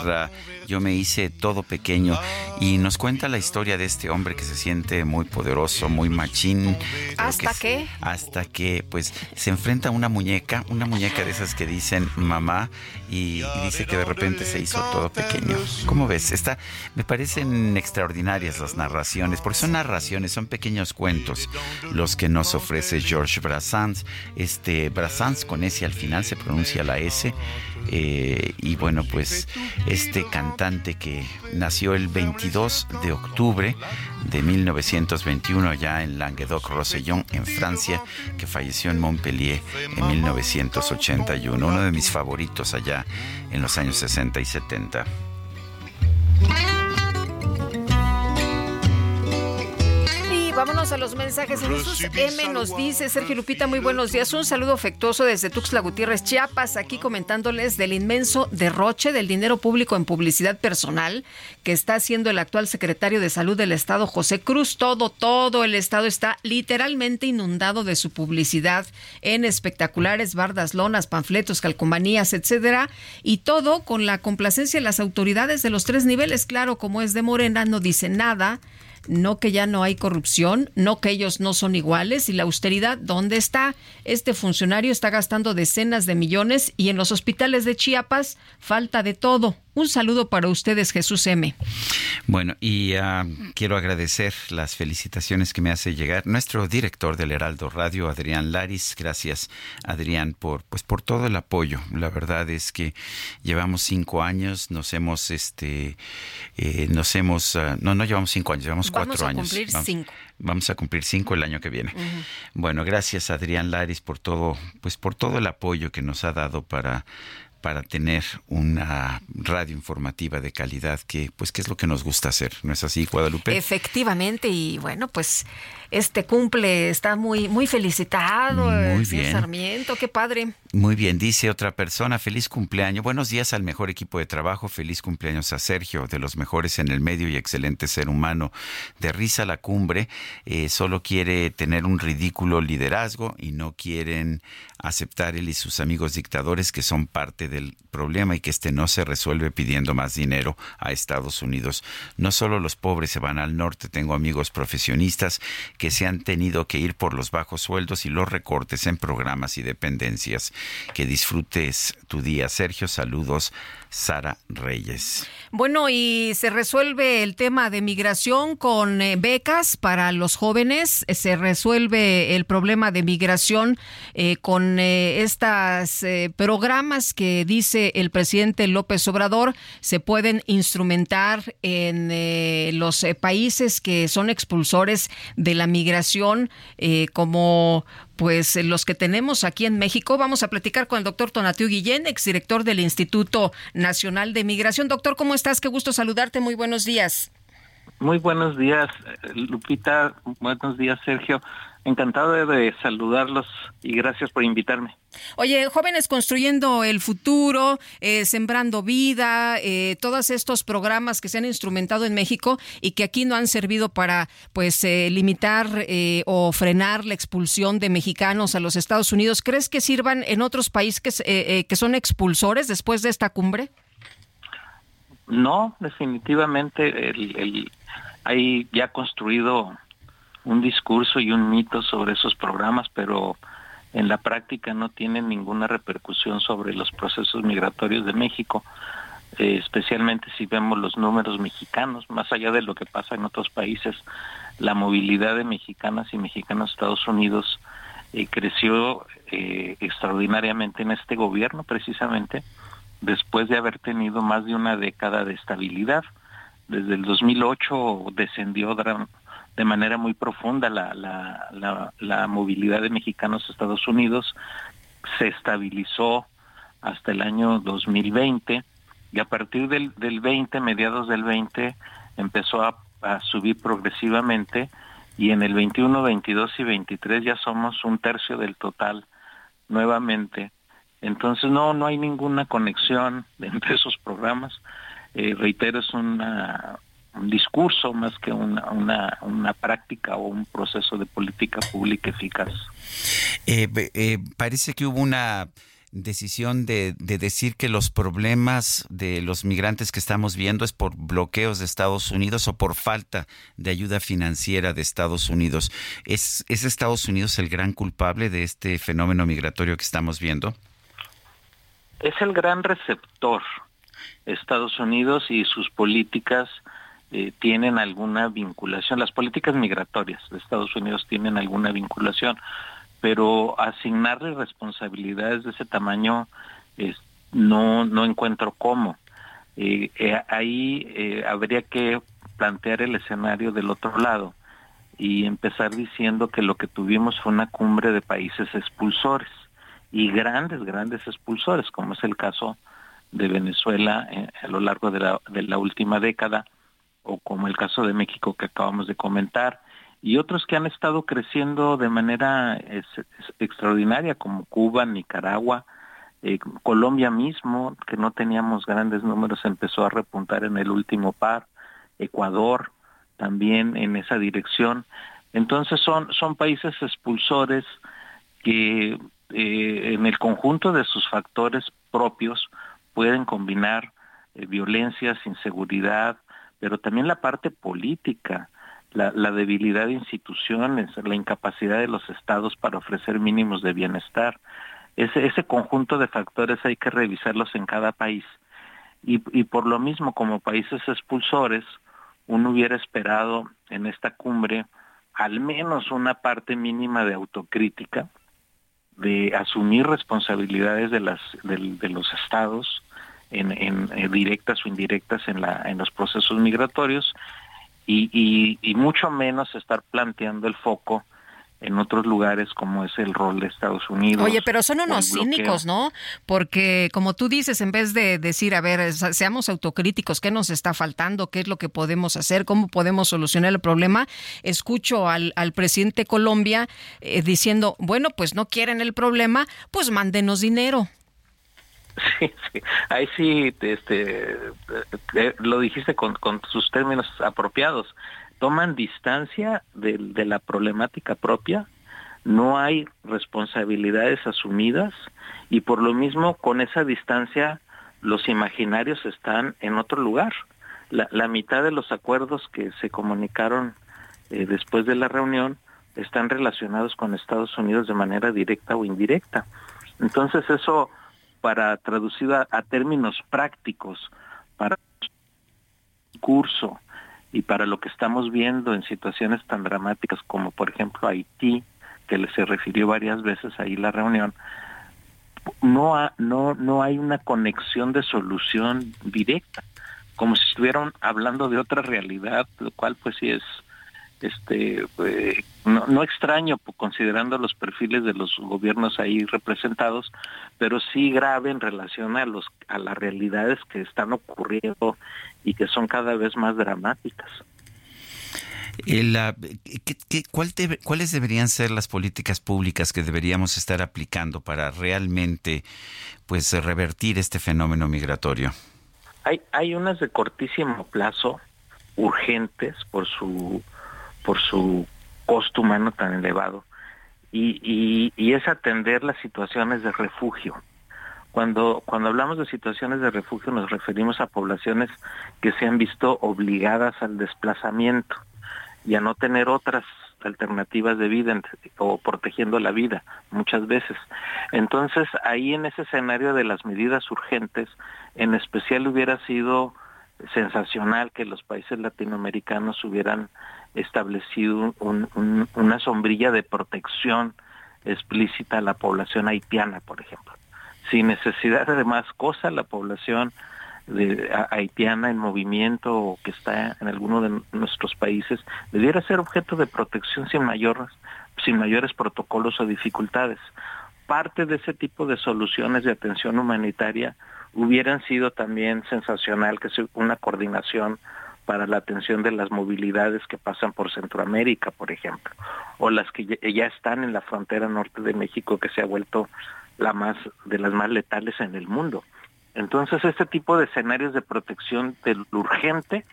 S1: yo me hice todo pequeño y nos cuenta la historia de este hombre que se siente muy poderoso, muy machín.
S2: ¿Hasta qué?
S1: Hasta que pues se enfrenta a una muñeca, una muñeca de esas que dicen mamá y, y dice que de repente se hizo todo pequeño. ¿Cómo ves? Esta, me parecen extraordinarias las narraciones, porque son narraciones, son pequeños cuentos los que nos ofrece Georges Brassens. Este Brassens con S al final se pronuncia la S. Eh, y bueno, pues este cantante que nació el 22 de octubre de 1921 ya en Languedoc-Roussillon, en Francia, que falleció en Montpellier en 1981, uno de mis favoritos allá en los años 60 y 70.
S2: Vámonos a los mensajes. Jesús M nos dice, Sergio Lupita, muy buenos días. Un saludo afectuoso desde Tuxtla Gutiérrez, Chiapas, aquí comentándoles del inmenso derroche del dinero público en publicidad personal que está haciendo el actual secretario de Salud del Estado, José Cruz. Todo, todo el Estado está literalmente inundado de su publicidad en espectaculares, bardas, lonas, panfletos, calcomanías, etcétera. Y todo con la complacencia de las autoridades de los tres niveles. Claro, como es de Morena, no dice nada no que ya no hay corrupción, no que ellos no son iguales y la austeridad, ¿dónde está? Este funcionario está gastando decenas de millones y en los hospitales de Chiapas falta de todo. Un saludo para ustedes, Jesús M.
S1: Bueno, y uh, quiero agradecer las felicitaciones que me hace llegar nuestro director del Heraldo Radio, Adrián Laris. Gracias, Adrián, por pues por todo el apoyo. La verdad es que llevamos cinco años, nos hemos, este, eh, nos hemos, uh, no, no llevamos cinco años, llevamos cuatro
S2: Vamos a
S1: años.
S2: cumplir cinco.
S1: Vamos a cumplir cinco el año que viene. Bueno, gracias Adrián Laris por todo, pues por todo el apoyo que nos ha dado para para tener una radio informativa de calidad que pues que es lo que nos gusta hacer, ¿no es así, Guadalupe?
S2: Efectivamente, y bueno, pues este cumple está muy, muy felicitado,
S1: Muy
S2: señor
S1: bien.
S2: Sarmiento, qué padre.
S1: Muy bien, dice otra persona, feliz cumpleaños. Buenos días al mejor equipo de trabajo, feliz cumpleaños a Sergio, de los mejores en el medio y excelente ser humano. De risa la cumbre, eh, solo quiere tener un ridículo liderazgo y no quieren aceptar él y sus amigos dictadores que son parte del problema y que este no se resuelve pidiendo más dinero a Estados Unidos. No solo los pobres se van al norte, tengo amigos profesionistas que se han tenido que ir por los bajos sueldos y los recortes en programas y dependencias. Que disfrutes tu día, Sergio. Saludos, Sara Reyes.
S2: Bueno, y se resuelve el tema de migración con eh, becas para los jóvenes, eh, se resuelve el problema de migración eh, con eh, programas que dice el presidente López Obrador se pueden instrumentar en los países que son expulsores de la migración como pues eh, los que tenemos aquí en México. Vamos a platicar con el doctor Tonatiu Guillén, exdirector del Instituto Nacional de Migración. Doctor, ¿cómo estás? Qué gusto saludarte. Muy buenos días.
S50: Muy buenos días, eh, Lupita. Buenos días, Sergio. Encantado de saludarlos y gracias por invitarme.
S2: Oye, jóvenes construyendo el futuro, eh, sembrando vida, eh, todos estos programas que se han instrumentado en México y que aquí no han servido para, pues, eh, limitar o frenar la expulsión de mexicanos a los Estados Unidos. ¿Crees que sirvan en otros países que, que son expulsores después de esta cumbre?
S50: No, definitivamente el, el, hay ya construido un discurso y un mito sobre esos programas, pero en la práctica no tienen ninguna repercusión sobre los procesos migratorios de México, eh, especialmente si vemos los números mexicanos, más allá de lo que pasa en otros países, la movilidad de mexicanas y mexicanos a Estados Unidos eh, creció eh, extraordinariamente en este gobierno, precisamente después de haber tenido más de una década de estabilidad. Desde el 2008 descendió de manera muy profunda la, la, la, movilidad de mexicanos a Estados Unidos, se estabilizó hasta el año 2020 y a partir del, del 20, mediados del 20, empezó a, a subir progresivamente y en el 21, 22 y 23 ya somos un tercio del total nuevamente. Entonces no, no hay ninguna conexión entre esos programas. Eh, reitero, es una, un discurso más que una, una, una, práctica o un proceso de política pública eficaz.
S1: Eh, eh, parece que hubo una decisión de, de, decir que los problemas de los migrantes que estamos viendo es por bloqueos de Estados Unidos o por falta de ayuda financiera de Estados Unidos. ¿Es, ¿Es Estados Unidos el gran culpable de este fenómeno migratorio que estamos viendo?
S50: Es el gran receptor. Estados Unidos y sus políticas eh, tienen alguna vinculación, las políticas migratorias de Estados Unidos tienen alguna vinculación, pero asignarle responsabilidades de ese tamaño no, no encuentro cómo. Eh, eh, ahí habría que plantear el escenario del otro lado y empezar diciendo que lo que tuvimos fue una cumbre de países expulsores y grandes, grandes expulsores, como es el caso de Venezuela a lo largo de la, de la última década, o como el caso de México que acabamos de comentar, y otros que han estado creciendo de manera extraordinaria, como Cuba, Nicaragua, eh, Colombia mismo, que no teníamos grandes números, empezó a repuntar en el último par, Ecuador también en esa dirección. Entonces son, son países expulsores que eh, en el conjunto de sus factores propios pueden combinar eh, violencias, inseguridad, pero también la parte política, la, debilidad de instituciones, la incapacidad de los estados para ofrecer mínimos de bienestar. Ese, conjunto de factores hay que revisarlos en cada país. Y, por lo mismo, como países expulsores, uno hubiera esperado en esta cumbre al menos una parte mínima de autocrítica, de asumir responsabilidades de los estados, en, en, eh, directas o indirectas en, la, en los procesos migratorios y, y, y mucho menos estar planteando el foco en otros lugares como es el rol de Estados Unidos.
S2: Oye, pero son unos cínicos, ¿no? Porque como tú dices, en vez de decir, a ver, seamos autocríticos, ¿qué nos está faltando? ¿Qué es lo que podemos hacer? ¿Cómo podemos solucionar el problema? Escucho al, al presidente Colombia eh, diciendo, bueno, pues no quieren el problema, pues mándenos dinero.
S50: Sí, sí, ahí sí, este, eh, lo dijiste con, con sus términos apropiados. Toman distancia de, de la problemática propia, no hay responsabilidades asumidas y por lo mismo con esa distancia los imaginarios están en otro lugar. La, la mitad de los acuerdos que se comunicaron eh, después de la reunión están relacionados con Estados Unidos de manera directa o indirecta. Entonces eso para traducir a, términos prácticos, para curso y para lo que estamos viendo en situaciones tan dramáticas como por ejemplo Haití, que se refirió varias veces ahí la reunión, no, no, no hay una conexión de solución directa, como si estuvieran hablando de otra realidad, lo cual pues sí es este eh, no, no, extraño considerando los perfiles de los gobiernos ahí representados pero sí grave en relación a los a las realidades que están ocurriendo y que son cada vez más dramáticas
S1: ¿Cuáles deberían ser las políticas públicas que deberíamos estar aplicando para realmente pues revertir este fenómeno migratorio?
S50: Hay, hay unas de cortísimo plazo urgentes por su por su costo humano tan elevado y, y, es atender las situaciones de refugio. Cuando, cuando hablamos de situaciones de refugio nos referimos a poblaciones que se han visto obligadas al desplazamiento y a no tener otras alternativas de vida o protegiendo la vida muchas veces. Entonces ahí en ese escenario de las medidas urgentes, en especial hubiera sido sensacional que los países latinoamericanos hubieran establecido una sombrilla de protección explícita a la población haitiana, por ejemplo. Sin necesidad de más cosas, la población de, haitiana en movimiento o que está en alguno de nuestros países debiera ser objeto de protección sin mayores, sin mayores protocolos o dificultades. Parte de ese tipo de soluciones de atención humanitaria hubieran sido también sensacional que una coordinación para la atención de las movilidades que pasan por Centroamérica, por ejemplo, o las que ya están en la frontera norte de México, que se ha vuelto la más de las más letales en el mundo. Entonces, este tipo de escenarios de protección del urgente,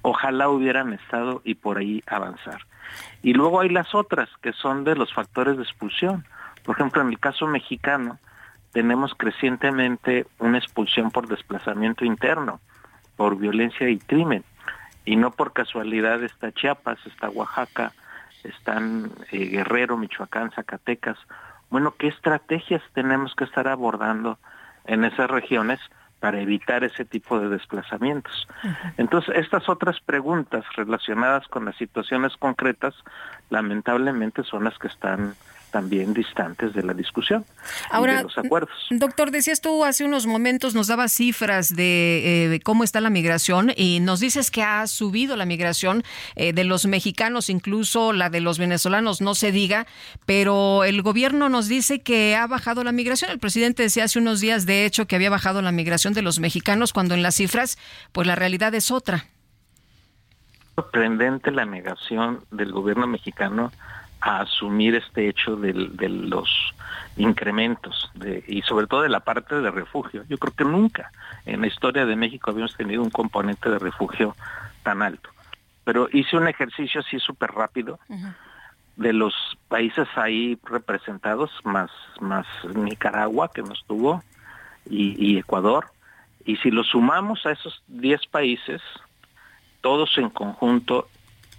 S50: ojalá hubieran estado y por ahí avanzar. Y luego hay las otras, que son de los factores de expulsión. Por ejemplo, en el caso mexicano, tenemos crecientemente una expulsión por desplazamiento interno por violencia y crimen. Y no por casualidad está Chiapas, está Oaxaca, están eh, Guerrero, Michoacán, Zacatecas. Bueno, ¿qué estrategias tenemos que estar abordando en esas regiones para evitar ese tipo de desplazamientos? Entonces, estas otras preguntas relacionadas con las situaciones concretas, lamentablemente son las que están también distantes de la discusión
S2: Ahora,
S50: y de los acuerdos.
S2: Doctor, decías tú hace unos momentos, nos dabas cifras de eh, cómo está la migración y nos dices que ha subido la migración eh, de los mexicanos, incluso la de los venezolanos, no se diga, pero el gobierno nos dice que ha bajado la migración. El presidente decía hace unos días, de hecho, que había bajado la migración de los mexicanos, cuando en las cifras, pues la realidad es otra.
S50: Sorprendente la negación del gobierno mexicano a asumir este hecho de, los incrementos de, y sobre todo de la parte de refugio. Yo creo que nunca en la historia de México habíamos tenido un componente de refugio tan alto. Pero hice un ejercicio así súper rápido de los países ahí representados, más, más Nicaragua que nos tuvo y, y Ecuador. Y si lo sumamos a esos 10 países, todos en conjunto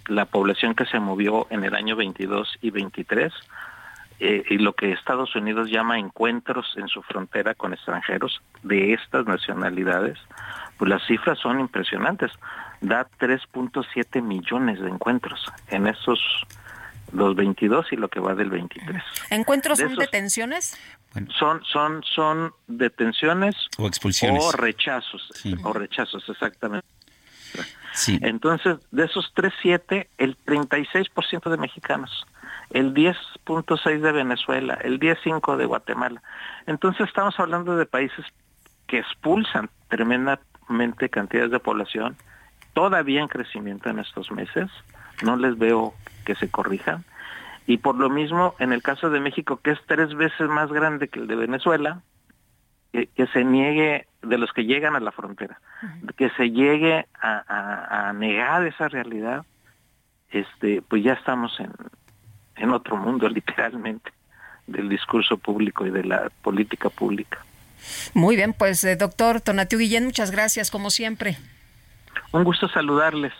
S50: la población que se movió en el año 22 y 23 eh, y lo que Estados Unidos llama encuentros en su frontera con extranjeros de estas nacionalidades, pues las cifras son impresionantes. Da 3.7 millones de encuentros en esos los 22 y lo que va del 23.
S2: ¿Encuentros son detenciones?
S50: Son son son detenciones
S1: o expulsiones
S50: o rechazos o rechazos exactamente. Entonces, de esos 3.7, el 36% de mexicanos, el 10.6 de Venezuela, el 10.5 de Guatemala. Entonces estamos hablando de países que expulsan tremendamente cantidades de población, todavía en crecimiento en estos meses, no les veo que se corrijan. Y por lo mismo, en el caso de México, que es tres veces más grande que el de Venezuela, que, se niegue de los que llegan a la frontera, que se llegue a, negar esa realidad, este, pues ya estamos en, en otro mundo, literalmente, del discurso público y de la política pública.
S2: Muy bien, pues eh, doctor Tonatiu Guillén, muchas gracias, como siempre.
S50: Un gusto saludarles.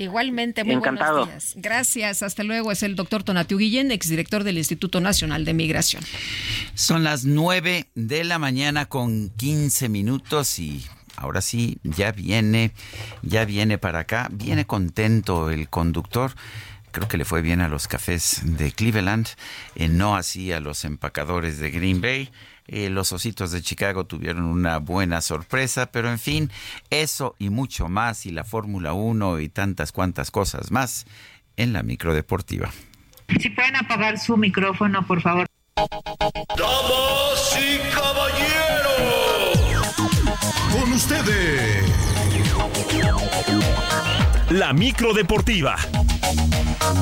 S2: Igualmente, muy
S50: Encantado.
S2: buenos días. Gracias, hasta luego. Es el doctor Tonatiu Guillén, exdirector del Instituto Nacional de Migración.
S1: Son las 9 de la mañana con 15 minutos y ahora sí, ya viene, ya viene para acá. Viene contento el conductor creo que le fue bien a los cafés de Cleveland, eh, no así a los empacadores de Green Bay. Eh, los Ositos de Chicago tuvieron una buena sorpresa, pero en fin, eso y mucho más, y la Fórmula 1 y tantas cuantas cosas más en la microdeportiva.
S51: Si pueden apagar su micrófono, por favor.
S46: Damas y caballeros, con ustedes.
S30: La microdeportiva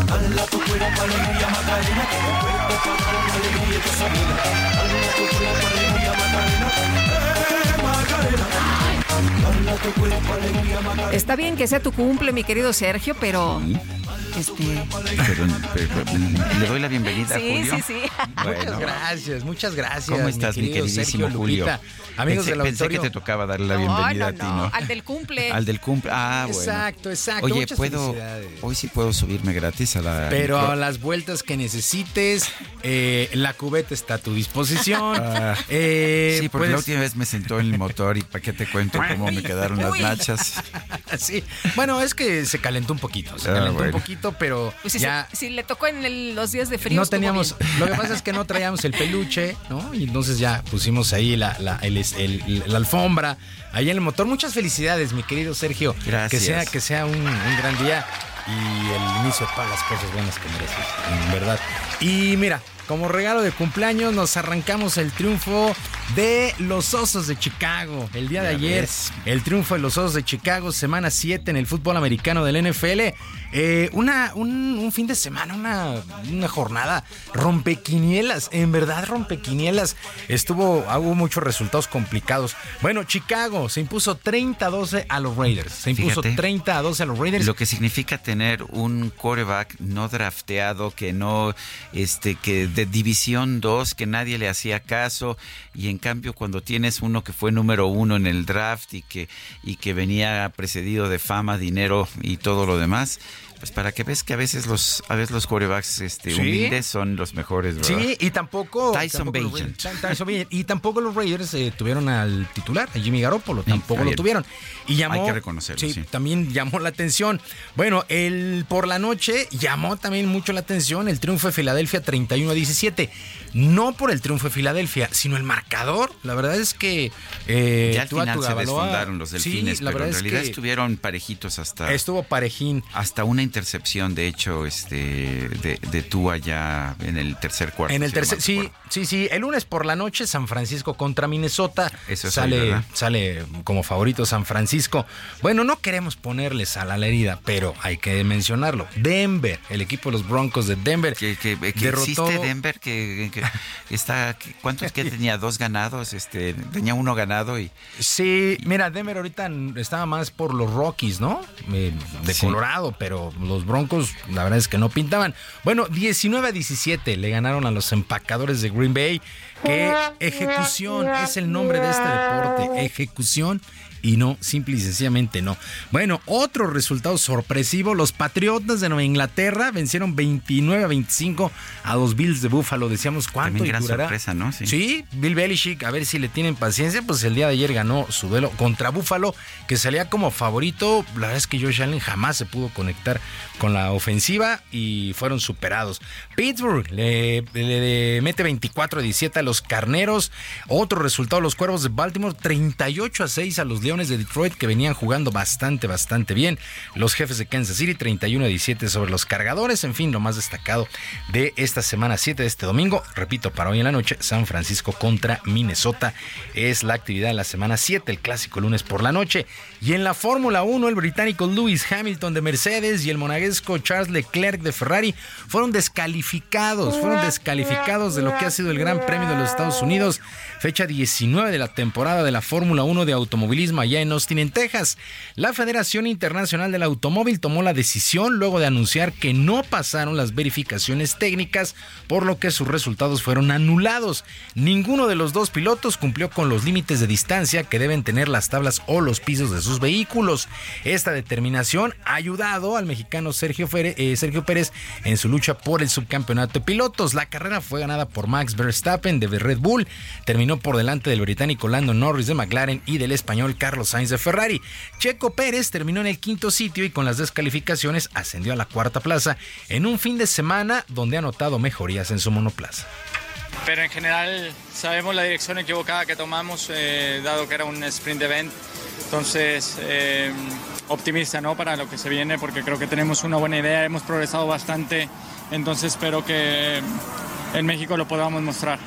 S52: Dala tu cuerpo alegría Macarena, que tu cuerpo para dar alegría y cuerpo alegría Macarena,
S2: Está bien que sea tu cumple, mi querido Sergio, pero este
S1: Pero, pero, le doy la bienvenida a
S2: Sí,
S1: Julio.
S2: sí, sí.
S1: Bueno.
S53: Muchas gracias, muchas gracias.
S1: ¿Cómo estás, mi,
S53: querido
S1: queridísimo
S53: Sergio
S1: Julio?
S53: Lupita. Amigos
S1: pensé,
S53: del
S1: pensé que te tocaba darle la
S2: No,
S1: bienvenida
S2: no,
S1: a ti,
S2: no, al del cumple.
S1: Al del cumple. Ah, bueno.
S53: Exacto, exacto.
S1: Oye,
S53: Muchas
S1: puedo.
S53: felicidades.
S1: Hoy sí puedo subirme gratis a la.
S53: Pero a las vueltas que necesites, eh, la cubeta está a tu disposición.
S1: Ah,
S53: Eh,
S1: sí, porque la última vez me sentó en el motor y para qué te cuento cómo me quedaron las
S53: Uy.
S1: nachas.
S53: sí. Bueno, es que se calentó un poquito, se
S1: Ah,
S53: calentó
S1: bueno.
S53: un poquito, pero
S2: Pues si,
S53: ya
S2: se- si le tocó en el- los días de frío.
S53: no
S2: estuvo
S53: teníamos.
S2: bien.
S53: Lo que pasa es que no traíamos el peluche, ¿no? Y entonces ya pusimos ahí la, la, el- el- la alfombra, ahí en el motor. Muchas felicidades, mi querido Sergio.
S1: Gracias.
S53: Que sea, que sea un, un gran día y el inicio de todas las cosas buenas que mereces, en verdad. Y mira, como regalo de cumpleaños nos arrancamos el triunfo de los Osos de Chicago. El día de
S1: Ya
S53: ayer,
S1: ves.
S53: el triunfo de los Osos de Chicago, semana 7 en el fútbol americano del NFL. Eh, una, un, un fin de semana, una, una jornada rompequinielas, en verdad rompequinielas. Estuvo, hubo muchos resultados complicados. Bueno, Chicago se impuso 30-12 a los Raiders. Se impuso
S1: Fíjate.
S53: 30 a 12 a los Raiders.
S1: Lo que significa tener un quarterback no drafteado, que no, este, que de división 2, que nadie le hacía caso, y en cambio cuando tienes uno que fue número uno en el draft y que, y que venía precedido de fama, dinero y todo lo demás, pues para que ves que a veces los, a veces los quarterbacks este,
S53: Sí.
S1: humildes son los mejores, ¿verdad?
S53: Sí, y tampoco.
S1: Tyson
S53: tampoco
S1: Bagent.
S53: Y tampoco los Raiders eh, tuvieron al titular, a Jimmy Garoppolo, tampoco
S1: está
S53: lo tuvieron. Y llamó.
S1: Hay que reconocerlo, sí.
S53: también llamó la atención. Bueno, el por la noche llamó también mucho la atención el triunfo de Filadelfia 31 a 17. No por el triunfo de Filadelfia, sino el marcador. La verdad es que. eh,
S1: ya al
S53: Tua
S1: final se desfondaron los
S53: Sí,
S1: delfines,
S53: la
S1: pero en
S53: es
S1: realidad
S53: que
S1: estuvieron parejitos hasta...
S53: Estuvo parejín.
S1: Hasta una intercepción, de hecho, este de, de Tua ya en el tercer cuarto.
S53: En el tercer, sí. Sí, sí. El lunes por la noche, San Francisco contra Minnesota.
S1: Eso es
S53: sale,
S1: ¿verdad?
S53: sale como favorito San Francisco. Bueno, no queremos ponerle sal a la herida, pero hay que mencionarlo. Denver, el equipo de los Broncos de Denver.
S1: Que, que, que
S53: derrotó-
S1: existe Denver, que, que está, ¿cuántos que tenía? Dos ganados, este, tenía uno ganado y
S53: Sí, mira, Denver ahorita estaba más por los Rockies, ¿no? Eh, de
S1: Sí.
S53: Colorado, pero los Broncos, la verdad es que no pintaban. Bueno, 19 a 17 le ganaron a los empacadores de Green Bay. Que ejecución es el nombre de este deporte. Ejecución y no, simple y sencillamente no. Bueno, otro resultado sorpresivo, los Patriotas de Nueva Inglaterra vencieron 29 a 25 a los Bills de Buffalo. Decíamos, ¿cuánto
S1: También gran
S53: durará?
S1: sorpresa, ¿no? Sí.
S53: Sí, Bill Belichick, a ver si le tienen paciencia, pues el día de ayer ganó su duelo contra Buffalo, que salía como favorito. La verdad es que Josh Allen jamás se pudo conectar con la ofensiva y fueron superados. Pittsburgh le, le mete 24 a 17 a los Carneros. Otro resultado, los Cuervos de Baltimore, 38 a 6 a los De Detroit, que venían jugando bastante, bastante bien. Los Jefes de Kansas City, 31 a 17 sobre los Cargadores. En fin, lo más destacado de esta semana 7 de este domingo. Repito, para hoy en la noche, San Francisco contra Minnesota es la actividad de la semana 7, el clásico lunes por la noche. Y en la Fórmula 1, el británico Lewis Hamilton de Mercedes y el monaguesco Charles Leclerc de Ferrari fueron descalificados, fueron descalificados de lo que ha sido el Gran Premio de los Estados Unidos, fecha 19 de la temporada de la Fórmula 1 de automovilismo allá en Austin, en Texas. La Federación Internacional del Automóvil tomó la decisión luego de anunciar que no pasaron las verificaciones técnicas, por lo que sus resultados fueron anulados. Ninguno de los dos pilotos cumplió con los límites de distancia que deben tener las tablas o los pisos de sus vehículos. Esta determinación ha ayudado al mexicano Sergio, eh, Sergio Pérez en su lucha por el subcampeonato de pilotos. La carrera fue ganada por Max Verstappen de Red Bull, terminó por delante del británico Lando Norris de McLaren y del español Carlos Sainz de Ferrari. Checo Pérez terminó en el quinto sitio y con las descalificaciones ascendió a la cuarta plaza en un fin de semana donde ha notado mejorías en su monoplaza.
S54: pero en general sabemos la dirección equivocada que tomamos, eh, dado que era un sprint event. Entonces, eh, optimista ¿no? para lo que se viene, porque creo que tenemos una buena idea, hemos progresado bastante, entonces espero que en México lo podamos mostrar.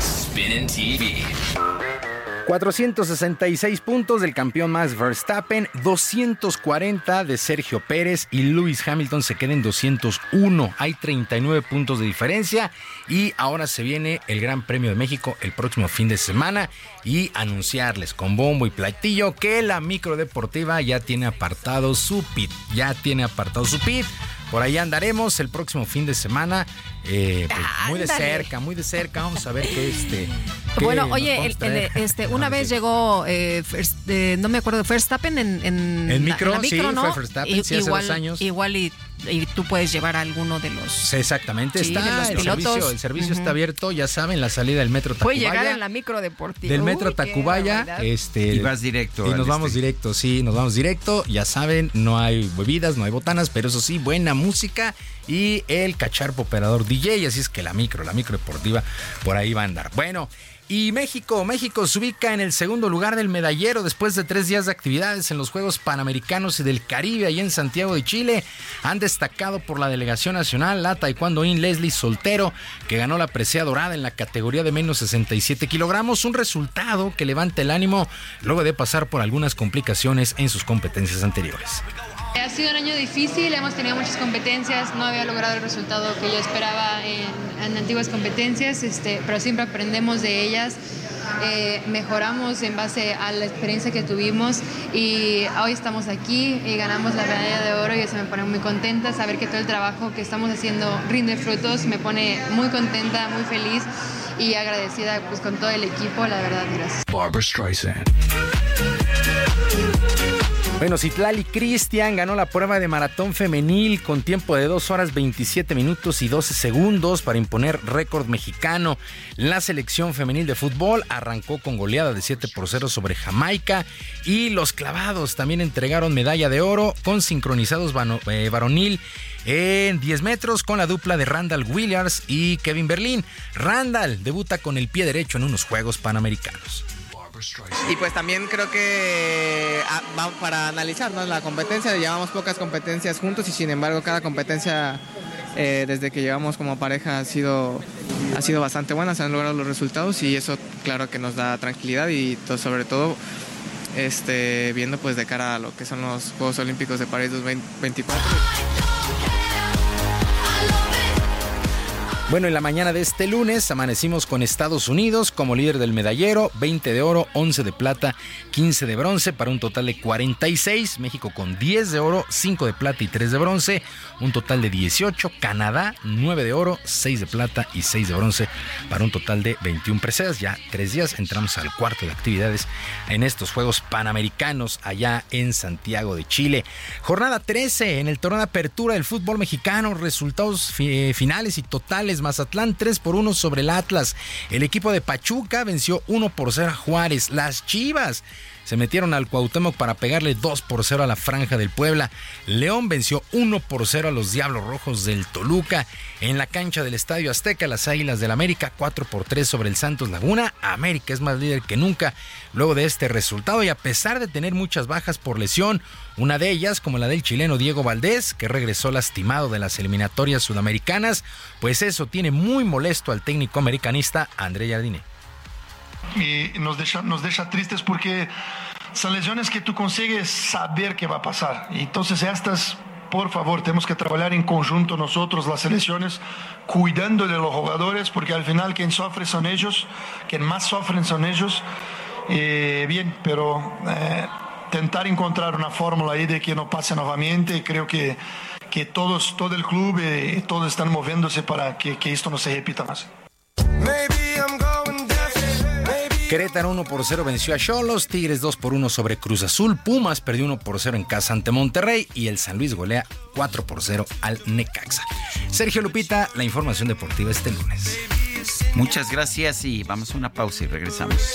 S55: Spinning TV.
S53: 466 puntos del campeón Max Verstappen, 240 de Sergio Pérez y Lewis Hamilton se quedan en 201. Hay 39 puntos de diferencia y ahora se viene el Gran Premio de México el próximo fin de semana y anunciarles con bombo y platillo que la micro deportiva ya tiene apartado su pit, ya tiene apartado su pit. Por ahí andaremos el próximo fin de semana. Eh, pues, muy de cerca, muy de cerca. Vamos a ver qué este.
S2: bueno, oye, este, una vez llegó, eh, eh, no me acuerdo, Verstappen en, en,
S53: en micro,
S2: la,
S53: sí,
S2: ¿no?
S53: fue Verstappen, sí, hace dos años.
S2: Igual y y tú puedes llevar a alguno de los.
S53: exactamente, está. el servicio, el servicio está abierto, ya saben, la salida del metro Tacubaya.
S2: Puede llegar en la micro deportiva.
S53: Del metro Tacubaya. Este,
S1: y vas directo.
S53: Y nos vamos este. directo, sí, nos vamos directo. Ya saben, no hay bebidas, no hay botanas, pero eso sí, buena música y el cacharpo operador DJ. Así es que la micro, la micro deportiva, por ahí va a andar. Bueno. Y México, México se ubica en el segundo lugar del medallero después de tres días de actividades en los Juegos Panamericanos y del Caribe ahí en Santiago de Chile. Han destacado por la delegación nacional la taekwondo-in Leslie Soltero, que ganó la presea dorada en la categoría de menos 67 kilogramos, un resultado que levanta el ánimo luego de pasar por algunas complicaciones en sus competencias anteriores.
S56: Ha sido un año difícil, hemos tenido muchas competencias, no había logrado el resultado que yo esperaba en, antiguas competencias, este, pero siempre aprendemos de ellas. Eh, mejoramos en base a la experiencia que tuvimos y hoy estamos aquí y ganamos la medalla de oro y eso me pone muy contenta, saber que todo el trabajo que estamos haciendo rinde frutos, me pone muy contenta, muy feliz y agradecida pues, con todo el equipo, la verdad, gracias. Barbara Streisand.
S53: Bueno, Citlali Cristian ganó la prueba de maratón femenil con tiempo de 2 horas 27 minutos y 12 segundos para imponer récord mexicano. La selección femenil de fútbol arrancó con goleada de 7 por 0 sobre Jamaica y los clavados también entregaron medalla de oro con sincronizados eh, varonil en 10 metros con la dupla de Randall Williams y Kevin Berlín. Randall debuta con el pie derecho en unos Juegos Panamericanos.
S57: Y pues también creo que ah, para analizarnos la competencia, llevamos pocas competencias juntos y sin embargo cada competencia eh, desde que llevamos como pareja ha sido, ha sido bastante buena, se han logrado los resultados y eso claro que nos da tranquilidad y sobre todo este, viendo pues de cara a lo que son los Juegos Olímpicos de París 2024.
S53: Bueno, en la mañana de este lunes amanecimos con Estados Unidos como líder del medallero, 20 de oro, 11 de plata, 15 de bronce, para un total de 46. México con 10 de oro, 5 de plata y 3 de bronce, un total de 18. Canadá, 9 de oro, 6 de plata y 6 de bronce, para un total de 21 preseas. Ya tres días entramos al cuarto de actividades en estos Juegos Panamericanos allá en Santiago de Chile. Jornada 13 en el torneo de apertura del fútbol mexicano, resultados finales y totales Mazatlán 3 por 1 sobre el Atlas. El equipo de Pachuca venció 1 por 0 a Juárez. Las Chivas se metieron al Cuauhtémoc para pegarle 2 por 0 a la Franja del Puebla. León venció 1 por 0 a los Diablos Rojos del Toluca. En la cancha del Estadio Azteca, las Águilas del América 4 por 3 sobre el Santos Laguna. América es más líder que nunca luego de este resultado y a pesar de tener muchas bajas por lesión, una de ellas como la del chileno Diego Valdés, que regresó lastimado de las eliminatorias sudamericanas, pues eso tiene muy molesto al técnico americanista André Jardine
S58: y nos deja, nos deja tristes porque son lesiones que tú consigues saber qué va a pasar. Y entonces estas, por favor, tenemos que trabajar en conjunto nosotros, las selecciones, cuidando de los jugadores, porque al final quien sufre son ellos, quien más sufren son ellos. Eh, bien, pero eh, tentar encontrar una fórmula ahí de que no pase nuevamente, creo que, que todos, todo el club y eh, todos están moviéndose para que, que esto no se repita más.
S53: Querétaro 1 por 0 venció a Cholos, Tigres 2 por 1 sobre Cruz Azul, Pumas perdió 1 por 0 en casa ante Monterrey y el San Luis golea 4 por 0 al Necaxa. Sergio Lupita, la información deportiva este lunes.
S1: Muchas gracias y vamos a una pausa y regresamos.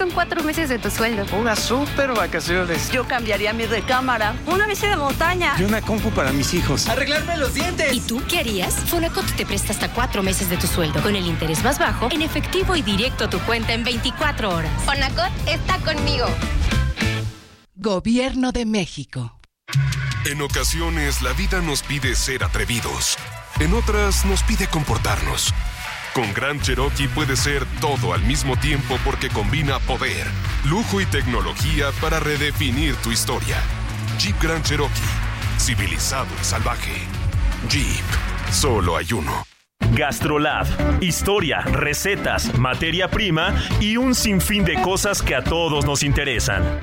S59: Con cuatro meses de tu sueldo?
S60: Unas super vacaciones.
S61: Yo cambiaría mi recámara.
S59: Una bici de montaña.
S60: Y una compu para mis hijos.
S55: Arreglarme los dientes.
S62: ¿Y tú qué harías? Fonacot te presta hasta cuatro meses de tu sueldo con el interés más bajo en efectivo y directo a tu cuenta en 24 horas.
S59: Fonacot está conmigo.
S63: Gobierno de México.
S46: En ocasiones la vida nos pide ser atrevidos. En otras nos pide comportarnos. Con Gran Cherokee puede ser todo al mismo tiempo porque combina poder, lujo y tecnología para redefinir tu historia. Jeep Grand Cherokee, civilizado y salvaje. Jeep, solo hay uno.
S30: Gastrolab. Historia, recetas, materia prima y un sinfín de cosas que a todos nos interesan.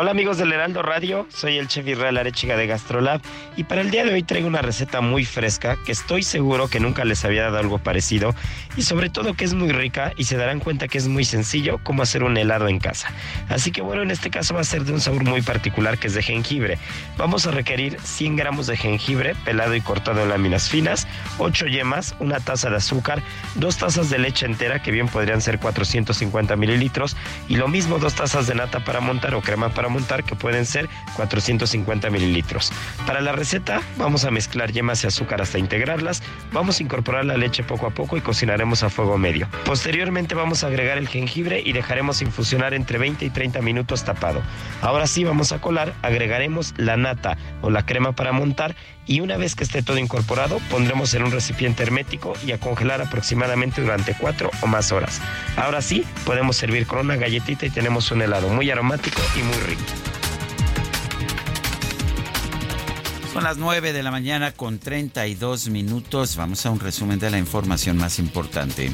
S64: Hola amigos del Heraldo Radio, soy el chef Israel Arechiga de Gastrolab y para el día de hoy traigo una receta muy fresca que estoy seguro que nunca les había dado algo parecido y sobre todo que es muy rica y se darán cuenta que es muy sencillo como hacer un helado en casa. Así que bueno, en este caso va a ser de un sabor muy particular que es de jengibre. Vamos a requerir 100 gramos de jengibre pelado y cortado en láminas finas, 8 yemas, una taza de azúcar, dos tazas de leche entera que bien podrían ser 450 mililitros y lo mismo dos tazas de nata para montar o crema para montar que pueden ser 450 mililitros. Para la receta vamos a mezclar yemas y azúcar hasta integrarlas, vamos a incorporar la leche poco a poco y cocinaremos a fuego medio. Posteriormente vamos a agregar el jengibre y dejaremos infusionar entre 20 y 30 minutos tapado. Ahora sí vamos a colar, agregaremos la nata o la crema para montar y una vez que esté todo incorporado pondremos en un recipiente hermético y a congelar aproximadamente durante 4 o más horas. Ahora sí podemos servir con una galletita y tenemos un helado muy aromático y muy rico.
S1: Son las 9 de la mañana con 32 minutos. Vamos a un resumen de la información más importante.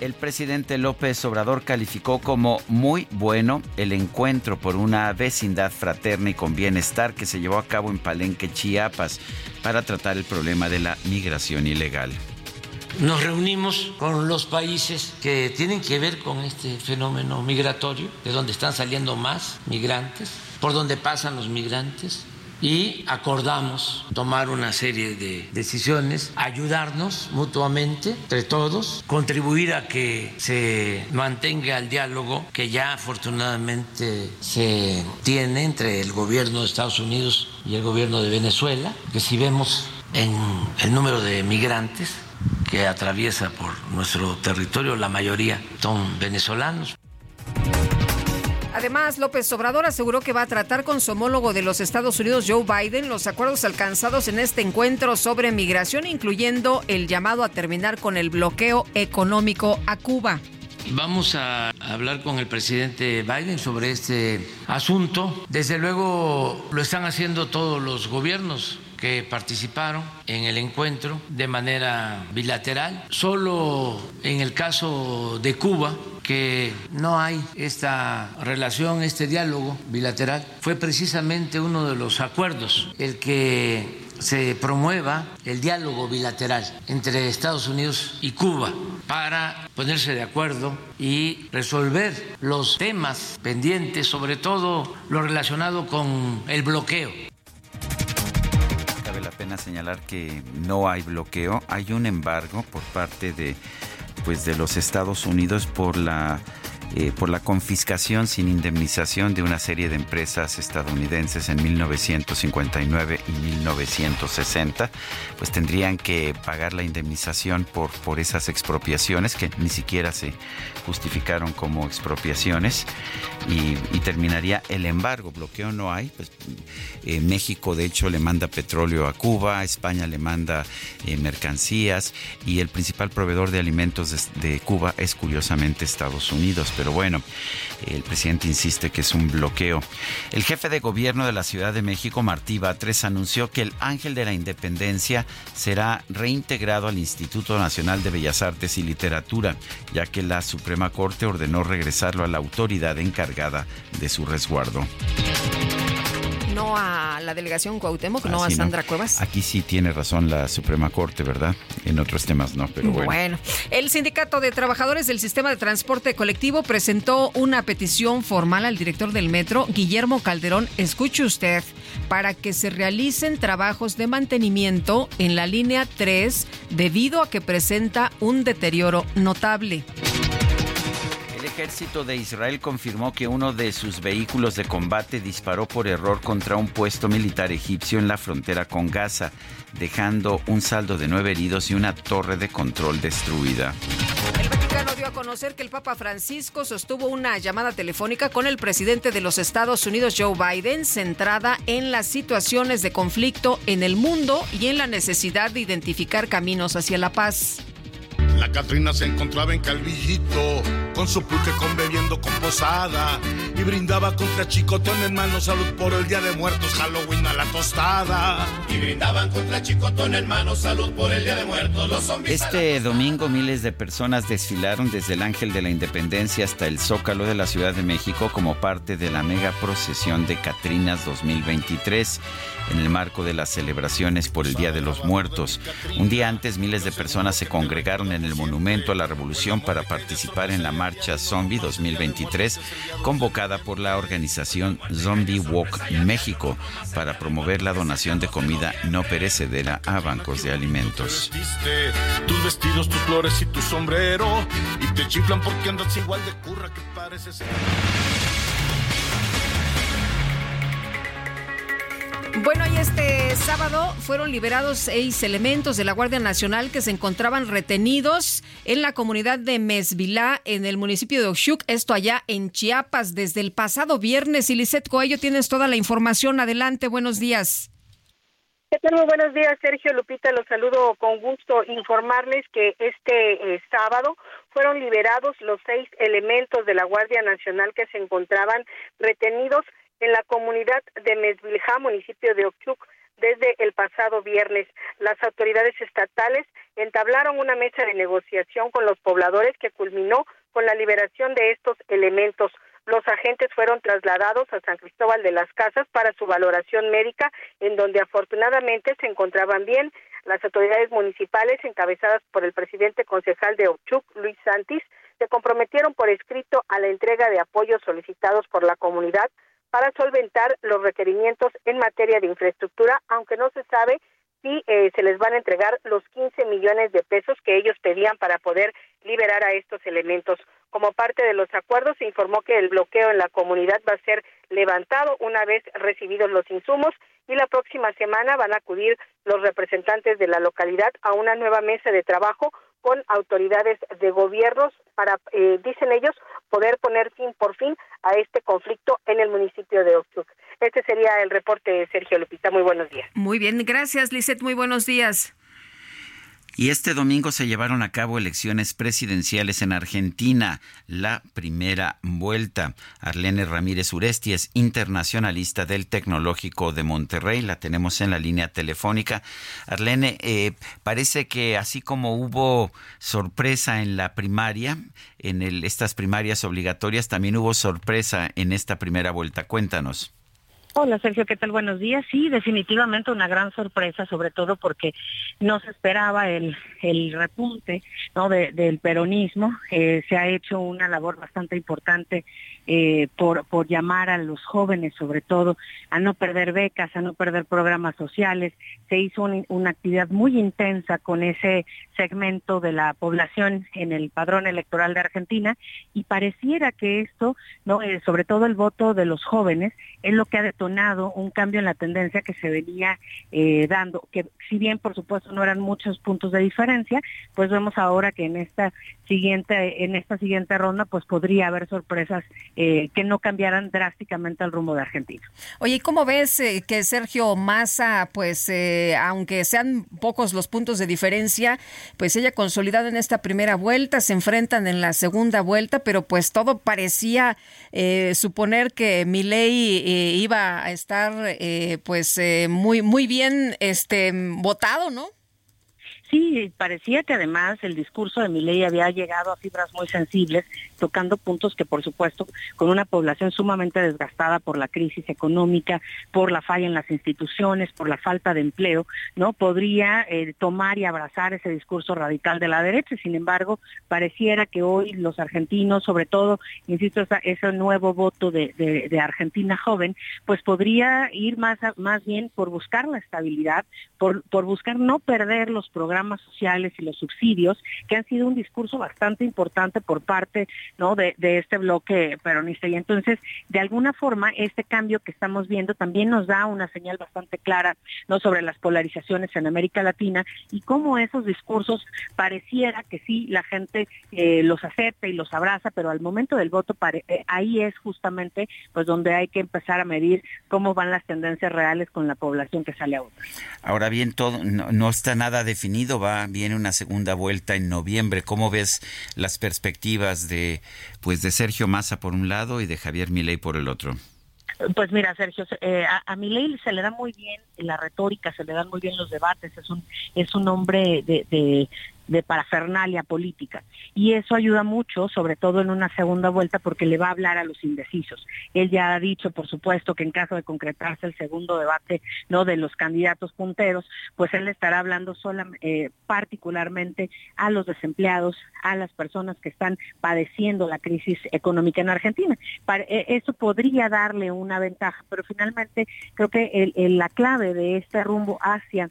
S1: El presidente López Obrador calificó como muy bueno el encuentro por una vecindad fraterna y con bienestar que se llevó a cabo en Palenque, Chiapas, para tratar el problema de la migración ilegal.
S65: Nos reunimos con los países que tienen que ver con este fenómeno migratorio, de donde están saliendo más migrantes, por donde pasan los migrantes, y acordamos tomar una serie de decisiones, ayudarnos mutuamente entre todos, contribuir a que se mantenga el diálogo que ya afortunadamente se tiene entre el gobierno de Estados Unidos y el gobierno de Venezuela, que si vemos en el número de migrantes que atraviesa por nuestro territorio, la mayoría son venezolanos.
S2: Además, López Obrador aseguró que va a tratar con su homólogo de los Estados Unidos, Joe Biden, los acuerdos alcanzados en este encuentro sobre migración, incluyendo el llamado a terminar con el bloqueo económico a Cuba.
S65: Vamos a hablar con el presidente Biden sobre este asunto. Desde luego lo están haciendo todos los gobiernos que participaron en el encuentro de manera bilateral. Solo en el caso de Cuba, que no hay esta relación, este diálogo bilateral, fue precisamente uno de los acuerdos el que se promueva el diálogo bilateral entre Estados Unidos y Cuba para ponerse de acuerdo y resolver los temas pendientes, sobre todo lo relacionado con el bloqueo
S1: pena señalar que no hay bloqueo, hay un embargo por parte de pues de los Estados Unidos por la eh, por la confiscación sin indemnización de una serie de empresas estadounidenses en 1959 y 1960, pues tendrían que pagar la indemnización por, por esas expropiaciones que ni siquiera se justificaron como expropiaciones y, terminaría el embargo. Bloqueo no hay. Pues, eh, México, de hecho, le manda petróleo a Cuba, España le manda eh, mercancías y el principal proveedor de alimentos de, de Cuba es curiosamente Estados Unidos. Pero bueno, el presidente insiste que es un bloqueo. El jefe de gobierno de la Ciudad de México, Martí Batres, anunció que el Ángel de la Independencia será reintegrado al Instituto Nacional de Bellas Artes y Literatura, ya que la Suprema Corte ordenó regresarlo a la autoridad encargada de su resguardo.
S2: no a la delegación Cuauhtémoc, no a Sandra Cuevas.
S1: Aquí sí tiene razón la Suprema Corte, ¿verdad? En otros temas no, pero bueno.
S2: Bueno, el Sindicato de Trabajadores del Sistema de Transporte Colectivo presentó una petición formal al director del metro, Guillermo Calderón, escuche usted, para que se realicen trabajos de mantenimiento en la línea 3 debido a que presenta un deterioro notable.
S1: El ejército de Israel confirmó que uno de sus vehículos de combate disparó por error contra un puesto militar egipcio en la frontera con Gaza, dejando un saldo de nueve heridos y una torre de control destruida.
S2: El Vaticano dio a conocer que el Papa Francisco sostuvo una llamada telefónica con el presidente de los Estados Unidos, Joe Biden, centrada en las situaciones de conflicto en el mundo y en la necesidad de identificar caminos hacia la paz.
S66: La Catrina se encontraba en Calvillito, con su pulque con bebiendo con posada, y brindaba contra Chicotón en mano salud por el Día de Muertos, Halloween a la tostada.
S67: Y brindaban contra Chicotón en mano salud por el Día de Muertos, los zombies. a la
S1: Este domingo miles de personas desfilaron desde el Ángel de la Independencia hasta el Zócalo de la Ciudad de México como parte de la mega procesión de Catrinas 2023 en el marco de las celebraciones por el Día de los Muertos. Un día antes miles de personas se congregaron en el Monumento a la Revolución para participar en la marcha Zombie 2023 convocada por la organización Zombie Walk México para promover la donación de comida no perecedera a bancos de alimentos.
S2: Bueno, y este sábado fueron liberados seis elementos de la Guardia Nacional que se encontraban retenidos en la comunidad de Mesvilá, en el municipio de Oxuc, esto allá en Chiapas, desde el pasado viernes. Y Lisette Coello, tienes toda la información. Adelante, buenos días.
S68: ¿Qué? Muy buenos días, Sergio Lupita. Los saludo con gusto. Informarles que este eh, sábado fueron liberados los seis elementos de la Guardia Nacional que se encontraban retenidos en la comunidad de Mesviljá, municipio de Ochuc, desde el pasado viernes. Las autoridades estatales entablaron una mesa de negociación con los pobladores que culminó con la liberación de estos elementos. Los agentes fueron trasladados a San Cristóbal de las Casas para su valoración médica, en donde afortunadamente se encontraban bien. Las autoridades municipales, encabezadas por el presidente concejal de Ochuc, Luis Santis, se comprometieron por escrito a la entrega de apoyos solicitados por la comunidad para solventar los requerimientos en materia de infraestructura, aunque no se sabe si eh, se les van a entregar los 15 millones de pesos que ellos pedían para poder liberar a estos elementos. Como parte de los acuerdos, se informó que el bloqueo en la comunidad va a ser levantado una vez recibidos los insumos y la próxima semana van a acudir los representantes de la localidad a una nueva mesa de trabajo con autoridades de gobiernos para, eh, dicen ellos, poder poner fin por fin a este conflicto en el municipio de Oxuc. Este sería el reporte de Sergio Lupita. Muy buenos días.
S2: Muy bien, gracias, Lisette. Muy buenos días.
S1: Y este domingo se llevaron a cabo elecciones presidenciales en Argentina, la primera vuelta. Arlene Ramírez Uresti es internacionalista del Tecnológico de Monterrey, la tenemos en la línea telefónica. Arlene, eh, parece que así como hubo sorpresa en la primaria, en el, estas primarias obligatorias, también hubo sorpresa en esta primera vuelta. Cuéntanos.
S69: Hola Sergio, ¿qué tal? Buenos días. Sí, definitivamente una gran sorpresa, sobre todo porque no se esperaba el, el repunte ¿no? De, del peronismo. Eh, se ha hecho una labor bastante importante eh, por, por llamar a los jóvenes, sobre todo, a no perder becas, a no perder programas sociales. Se hizo un, una actividad muy intensa con ese segmento de la población en el padrón electoral de Argentina y pareciera que esto, ¿no? Eh, sobre todo el voto de los jóvenes, es lo que ha detonado un cambio en la tendencia que se venía eh, dando, que si bien por supuesto no eran muchos puntos de diferencia, pues vemos ahora que en esta siguiente, en esta siguiente ronda, pues podría haber sorpresas eh, que no cambiaran drásticamente el rumbo de Argentina.
S2: Oye, ¿cómo ves eh, que Sergio Massa, pues eh, aunque sean pocos los puntos de diferencia, pues ella consolidada en esta primera vuelta, se enfrentan en la segunda vuelta, pero pues todo parecía eh, suponer que Milei eh, iba a estar eh, pues eh, muy muy bien este votado, ¿no?
S69: Sí, y parecía que además el discurso de Milei había llegado a fibras muy sensibles, tocando puntos que por supuesto con una población sumamente desgastada por la crisis económica, por la falla en las instituciones, por la falta de empleo, no podría eh, tomar y abrazar ese discurso radical de la derecha. Sin embargo, pareciera que hoy los argentinos, sobre todo, insisto, ese nuevo voto de, Argentina joven, pues podría ir más más bien por buscar la estabilidad, por, por buscar no perder los programas sociales y los subsidios, que han sido un discurso bastante importante por parte ¿no? de, este bloque peronista. Y entonces, de alguna forma, este cambio que estamos viendo también nos da una señal bastante clara ¿no? sobre las polarizaciones en América Latina y cómo esos discursos pareciera que sí, la gente eh, los acepta y los abraza, pero al momento del voto eh, ahí es justamente pues donde hay que empezar a medir cómo van las tendencias reales con la población que sale a votar.
S1: Ahora bien, todo no, está nada definido, va viene una segunda vuelta en noviembre. ¿Cómo ves las perspectivas de pues de Sergio Massa por un lado y de Javier Milei por el otro?
S69: Pues mira, Sergio, eh, a, a Milei se le da muy bien la retórica, se le dan muy bien los debates, es un es un hombre de, de parafernalia política. Y eso ayuda mucho, sobre todo en una segunda vuelta, porque le va a hablar a los indecisos. Él ya ha dicho, por supuesto, que en caso de concretarse el segundo debate no de los candidatos punteros, pues él estará hablando sola, eh, particularmente a los desempleados, a las personas que están padeciendo la crisis económica en Argentina. Eh, eso podría darle una ventaja, pero finalmente creo que la clave de este rumbo hacia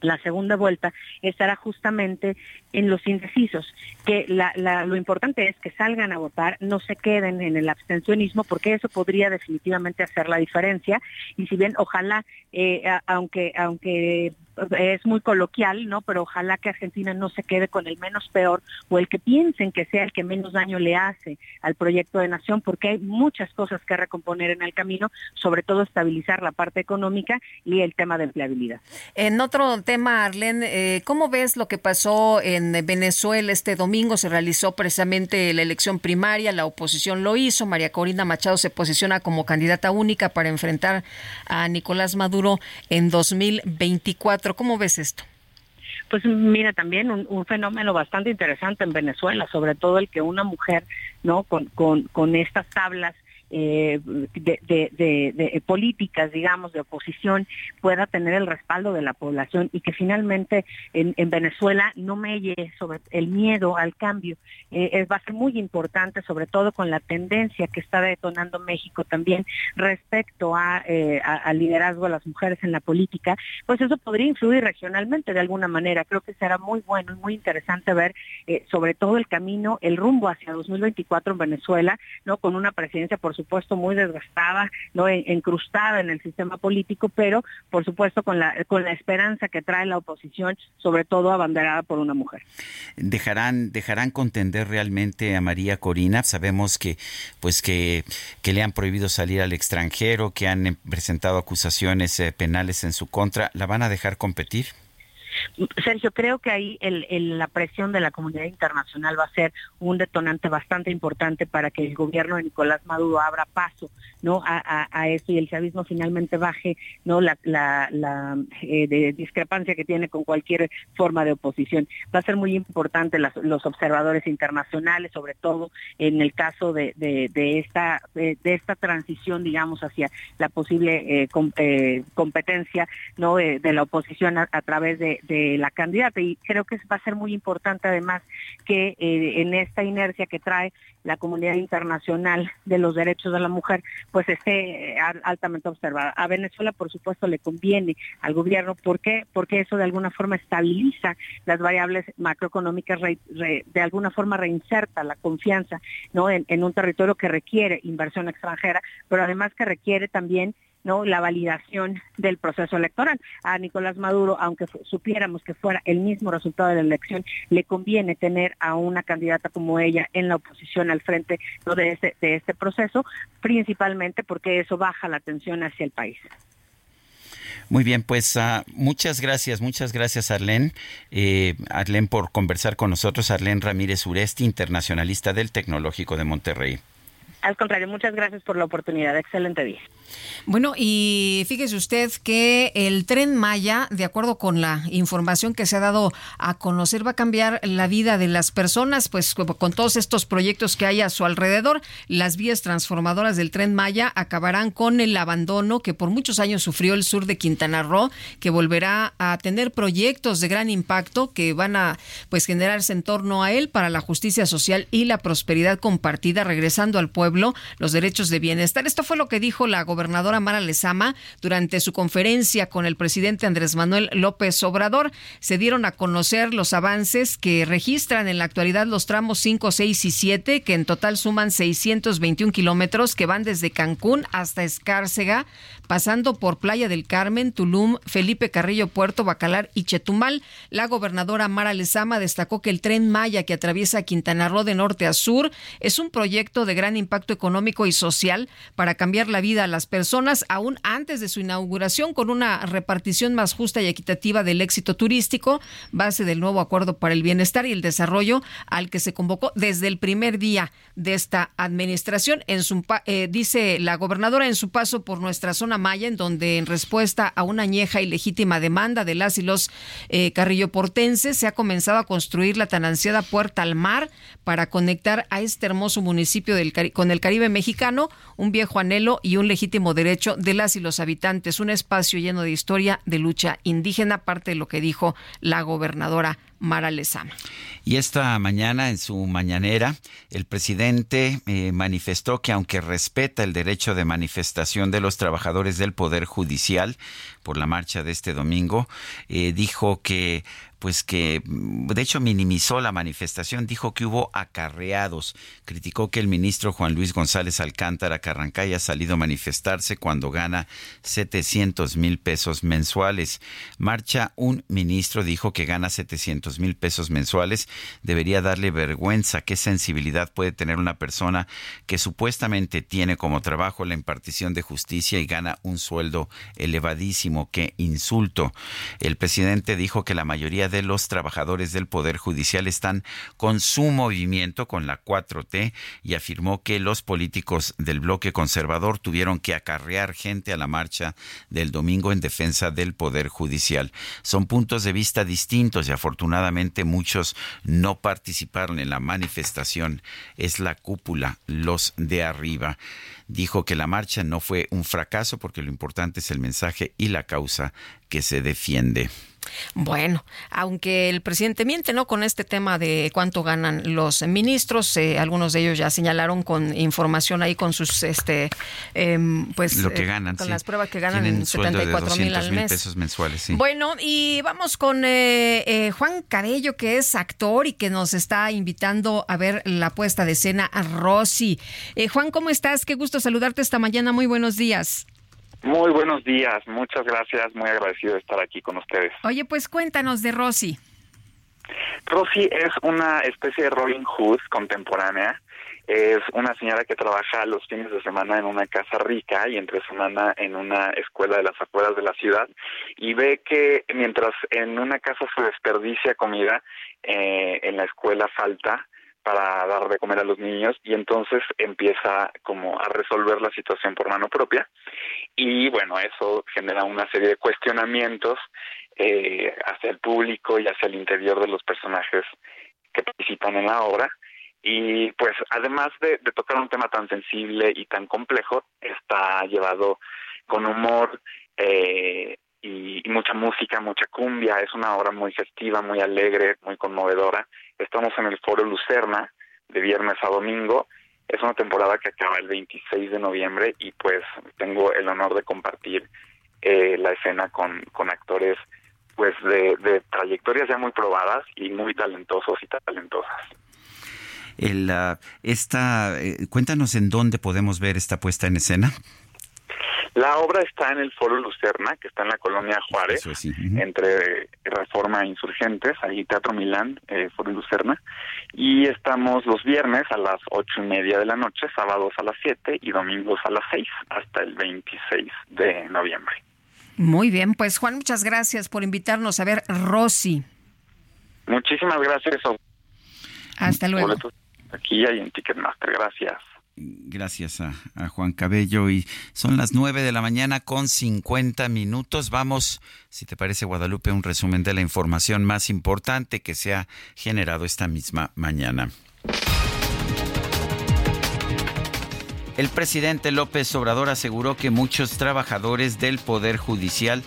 S69: la segunda vuelta estará justamente en los indecisos, que lo importante es que salgan a votar, no se queden en el abstencionismo, porque eso podría definitivamente hacer la diferencia. Y si bien ojalá, eh, aunque, aunque es muy coloquial, ¿no? Pero ojalá que Argentina no se quede con el menos peor o el que piensen que sea el que menos daño le hace al proyecto de nación, porque hay muchas cosas que recomponer en el camino, sobre todo estabilizar la parte económica y el tema de empleabilidad.
S2: En otro tema, Arlene, eh, ¿cómo ves lo que pasó en Venezuela este domingo? Se realizó precisamente la elección primaria, la oposición lo hizo, María Corina Machado se posiciona como candidata única para enfrentar a Nicolás Maduro en 2024. ¿Cómo ves esto?
S69: Pues mira, también un, fenómeno bastante interesante en Venezuela, sobre todo el que una mujer, ¿no? Con, con, con estas tablas eh, de, de, políticas, digamos, de oposición, pueda tener el respaldo de la población y que finalmente en, Venezuela no melle sobre el miedo al cambio. Eh, va a ser muy importante, sobre todo con la tendencia que está detonando México también respecto a, eh, liderazgo de las mujeres en la política, pues eso podría influir regionalmente de alguna manera. Creo que será muy bueno y muy interesante ver eh, sobre todo el camino, el rumbo hacia 2024 en Venezuela, no con una presidencia por supuesto muy desgastada, no encrustada en el sistema político, pero por supuesto con la con la esperanza que trae la oposición, sobre todo abanderada por una mujer.
S1: Dejarán dejarán contender realmente a María Corina. Sabemos que pues que que le han prohibido salir al extranjero, que han presentado acusaciones eh, penales en su contra. ¿La van a dejar competir?
S69: Sergio, creo que ahí la presión de la comunidad internacional va a ser un detonante bastante importante para que el gobierno de Nicolás Maduro abra paso no a, a, eso y el chavismo finalmente baje no la, eh, discrepancia que tiene con cualquier forma de oposición. Va a ser muy importante los observadores internacionales, sobre todo en el caso de, esta de, esta transición, digamos, hacia la posible eh, eh, competencia de, la oposición a través de de la candidata. Y creo que va a ser muy importante además que eh, en esta inercia que trae la comunidad internacional de los derechos de la mujer, pues esté eh, altamente observada. A Venezuela, por supuesto, le conviene al gobierno. ¿Por qué? Porque eso de alguna forma estabiliza las variables macroeconómicas, de alguna forma reinserta la confianza ¿no? en un territorio que requiere inversión extranjera, pero además que requiere también ¿no? la validación del proceso electoral. A Nicolás Maduro, aunque supiéramos que fuera el mismo resultado de la elección, le conviene tener a una candidata como ella en la oposición al frente de, este, de este proceso, principalmente porque eso baja la tensión hacia el país.
S1: Muy bien, pues uh, muchas gracias, muchas gracias Arlene. Eh, Arlene por conversar con nosotros, Arlene Ramírez Uresti, internacionalista del Tecnológico de Monterrey.
S69: Al contrario, muchas gracias por la oportunidad. Excelente día.
S2: Bueno, y fíjese usted que el tren Maya, de acuerdo con la información que se ha dado a conocer, va a cambiar la vida de las personas, pues con todos estos proyectos que hay a su alrededor, las vías transformadoras del tren Maya acabarán con el abandono que por muchos años sufrió el sur de Quintana Roo, que volverá a tener proyectos de gran impacto que van a pues generarse en torno a él para la justicia social y la prosperidad compartida, regresando al pueblo los derechos de bienestar. Esto fue lo que dijo la gobernadora Mara Lezama durante su conferencia con el presidente Andrés Manuel López Obrador. Se dieron a conocer los avances que registran en la actualidad los tramos 5, 6 y 7, que en total suman 621 kilómetros que van desde Cancún hasta Escárcega, pasando por Playa del Carmen, Tulum, Felipe Carrillo, Puerto Bacalar y Chetumal. La gobernadora Mara Lezama destacó que el tren Maya que atraviesa Quintana Roo de norte a sur es un proyecto de gran impacto económico y social para cambiar la vida a las personas aún antes de su inauguración con una repartición más justa y equitativa del éxito turístico, base del nuevo acuerdo para el bienestar y el desarrollo al que se convocó desde el primer día de esta administración. En su, eh, dice la gobernadora en su paso por nuestra zona maya, en donde en respuesta a una añeja y legítima demanda de las y los eh, carrilloportenses se ha comenzado a construir la tan ansiada puerta al mar para conectar a este hermoso municipio del con el Caribe mexicano, un viejo anhelo y un legítimo derecho de las y los habitantes, un espacio lleno de historia de lucha indígena, parte de lo que dijo la gobernadora Mara Lezama.
S1: Y esta mañana, en su mañanera, el presidente eh, manifestó que aunque respeta el derecho de manifestación de los trabajadores del Poder Judicial por la marcha de este domingo, eh, dijo que pues que de hecho minimizó la manifestación, dijo que hubo acarreados, criticó que el ministro Juan Luis González Alcántara Carrancay haya salido a manifestarse cuando gana 700 mil pesos mensuales. Marcha un ministro, dijo que gana 700 mil pesos mensuales, debería darle vergüenza qué sensibilidad puede tener una persona que supuestamente tiene como trabajo la impartición de justicia y gana un sueldo elevadísimo, qué insulto. El presidente dijo que la mayoría de los trabajadores del Poder Judicial están con su movimiento, con la 4T, y afirmó que los políticos del bloque conservador tuvieron que acarrear gente a la marcha del domingo en defensa del Poder Judicial. Son puntos de vista distintos y afortunadamente muchos no participaron en la manifestación. Es la cúpula, los de arriba dijo que la marcha no fue un fracaso porque lo importante es el mensaje y la causa que se defiende.
S2: Bueno, aunque el presidente miente, ¿no? Con este tema de cuánto ganan los ministros, eh, algunos de ellos ya señalaron con información ahí con sus, este, em, pues,
S1: lo que
S2: eh,
S1: ganan,
S2: con las pruebas que ganan en 74 mil al mes.
S1: pesos mensuales, sí.
S2: Bueno, y vamos con eh, Juan Carello, que es actor y que nos está invitando a ver la puesta de escena a Rosy. Juan, ¿cómo estás? Qué gusto saludarte esta mañana. Muy buenos días.
S70: Muy buenos días, muchas gracias, muy agradecido de estar aquí con ustedes.
S2: Oye, pues cuéntanos de Rosy.
S70: Rosy es una especie de Robin Hood contemporánea. Es una señora que trabaja los fines de semana en una casa rica y entre semana en una escuela de las afueras de la ciudad y ve que mientras en una casa se desperdicia comida, eh, en la escuela falta para dar de comer a los niños y entonces empieza como a resolver la situación por mano propia y bueno eso genera una serie de cuestionamientos eh, hacia el público y hacia el interior de los personajes que participan en la obra y pues además de, tocar un tema tan sensible y tan complejo está llevado con humor eh, y, mucha música, mucha cumbia. Es una obra muy festiva, muy alegre, muy conmovedora. Estamos en el Foro Lucerna de viernes a domingo. Es una temporada que acaba el 26 de noviembre y pues tengo el honor de compartir eh, la escena con, con actores pues de, trayectorias ya muy probadas y muy talentosos y talentosas.
S1: El, esta, eh, cuéntanos en dónde podemos ver esta puesta en escena.
S70: La obra está en el Foro Lucerna, que está en la colonia Juárez, entre Reforma e Insurgentes, ahí Teatro Milán, eh, Foro Lucerna. Y estamos los viernes a las ocho y media de la noche, sábados a las siete y domingos a las seis, hasta el 26 de noviembre.
S2: Muy bien, pues Juan, muchas gracias por invitarnos a ver Rosy.
S70: Muchísimas gracias.
S2: Hasta luego.
S70: Aquí hay en Ticketmaster, gracias.
S1: Gracias a, Juan Cabello. Y son las 9 de la mañana con 50 minutos. Vamos, si te parece, Guadalupe, un resumen de la información más importante que se ha generado esta misma mañana. El presidente López Obrador aseguró que muchos trabajadores del Poder Judicial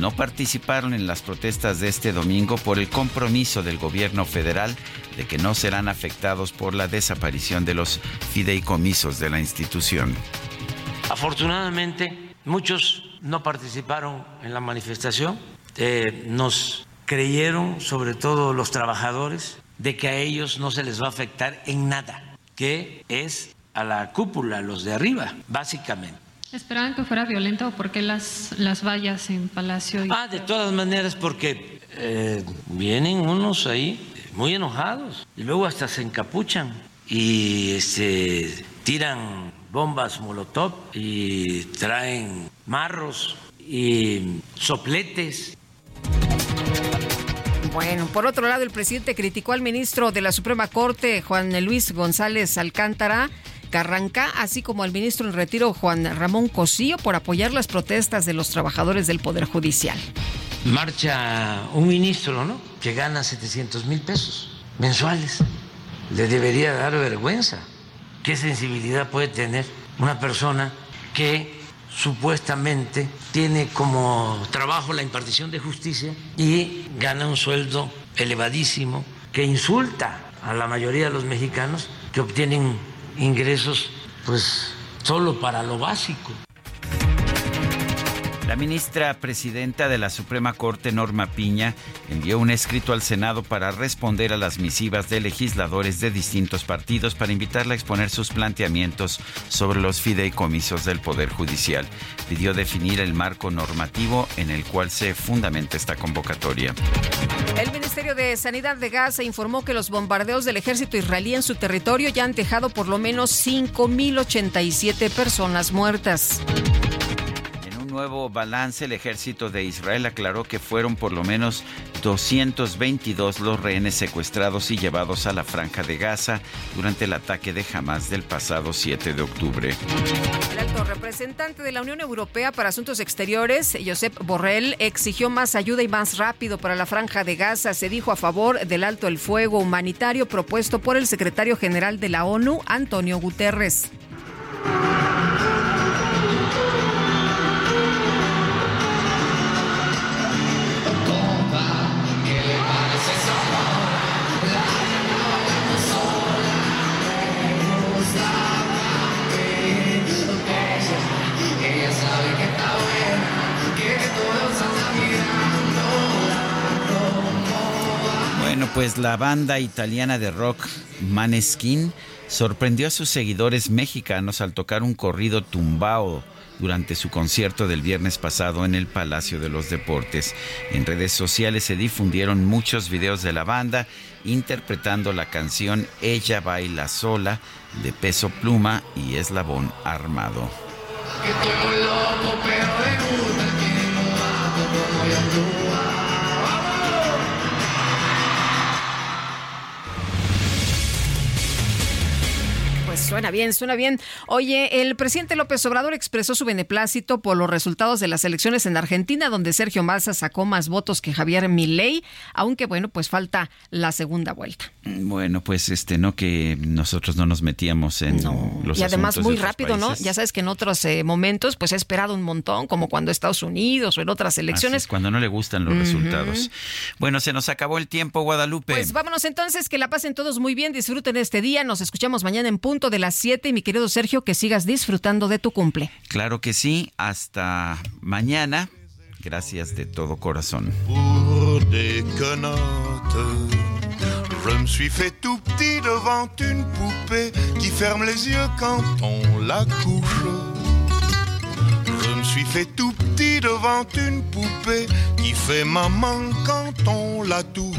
S1: no participaron en las protestas de este domingo por el compromiso del gobierno federal de que no serán afectados por la desaparición de los fideicomisos de la institución.
S65: Afortunadamente, muchos no participaron en la manifestación. Eh, nos creyeron, sobre todo los trabajadores, de que a ellos no se les va a afectar en nada, que es a la cúpula, los de arriba, básicamente.
S71: ¿Esperaban que fuera violento o por qué las, las vallas en Palacio?
S65: Ah, de todas maneras, porque eh, vienen unos ahí muy enojados y luego hasta se encapuchan y se este, tiran bombas molotov y traen marros y sopletes.
S2: Bueno, por otro lado, el presidente criticó al ministro de la Suprema Corte, Juan Luis González Alcántara, Carranca, así como al ministro en retiro Juan Ramón Cosío por apoyar las protestas de los trabajadores del Poder Judicial.
S65: Marcha un ministro, ¿no? Que gana 700 mil pesos mensuales. Le debería dar vergüenza. ¿Qué sensibilidad puede tener una persona que supuestamente tiene como trabajo la impartición de justicia y gana un sueldo elevadísimo que insulta a la mayoría de los mexicanos que obtienen ingresos pues solo para lo básico.
S1: La ministra presidenta de la Suprema Corte, Norma Piña, envió un escrito al Senado para responder a las misivas de legisladores de distintos partidos para invitarla a exponer sus planteamientos sobre los fideicomisos del Poder Judicial. Pidió definir el marco normativo en el cual se fundamenta esta convocatoria.
S2: El Ministerio de Sanidad de Gaza informó que los bombardeos del ejército israelí en su territorio ya han dejado por lo menos 5.087 personas muertas
S1: nuevo balance, el ejército de Israel aclaró que fueron por lo menos 222 los rehenes secuestrados y llevados a la franja de Gaza durante el ataque de Hamas del pasado 7 de octubre.
S2: El alto representante de la Unión Europea para Asuntos Exteriores, Josep Borrell, exigió más ayuda y más rápido para la franja de Gaza. Se dijo a favor del alto el fuego humanitario propuesto por el secretario general de la ONU, Antonio Guterres.
S1: Pues la banda italiana de rock Maneskin sorprendió a sus seguidores mexicanos al tocar un corrido tumbao durante su concierto del viernes pasado en el Palacio de los Deportes. En redes sociales se difundieron muchos videos de la banda interpretando la canción Ella baila sola de Peso Pluma y Eslabón Armado.
S2: Suena bien, suena bien. Oye, el presidente López Obrador expresó su beneplácito por los resultados de las elecciones en Argentina, donde Sergio Massa sacó más votos que Javier Milei, aunque bueno, pues falta la segunda vuelta.
S1: Bueno, pues este, no que nosotros no nos metíamos en no. los
S2: Y además muy rápido, ¿no? Ya sabes que en otros eh, momentos pues he esperado un montón, como cuando Estados Unidos o en otras elecciones.
S1: cuando no le gustan los resultados. Bueno, se nos acabó el tiempo, Guadalupe.
S2: Pues vámonos entonces, que la pasen todos muy bien, disfruten este día, nos escuchamos mañana en punto de las 7 y mi querido Sergio, que sigas disfrutando de tu cumple.
S1: Claro que sí, hasta mañana. Gracias de todo corazón. Je me suis fait tout petit devant une poupée qui ferme les yeux quand on la couche. Je me suis fait tout petit devant une poupée qui fait maman quand on la touche.